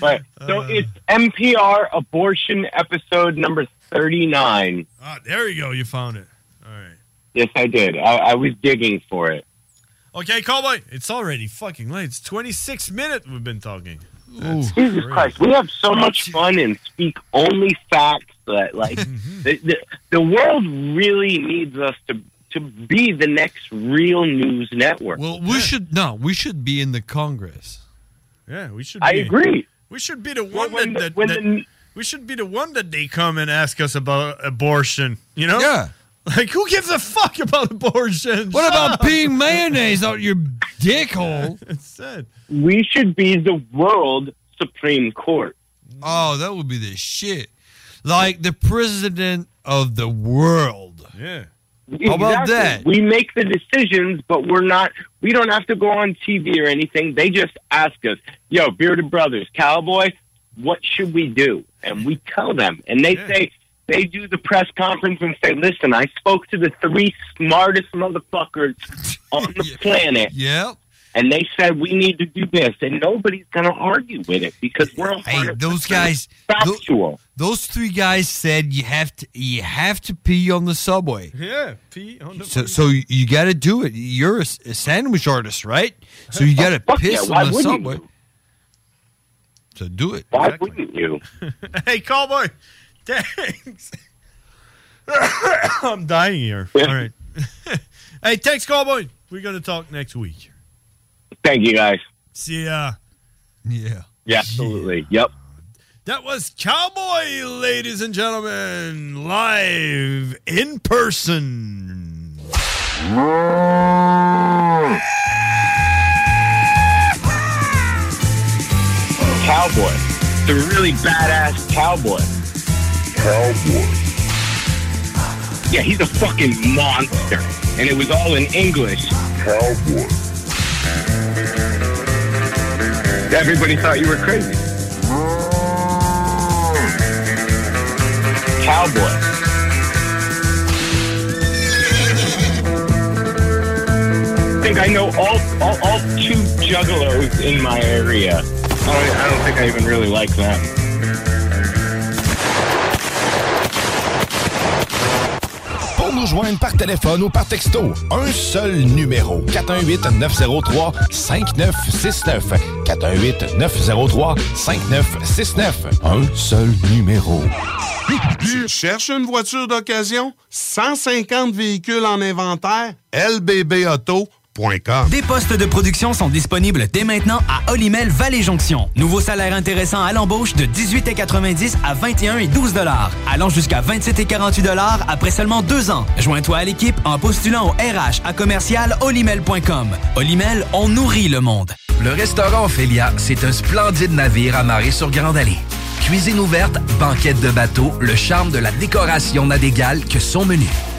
Right? So it's NPR abortion episode number thirty-nine. Ah, there you go. You found it. All right. Yes, I did. I, I was digging for it. Okay, cowboy. It's already fucking late. It's 26 minutes we've been talking. Jesus great. Christ, we have so much fun and speak only facts that, like, the, the the world really needs us to to be the next real news network. Well, we should no, we should be in the Congress. Yeah, we should. I be- agree. We should be the one when that, the- that, when that- the- we should be the one that they come and ask us about abortion. You know? Yeah. Like who gives a fuck about abortion? What Shut about up. peeing mayonnaise out your dick hole? It's sad. We should be the world Supreme Court. Oh, that would be the shit. Like the president of the world. Yeah. How about that? We make the decisions, but we're not. We don't have to go on TV or anything. They just ask us, "Yo, bearded brothers, cowboy, what should we do?" And we tell them, and they say they do the press conference and say, "Listen, I spoke to the three smartest motherfuckers on the planet." Yep. And they said we need to do this, and nobody's going to argue with it because we're Hey, those guys, factual. those three guys said you have to you have to pee on the subway. Yeah, pee on the. So, so you got to do it. You're a sandwich artist, right? So you got to Fuck piss yeah, why on the wouldn't subway. So do it. Why wouldn't you? hey, cowboy. Thanks. I'm dying here. All right. hey, thanks, cowboy. We're gonna talk next week. Thank you, guys. See ya. Yeah. Yeah, absolutely. Yep. That was Cowboy, ladies and gentlemen, live in person. Cowboy. The really badass cowboy. Cowboy. Yeah, he's a fucking monster. And it was all in English. Cowboy. Everybody thought you were crazy. Cowboy. I think I know all, all, all two juggalos in my area. I don't, I don't think I even really like them. Nous joindre par téléphone ou par texto, un seul numéro. 418-903-5969. 418-903-5969. Un seul numéro. Tu cherches une voiture d'occasion? 150 véhicules en inventaire? lbbauto.com. Des postes de production sont disponibles dès maintenant à Olimel Valley Jonction. Nouveau salaire intéressant à l'embauche de 18,90 à 21 et 12 dollars, allant jusqu'à 27 et 48 dollars après seulement deux ans. Joins-toi à l'équipe en postulant au RH à commercial olimel.com. Olimel, on nourrit le monde. Le restaurant Ophélia, c'est un splendide navire amarré sur Grande Allée. Cuisine ouverte, banquette de bateau, le charme de la décoration n'a d'égal que son menu.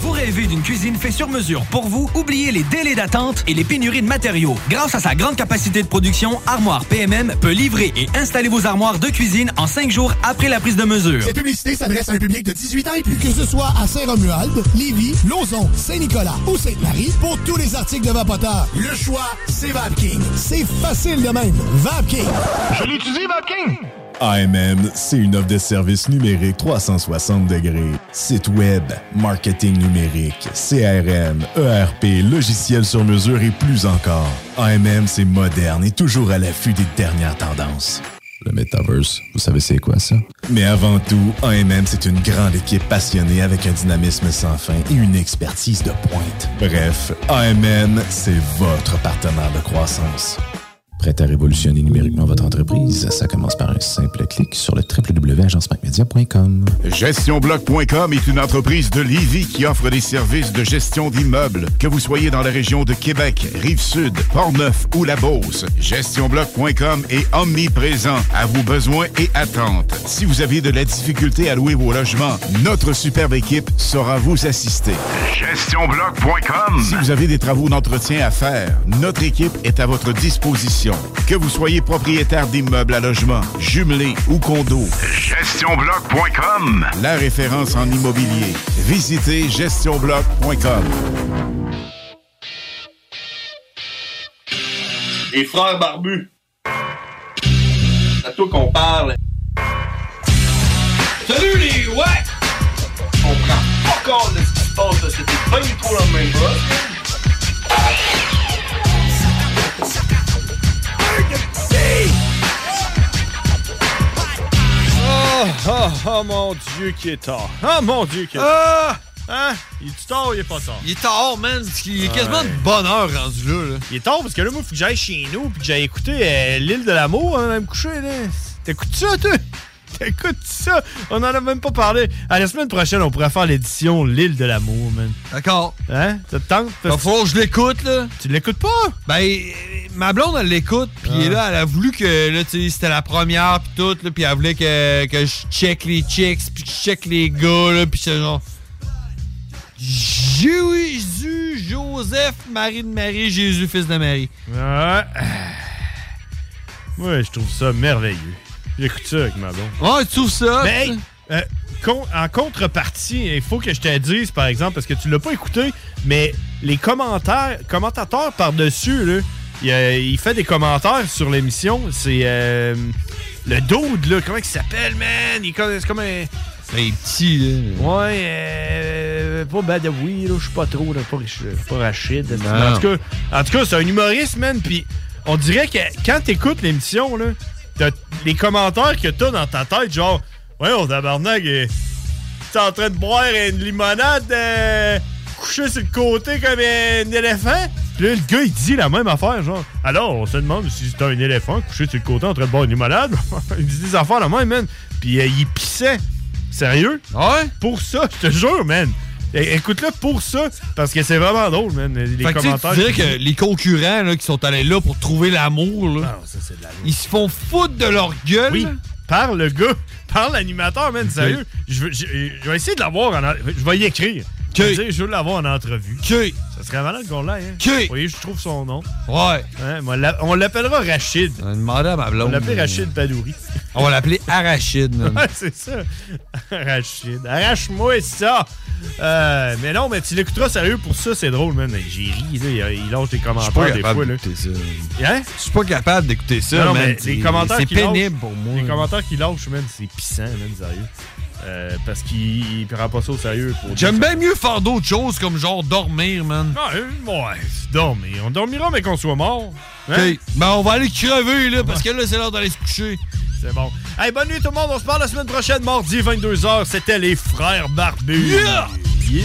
Vous rêvez d'une cuisine faite sur mesure pour vous? Oubliez les délais d'attente et les pénuries de matériaux. Grâce à sa grande capacité de production, Armoire PMM peut livrer et installer vos armoires de cuisine en cinq jours après la prise de mesure. Cette publicité s'adresse à un public de 18 ans et plus. Que ce soit à Saint-Romuald, Lévis, Lauson, Saint-Nicolas ou Sainte-Marie, pour tous les articles de Vapoteur, le choix, c'est VapKing. C'est facile de même. VapKing. Je l'utilise, VapKing. AMM, c'est une offre de services numériques 360 degrés. Site web, marketing numérique, CRM, ERP, logiciel sur mesure et plus encore. AMM, c'est moderne et toujours à l'affût des dernières tendances. Le Metaverse, vous savez c'est quoi ça? Mais avant tout, AMM, c'est une grande équipe passionnée avec un dynamisme sans fin et une expertise de pointe. Bref, AMM, c'est votre partenaire de croissance. Prêt à révolutionner numériquement votre entreprise? Ça commence par un simple clic sur le www.agencemacmedia.com. GestionBloc.com est une entreprise de Lévis qui offre des services de gestion d'immeubles. Que vous soyez dans la région de Québec, Rive-Sud, Portneuf ou La Beauce, GestionBloc.com est omniprésent à vos besoins et attentes. Si vous avez de la difficulté à louer vos logements, notre superbe équipe saura vous assister. GestionBloc.com Si vous avez des travaux d'entretien à faire, notre équipe est à votre disposition. Que vous soyez propriétaire d'immeubles à logement, jumelés ou condos, GestionBloc.com La référence en immobilier. Visitez GestionBloc.com Les frères barbus. C'est à toi qu'on parle. Salut les ouais! On prend pas compte de ce qui se passe là. C'était pas du tout la même chose. Oh, oh, oh, mon Dieu, qui est tard. Oh mon Dieu, qui est tard. Hein? Il est tard ou il est pas tard? Il est tard, man. Il est quasiment de bonne heure rendu là. là. Il est tard parce que là, moi, il faut que j'aille chez nous puis que j'aille écouter euh, L'île de l'amour avant de me coucher. là. T'écoutes ça, toi? T'écoutes ça? On en a même pas parlé. À la semaine prochaine, on pourrait faire l'édition L'île de l'amour, man. D'accord. Hein? Ça te tente? Va falloir que je l'écoute, là. Tu l'écoutes pas? Ben, ma blonde, elle l'écoute, puis Ah. là, elle a voulu que, là, tu sais, c'était la première, puis tout, là, puis elle voulait que, que je check les chicks, puis que je check les gars, là, puis c'est genre... Jésus, Joseph, Marie de Marie, Jésus, fils de Marie. Ouais. Ouais, je trouve ça merveilleux. J'écoute ça avec ma blonde. Ouais, tu trouves ça? Mais euh, con- en contrepartie, il faut que je te dise, par exemple, parce que tu l'as pas écouté, mais les commentaires, commentateurs par-dessus, là, il, euh, il fait des commentaires sur l'émission. C'est euh, le dude, là. Comment il s'appelle, man? Il c'est comme un. Un petit, là. Ouais, euh, pas Badawi, là, je suis pas trop, là, pas, pas Rachid. En tout cas, en tout cas, c'est un humoriste, man, puis on dirait que quand t'écoutes l'émission, là, t'as les commentaires que t'as dans ta tête, genre, ouais, on tabarnak, t'es en train de boire une limonade euh, couché sur le côté comme un éléphant? Puis là, le gars, il dit la même affaire, genre, alors, on se demande si c'est un éléphant couché sur le côté en train de boire une limonade. il dit des affaires la même, man. Puis euh, il pissait. Sérieux? Ouais? Pour ça, je te jure, man. Écoute-le pour ça, parce que c'est vraiment drôle, man. Les Fait commentaires. tu dirais que les concurrents là, qui sont allés là pour trouver l'amour, là, ils se font foutre de leur gueule. Oui, par le gars, par l'animateur, man, sérieux. Je, veux- je- je vais essayer de l'avoir en- Je vais y écrire. Je dire, je veux l'avoir en entrevue. Ça serait malade qu'on l'ait, hein? Vous voyez, je trouve son nom. Ouais. Hein, on l'appellera Rachid. On a demandé à ma On l'appelait Rachid Padouri. On va l'appeler. Ouais, c'est ça. Rachid. Arrache-moi ça. Euh, mais non, mais tu l'écouteras sérieux pour ça, c'est drôle, man. J'ai ri, là. Il, lâche des commentaires des fois, là. Hein? Je suis pas capable d'écouter ça, Non, non, man. mais les commentaires C'est lâche- pénible pour moi. Les commentaires qu'il lâche, man, c'est pissant, man, sérieux. Euh, parce qu'il il prend pas ça au sérieux. pour J'aime bien mieux faire d'autres choses comme genre dormir, man. Ah, euh, ouais, dormir. On dormira, mais qu'on soit mort. Hein? Ok. Ben, on va aller crever, là, parce que là, c'est l'heure d'aller se coucher. C'est bon. Hey, bonne nuit tout le monde. On se parle la semaine prochaine, mardi 22h. C'était les frères barbus. Yeah! Yeah!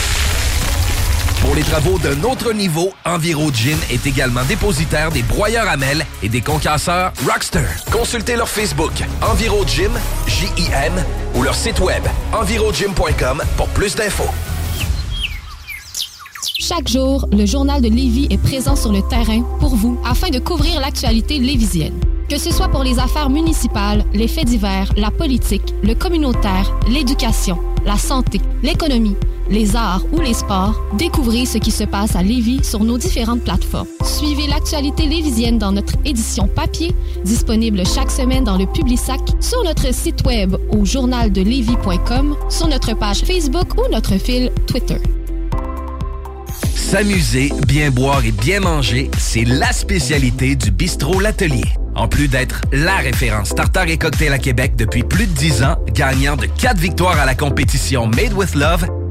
Pour les travaux d'un autre niveau, Enviro Gym est également dépositaire des broyeurs à mêles et des concasseurs Rockster. Consultez leur Facebook Enviro Gym, J-I-M, ou leur site web envirogym.com pour plus d'infos. Chaque jour, le journal de Lévis est présent sur le terrain pour vous afin de couvrir l'actualité lévisienne. Que ce soit pour les affaires municipales, les faits divers, la politique, le communautaire, l'éducation, la santé, l'économie, les arts ou les sports, découvrez ce qui se passe à Lévis sur nos différentes plateformes. Suivez l'actualité lévisienne dans notre édition papier, disponible chaque semaine dans le Publisac, sur notre site web au journaldelevis.com, sur notre page Facebook ou notre fil Twitter. S'amuser, bien boire et bien manger, c'est la spécialité du bistrot L'Atelier. En plus d'être la référence tartare et cocktail à Québec depuis plus de 10 ans, gagnant de 4 victoires à la compétition Made with Love,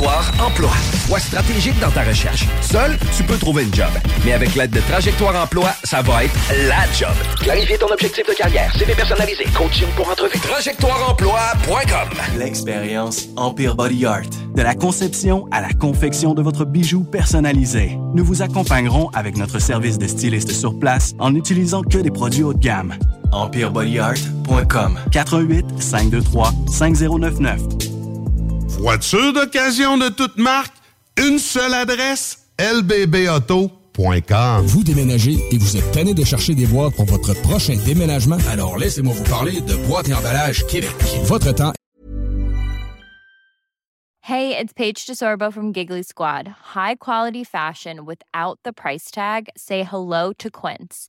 Emploi. Sois stratégique dans ta recherche. Seul, tu peux trouver une job. Mais avec l'aide de Trajectoire Emploi, ça va être la job. Clarifier ton objectif de carrière, CV personnalisé, coaching pour entrevue. TrajectoireEmploi.com. L'expérience Empire Body Art. De la conception à la confection de votre bijou personnalisé. Nous vous accompagnerons avec notre service de styliste sur place en n'utilisant que des produits haut de gamme. EmpireBodyArt.com 88 523 5099 Voiture d'occasion de toute marque, une seule adresse, lbbauto.com. Vous déménagez et vous êtes tanné de chercher des boîtes pour votre prochain déménagement? Alors laissez-moi vous parler de Boîte et emballage Québec. Votre temps Hey, it's Paige DeSorbo from Giggly Squad. High quality fashion without the price tag. Say hello to Quince.